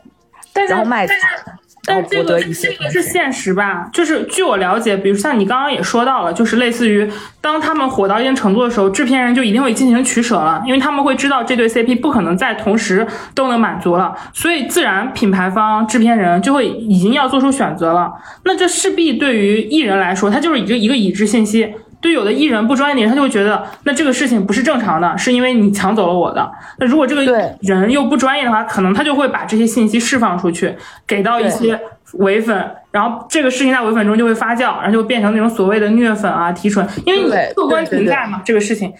然后卖惨。但是这个这个是现实吧？就是据我了解，比如像你刚刚也说到了，就是类似于当他们火到一定程度的时候，制片人就一定会进行取舍了，因为他们会知道这对 CP 不可能在同时都能满足了，所以自然品牌方、制片人就会已经要做出选择了。那这势必对于艺人来说，他就是一个一个已知信息。对有的艺人不专业的人，他就会觉得那这个事情不是正常的，是因为你抢走了我的。那如果这个人又不专业的话，可能他就会把这些信息释放出去，给到一些伪粉，然后这个事情在伪粉中就会发酵，然后就变成那种所谓的虐粉啊、提纯，因为你客观对对对评价嘛，这个事情，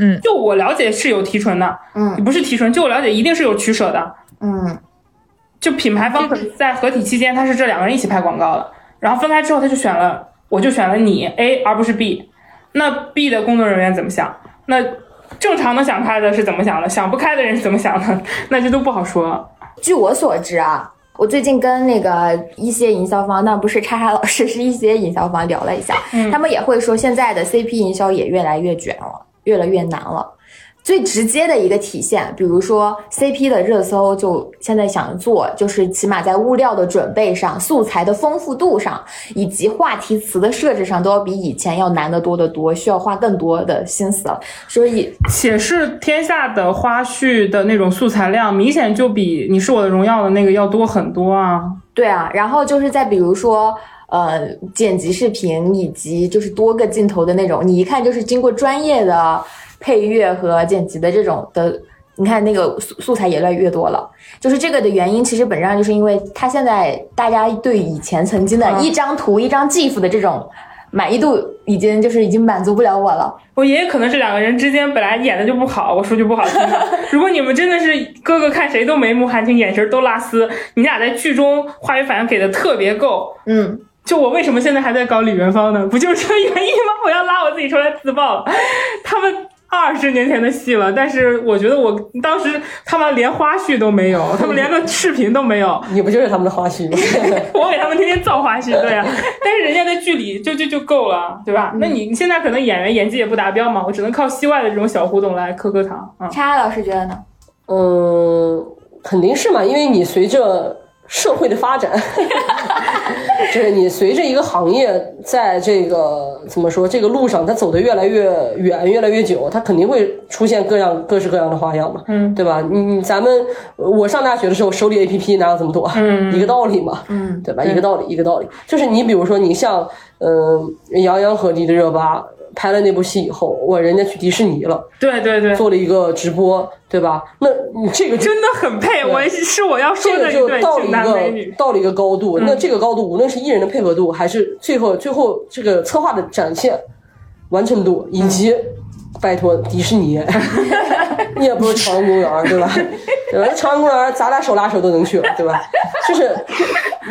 嗯。就我了解是有提纯的，嗯你不是提纯，就我了解一定是有取舍的，嗯，就品牌方可能在合体期间，他是这两个人一起拍广告的，然后分开之后他就选了，我就选了你 A 而不是 B，那 B 的工作人员怎么想？那正常的想开的是怎么想的？想不开的人是怎么想的？那就都不好说了。据我所知啊，我最近跟那个一些营销方，那不是叉叉老师，是一些营销方聊了一下，他们也会说现在的 CP 营销也越来越卷了，越来越难了。最直接的一个体现，比如说 CP 的热搜，就现在想做，就是起码在物料的准备上、素材的丰富度上，以及话题词的设置上，都要比以前要难得多得多，需要花更多的心思了。所以且是天下的花絮的那种素材量，明显就比《你是我的荣耀》的那个要多很多啊。对啊，然后就是再比如说，呃，剪辑视频以及就是多个镜头的那种，你一看就是经过专业的配乐和剪辑的这种的。你看那个素素材也越来越多了，就是这个的原因，其实本质上就是因为它现在大家对以前曾经的嗯一张图、一张 GIF 的这种满意度，已经就是已经满足不了我了。我爷爷可能是两个人之间本来演的就不好，我说句不好听的，如果你们真的是哥哥看谁都眉目含情，眼神都拉丝，你俩在剧中话语反应给的特别够，嗯，就我为什么现在还在搞李元芳呢？不就是这个原因吗？我要拉我自己出来自爆了。他们二十年前的戏了，但是我觉得我当时他们连花絮都没有，他们连个视频都没有。你不就是他们的花絮吗？我给他们天天造花絮，对啊，但是人家在剧里就就就够了，对吧？那你你现在可能演员演技也不达标嘛，我只能靠戏外的这种小互动来磕磕糖啊。叉叉老师觉得呢？嗯，肯定是嘛，因为你随着社会的发展，就是你随着一个行业在这个怎么说这个路上，它走得越来越远、越来越久，它肯定会出现各样各式各样的花样嘛，嗯，对吧？你你咱们我上大学的时候手里 APP 哪有这么多？嗯一个道理嘛，嗯，对吧？一个道理，一个道理，就是你比如说你像嗯、杨洋和迪丽热巴拍了那部戏以后，哇，人家去迪士尼了，对对对，做了一个直播，对吧？那你这个真的很配，我是我要说这个的就到了一个。到了一个高度，嗯那这个高度，无论是艺人的配合度，还是最后最后这个策划的展现完成度，以及、嗯拜托迪士尼，你也不是朝阳公园，对吧？对吧？朝阳公园咱俩手拉手都能去了，对吧？就是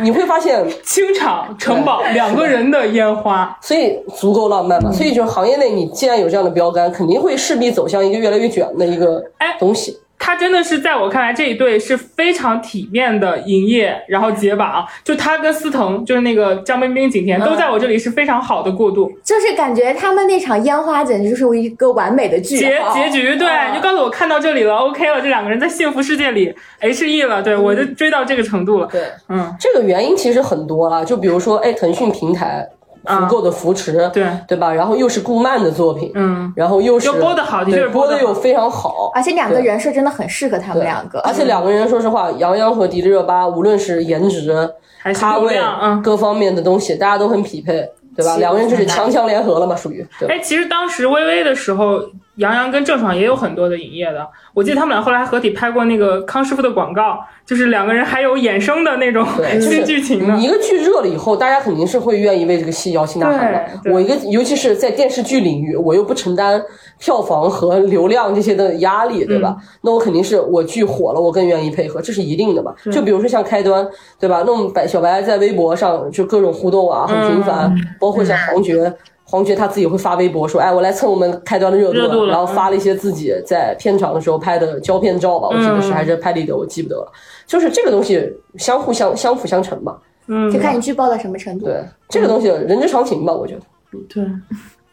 你会发现，清场、城堡两个人的烟花，所以足够浪嗯漫嘛。所以就是行业内，你既然有这样的标杆，肯定会势必走向一个越来越卷的一个哎东西。他真的是在我看来这一对是非常体面的营业，然后解绑。就他跟司藤，就是那个江彬彬、景甜，都在我这里是非常好的过渡。就是感觉他们那场烟花简直就是一个完美的剧结结局，对，就告诉我看到这里了，OK 了，这两个人在幸福世界里 H E 了，对我就追到这个程度了。对，嗯，这个原因其实很多了，就比如说，哎，腾讯平台足够的扶持，对对吧？然后又是顾漫的作品，嗯，然后又是又播的好的确播的又非常好，而且两个人设真的很适合他们两个，而且两个人说实话，杨洋和迪丽热巴，无论是颜值、还是咖位，嗯。各方面的东西，大家都很匹配，对吧？两个人就是强强联合了嘛，属于对。哎，其实当时微微的时候，杨洋跟郑爽也有很多的营业的。我记得他们俩后来还合体拍过那个康师傅的广告，就是两个人还有衍生的那种对，就新是剧情的你。一个剧热了以后，大家肯定是会愿意为这个戏摇旗呐喊的。我一个，尤其是在电视剧领域，我又不承担票房和流量这些的压力，对吧？嗯那我肯定是我剧火了，我更愿意配合，这是一定的嘛。就比如说像开端，对吧？那我们白小白在微博上就各种互动啊，很频繁，嗯包括像黄觉。黄觉他自己会发微博说：“哎，我来蹭我们开端的热度热度了然后发了一些自己在片场的时候拍的胶片照吧，我记得是嗯还是拍立得，我记不得了。就是这个东西相互相相辅相成嘛。嗯，就看你剧爆到什么程度。对，这个东西人之常情吧，我觉得。对。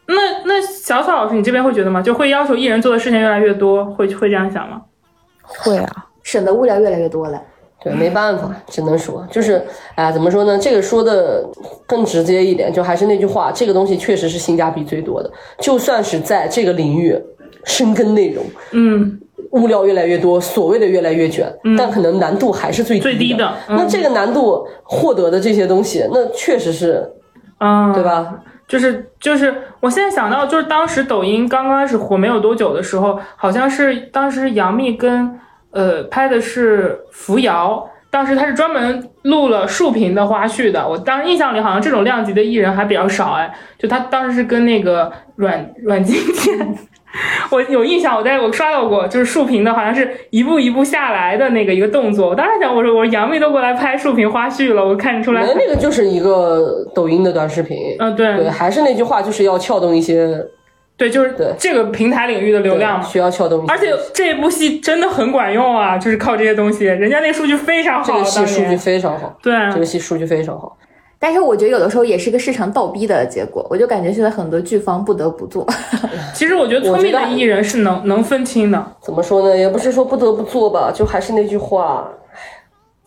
那那小草老师，你这边会觉得吗？就会要求艺人做的事情越来越多，会会这样想吗？会啊，省得物料越来越多了。对，没办法，只能说就是，哎呀，怎么说呢？这个说的更直接一点，就还是那句话，这个东西确实是性价比最多的。就算是在这个领域深耕内容，嗯，物料越来越多，所谓的越来越卷，但可能难度还是最最低的。嗯那这个难度获得的这些东西，那确实是，啊，对？吧？就是就是，我现在想到，就是当时抖音刚刚开始火没有多久的时候，好像是当时杨幂跟呃拍的是扶摇。当时他是专门录了竖屏的花絮的。我当时印象里好像这种量级的艺人还比较少哎，就他当时是跟那个阮阮经天。我有印象，我在我刷到过，就是竖屏的，好像是一步一步下来的那个一个动作。我当时想，我说我说杨幂都过来拍竖屏花絮了，我看出来。那个就是一个抖音的短视频。嗯，对对，还是那句话，就是要撬动一些。对，就是这个平台领域的流量需要撬动。而且这部戏真的很管用啊，就是靠这些东西，人家那数据非常好。这个戏数据非常好。对，这个戏数据非常好。但是我觉得有的时候也是个市场倒逼的结果，我就感觉现在很多剧方不得不做。其实我觉得聪明的艺人是能能分清的。怎么说呢？也不是说不得不做吧，就还是那句话，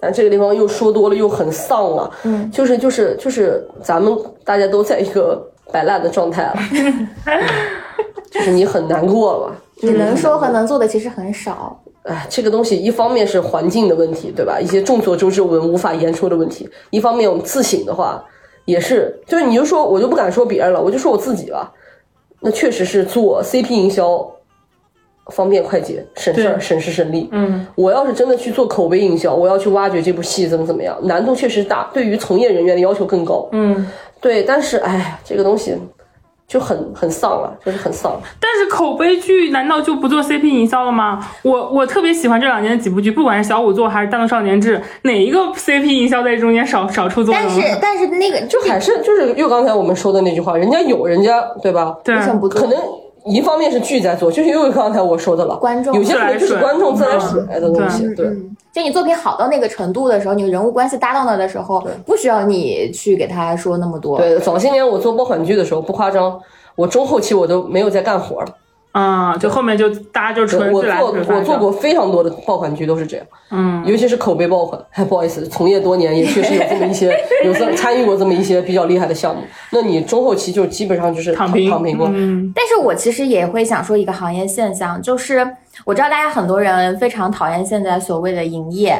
咱这个地方又说多了又很丧了。嗯，就是就是就是咱们大家都在一个摆烂的状态了，就是你很难过了？你能说和能做的其实很少。哎，这个东西一方面是环境的问题，对吧？一些众所周知我们无法言说的问题。一方面我们自省的话，也是，就是你就说，我就不敢说别人了，我就说我自己吧。那确实是做 CP 营销方便快捷，省事儿、省时省力。嗯，我要是真的去做口碑营销，我要去挖掘这部戏怎么怎么样，难度确实大，对于从业人员的要求更高。嗯，对，但是哎，这个东西。就很很丧了，就是很丧。但是口碑剧难道就不做 CP 营销了吗？我我特别喜欢这两年的几部剧，不管是小五座还是大闹少年志，哪一个 CP 营销在中间少少出作用？但是但是那个就还是就是又刚才我们说的那句话，人家有人家对吧？对，可能一方面是剧在做，就是又刚才我说的了，观众有些可能就是观众自来水来的东西，对。就你作品好到那个程度的时候，你人物关系搭到那的时候，不需要你去给他说那么多。对，早些年我做播款剧的时候，不夸张。我中后期我都没有在干活了，啊，就后面就大家就纯我做我做过非常多的爆款剧都是这样，嗯，尤其是口碑爆款，还不好意思，从业多年也确实有这么一些，有这参与过这么一些比较厉害的项目。那你中后期就基本上就是躺平躺平过。但是我其实也会想说一个行业现象，就是我知道大家很多人非常讨厌现在所谓的营业，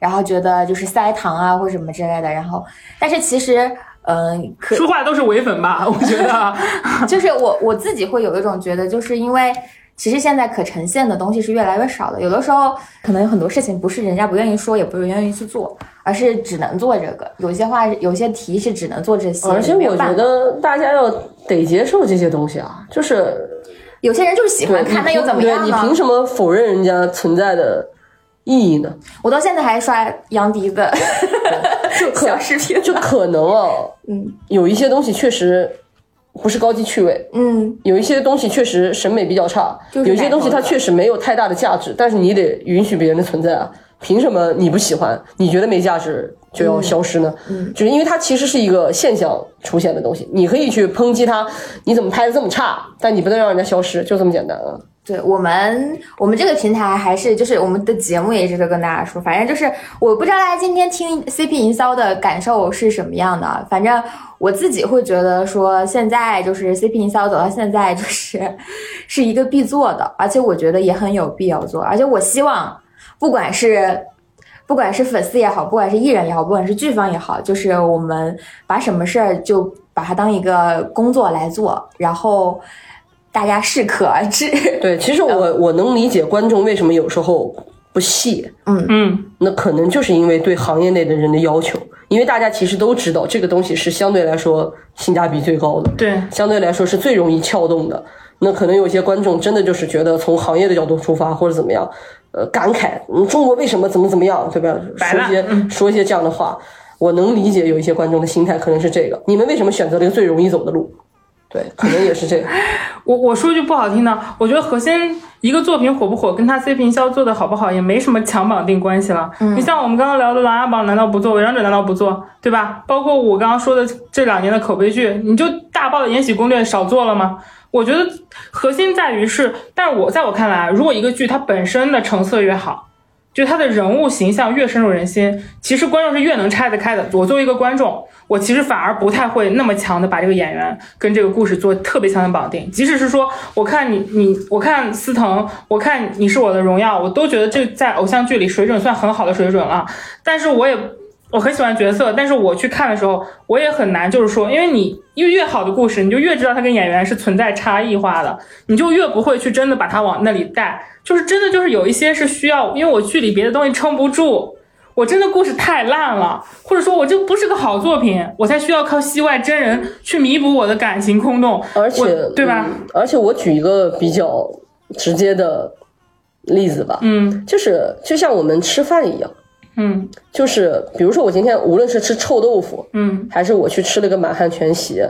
然后觉得就是塞糖啊或什么之类的，然后但是其实。嗯，说话都是伪粉吧？我觉得，就是我我自己会有一种觉得，就是因为其实现在可呈现的东西是越来越少的，有的时候可能有很多事情不是人家不愿意说，也不是愿意去做，而是只能做这个。有些话，有些题是只能做这些。而且我觉得大家要得接受这些东西啊，就是有些人就是喜欢看，那又怎么样呢？你凭什么否认人家存在的意义呢？我到现在还刷杨迪的。小视频就可能啊，嗯，有一些东西确实不是高级趣味，嗯，有一些东西确实审美比较差，有一些东西它确实没有太大的价值，但是你得允许别人的存在啊，凭什么你不喜欢，你觉得没价值就要消失呢？嗯，就是因为它其实是一个现象出现的东西，你可以去抨击它，你怎么拍的这么差，但你不能让人家消失，就这么简单啊。对我们，我们这个平台还是就是我们的节目也是在跟大家说，反正就是我不知道大家今天听 CP 营销的感受是什么样的，反正我自己会觉得说现在就是 CP 营销走到现在就是 是一个必做的，而且我觉得也很有必要做，而且我希望不管是不管是粉丝也好，不管是艺人也好，不管是剧方也好，就是我们把什么事儿就把它当一个工作来做，然后。大家适可而止。对，其实我我能理解观众为什么有时候不细。嗯嗯，那可能就是因为对行业内的人的要求，因为大家其实都知道这个东西是相对来说性价比最高的，对，相对来说是最容易撬动的。那可能有些观众真的就是觉得从行业的角度出发或者怎么样，呃，感慨，嗯，中国为什么怎么怎么样，对吧？说一些说一些这样的话，我能理解有一些观众的心态可能是这个。你们为什么选择了一个最容易走的路？对，可能也是这样。我我说句不好听的，我觉得核心一个作品火不火，跟它 CP 营销做的好不好，也没什么强绑定关系了。你像我们刚刚聊的《琅琊榜》，难道不做？《伪装者》难道不做？对吧？包括我刚刚说的这两年的口碑剧，你就大爆的《延禧攻略》少做了吗？我觉得核心在于是，但是我在我看来，如果一个剧它本身的成色越好。就他的人物形象越深入人心，其实观众是越能拆得开的。我作为一个观众，我其实反而不太会那么强的把这个演员跟这个故事做特别强的绑定。即使是说，我看你你我看司藤，我看你是我的荣耀，我都觉得这在偶像剧里水准算很好的水准了。但是我也。我很喜欢角色，但是我去看的时候，我也很难，就是说，因为你越越好的故事，你就越知道它跟演员是存在差异化的，你就越不会去真的把它往那里带。就是真的，就是有一些是需要，因为我剧里别的东西撑不住，我真的故事太烂了，或者说我这不是个好作品，我才需要靠戏外真人去弥补我的感情空洞，而且对吧？嗯而且我举一个比较直接的例子吧，嗯就是就像我们吃饭一样，嗯就是比如说我今天无论是吃臭豆腐，嗯还是我去吃了个满汉全席，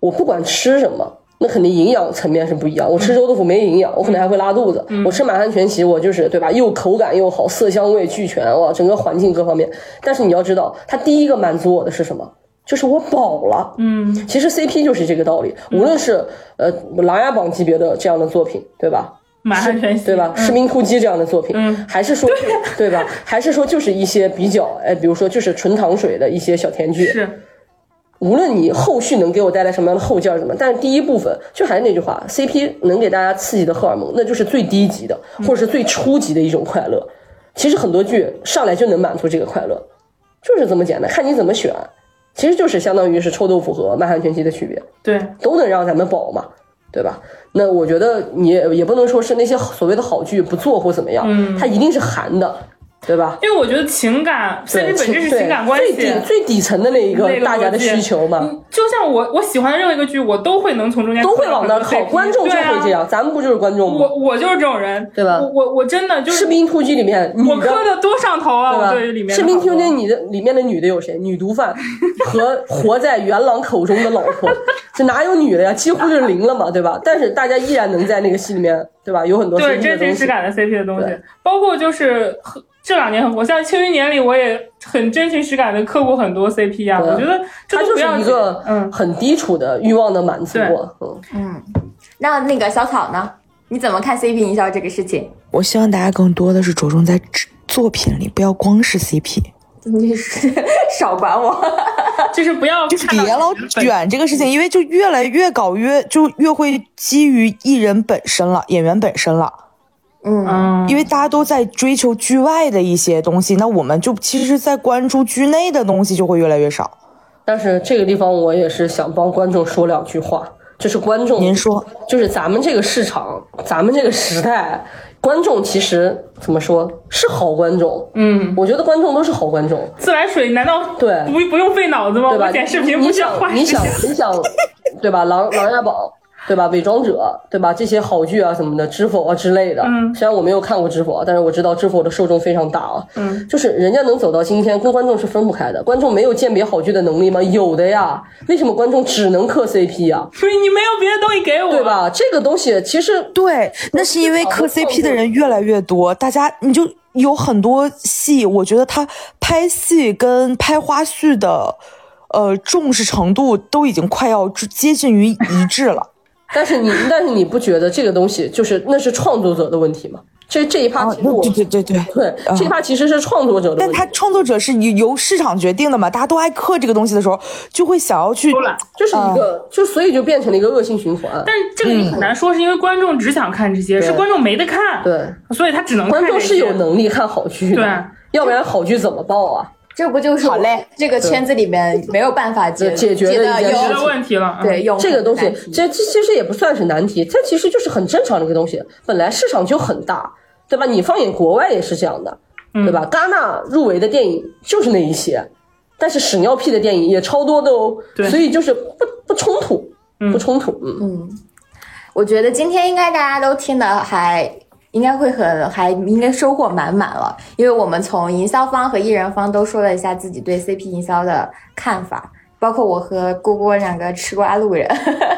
我不管吃什么，那肯定营养层面是不一样。我吃臭豆腐没营养，我可能还会拉肚子。我吃满汉全席，我就是对吧，又口感又好，色香味俱全，哇，整个环境各方面。但是你要知道，它第一个满足我的是什么？就是我饱了。嗯其实 CP 就是这个道理，无论是呃《琅琊榜》级别的这样的作品，对吧？满汉全席对吧？嗯士兵突击这样的作品，嗯还是说，对吧？还是说就是一些比较，哎，比如说就是纯糖水的一些小甜剧，是无论你后续能给我带来什么样的后劲儿，什么，但是第一部分就还是那句话，CP 能给大家刺激的荷尔蒙，那就是最低级的，或者是最初级的一种快乐。其实很多剧上来就能满足这个快乐，就是这么简单，看你怎么选。其实就是相当于是臭豆腐和满汉全席的区别，对都能让咱们饱嘛，对吧？那我觉得你也也不能说是那些所谓的好剧不做或怎么样，嗯它一定是含的，对吧？因为我觉得情感对 CP 本质是情感关系，最底最底层的那一个大家的需求嘛。嗯就像我我喜欢的任何一个剧，我都会能从中间都会往那靠，观众就会这样，咱们不就是观众吗？我我就是这种人，对吧我我我真的就是士兵突击里面我，磕的多上头啊！对吧我对里？面士兵突击你的里面的女的有谁？女毒贩 和活在元朗口中的老婆，这哪有女的呀？几乎就是零了嘛，对吧？但是大家依然能在那个戏里面，对吧？有很多对真。情实感的 CP 的东西对，包括就是很这两年很火，像《庆余年》里我也很真情实感的磕过很多 CP 啊，对我觉得这它就是都不要一个嗯。很低处的欲望的满足对，嗯，那那个小草呢？你怎么看 CP 营销这个事情？我希望大家更多的是着重在作品里，不要光是 CP，你是少管我。就是不要就是别老卷这个事情，因为就越来越搞越就越会基于艺人本身了，演员本身了。嗯，嗯，因为大家都在追求剧外的一些东西，那我们就其实，在关注剧内的东西就会越来越少。但是这个地方我也是想帮观众说两句话，就是观众，您说，就是咱们这个市场，咱们这个时代，观众其实怎么说是好观众，嗯，我觉得观众都是好观众，自来水难道对不不用费脑子吗？对吧？剪视频不是要花想，你想，你想，对吧？琅琅琊榜。对吧？伪装者，对吧？这些好剧啊什么的，知否啊之类的。嗯虽然我没有看过知否啊，但是我知道知否的受众非常大啊。嗯，就是人家能走到今天，跟观众是分不开的。观众没有鉴别好剧的能力吗？有的呀。为什么观众只能磕 CP 啊？所以你没有别的东西给我，对？吧？这个东西其实对，那是因为磕 CP 的人越来越多，大家你就有很多戏，我觉得他拍戏跟拍花絮的，呃，重视程度都已经快要接近于一致了。但是你，但是你不觉得这个东西就是那是创作者的问题吗？这这一趴啊其实我、对对对对对这一趴其实是创作者的问题。但他创作者是由由市场决定的嘛，大家都爱磕这个东西的时候，就会想要去。就是一个，就所以就变成了一个恶性循环。但是这个你很难说，是因为观众只想看这些，对是观众没得看，对，所以他只能看观众是有能力看好剧的，对要不然好剧怎么爆啊？这不就是好嘞这个圈子里面没有办法解解决的有问题了。嗯对，有这个东西这这其实也不算是难题，它其实就是很正常的一个东西。本来市场就很大，对吧？你放眼国外也是这样的，对吧？戛纳入围的电影就是那一些，但是屎尿屁的电影也超多的哦，对所以就是不不冲突，不冲突，嗯。我觉得今天应该大家都听的还应该会很还应该收获满满了，因为我们从营销方和艺人方都说了一下自己对 CP 营销的看法，包括我和郭郭两个吃瓜路人。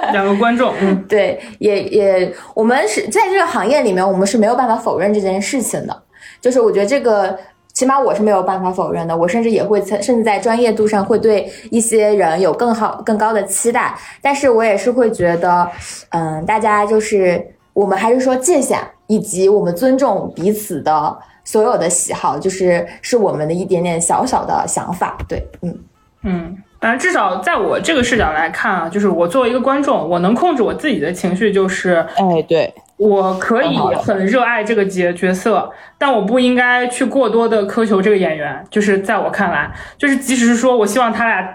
两个观众，嗯，对，也也，我们是在这个行业里面，我们是没有办法否认这件事情的。就是我觉得这个，起码我是没有办法否认的。我甚至也会在，甚至在专业度上会对一些人有更好、更高的期待。但是我也是会觉得，嗯，大家就是我们还是说界限，以及我们尊重彼此的所有的喜好，就是是我们的一点点小小的想法。对，嗯。嗯，但至少在我这个视角来看啊，就是我作为一个观众，我能控制我自己的情绪，就是哎，对，我可以很热爱这个角角色，但我不应该去过多的苛求这个演员。就是在我看来，就是即使是说我希望他俩，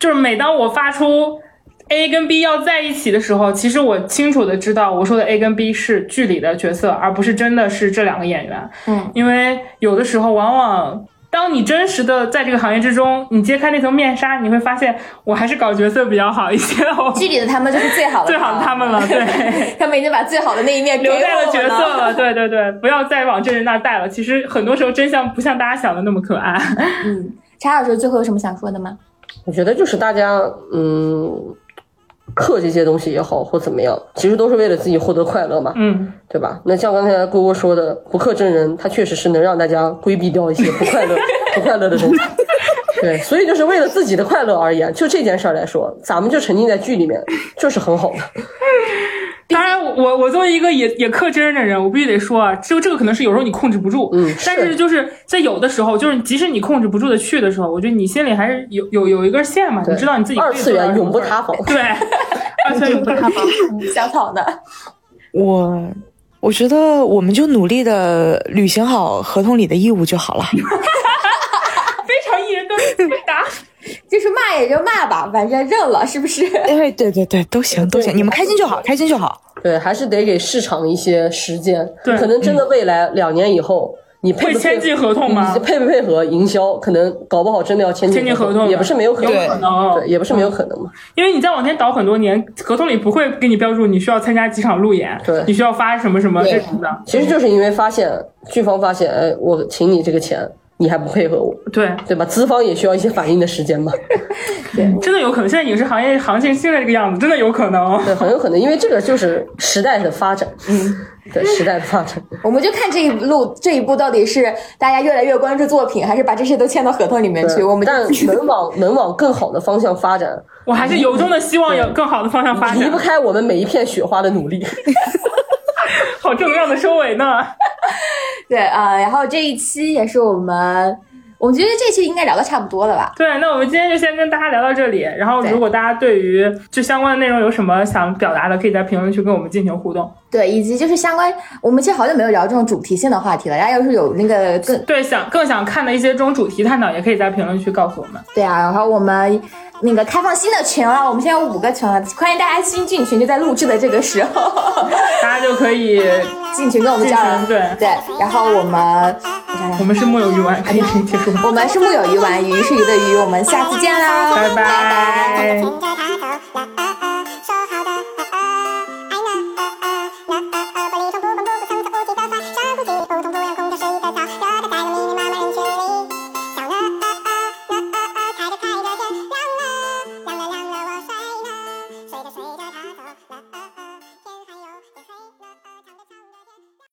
就是每当我发出 A 跟 B 要在一起的时候，其实我清楚的知道，我说的 A 跟 B 是剧里的角色，而不是真的是这两个演员。嗯，因为有的时候往往当你真实的在这个行业之中，你揭开那层面纱，你会发现我还是搞角色比较好一些。剧里的他们就是最好的，最好的他们了，对，他们已经把最好的那一面留在了角色了，对对对，不要再往真人那带了。其实很多时候真相不像大家想的那么可爱。嗯，查老师最后有什么想说的吗？我觉得就是大家，嗯。刻这些东西也好，或怎么样，其实都是为了自己获得快乐嘛，嗯，对吧？那像刚才郭郭说的，不刻真人，他确实是能让大家规避掉一些不快乐、不快乐的东西。对，所以就是为了自己的快乐而言，就这件事儿来说，咱们就沉浸在剧里面，就是很好的。当然，我我作为一个也也克真的人，我必须得说啊，就这个可能是有时候你控制不住，嗯，但是就是在有的时候，就是即使你控制不住的去的时候，我觉得你心里还是有有有一根线嘛，你知道你自己二次元永不塌 房，对，二次元永不塌房，小草呢？我我觉得我们就努力的履行好合同里的义务就好了。就是骂也就骂吧，反正认了，是不是？哎对对对，都行都行，你们开心就好，开心就好。对，还是得给市场一些时间。对，可能真的未来两年以后，你配不签进合同吗？配不配合营销，可能搞不好真的要签进合同，也不是没有可能。对，也不是没有可能嘛。因为你再往前倒很多年，合同里不会给你标注你需要参加几场路演，对，你需要发什么什么这种的。其实就是因为发现剧方发现，哎，我请你这个钱。你还不配合我，对对吧？资方也需要一些反应的时间嘛。对，真的有可能。现在影视行业行情现在这个样子，真的有可能。对，很有可能，因为这个就是时代的发展。嗯，对，时代的发展。我们就看这一路这一步到底是大家越来越关注作品，还是把这些都签到合同里面去？我们但 能往能往更好的方向发展，我还是由衷的希望有更好的方向发展。离不开我们每一片雪花的努力。好正能量的收尾呢。对啊，然后这一期也是我们，我觉得这期应该聊的差不多了吧？对，那我们今天就先跟大家聊到这里。然后，如果大家对于就相关的内容有什么想表达的，可以在评论区跟我们进行互动。对，以及就是相关，我们其实好久没有聊这种主题性的话题了。大家要是有那个更对想更想看的一些这种主题探讨，也可以在评论区告诉我们。对啊，然后我们。那个开放新的群了，我们现在有五个群了，欢迎大家新进群，就在录制的这个时候，大家就可以进群跟我们交流。对对，然后我们我们是木有鱼丸，可以结束。我们是木有鱼丸，鱼是鱼的鱼，我们下次见啦，拜拜。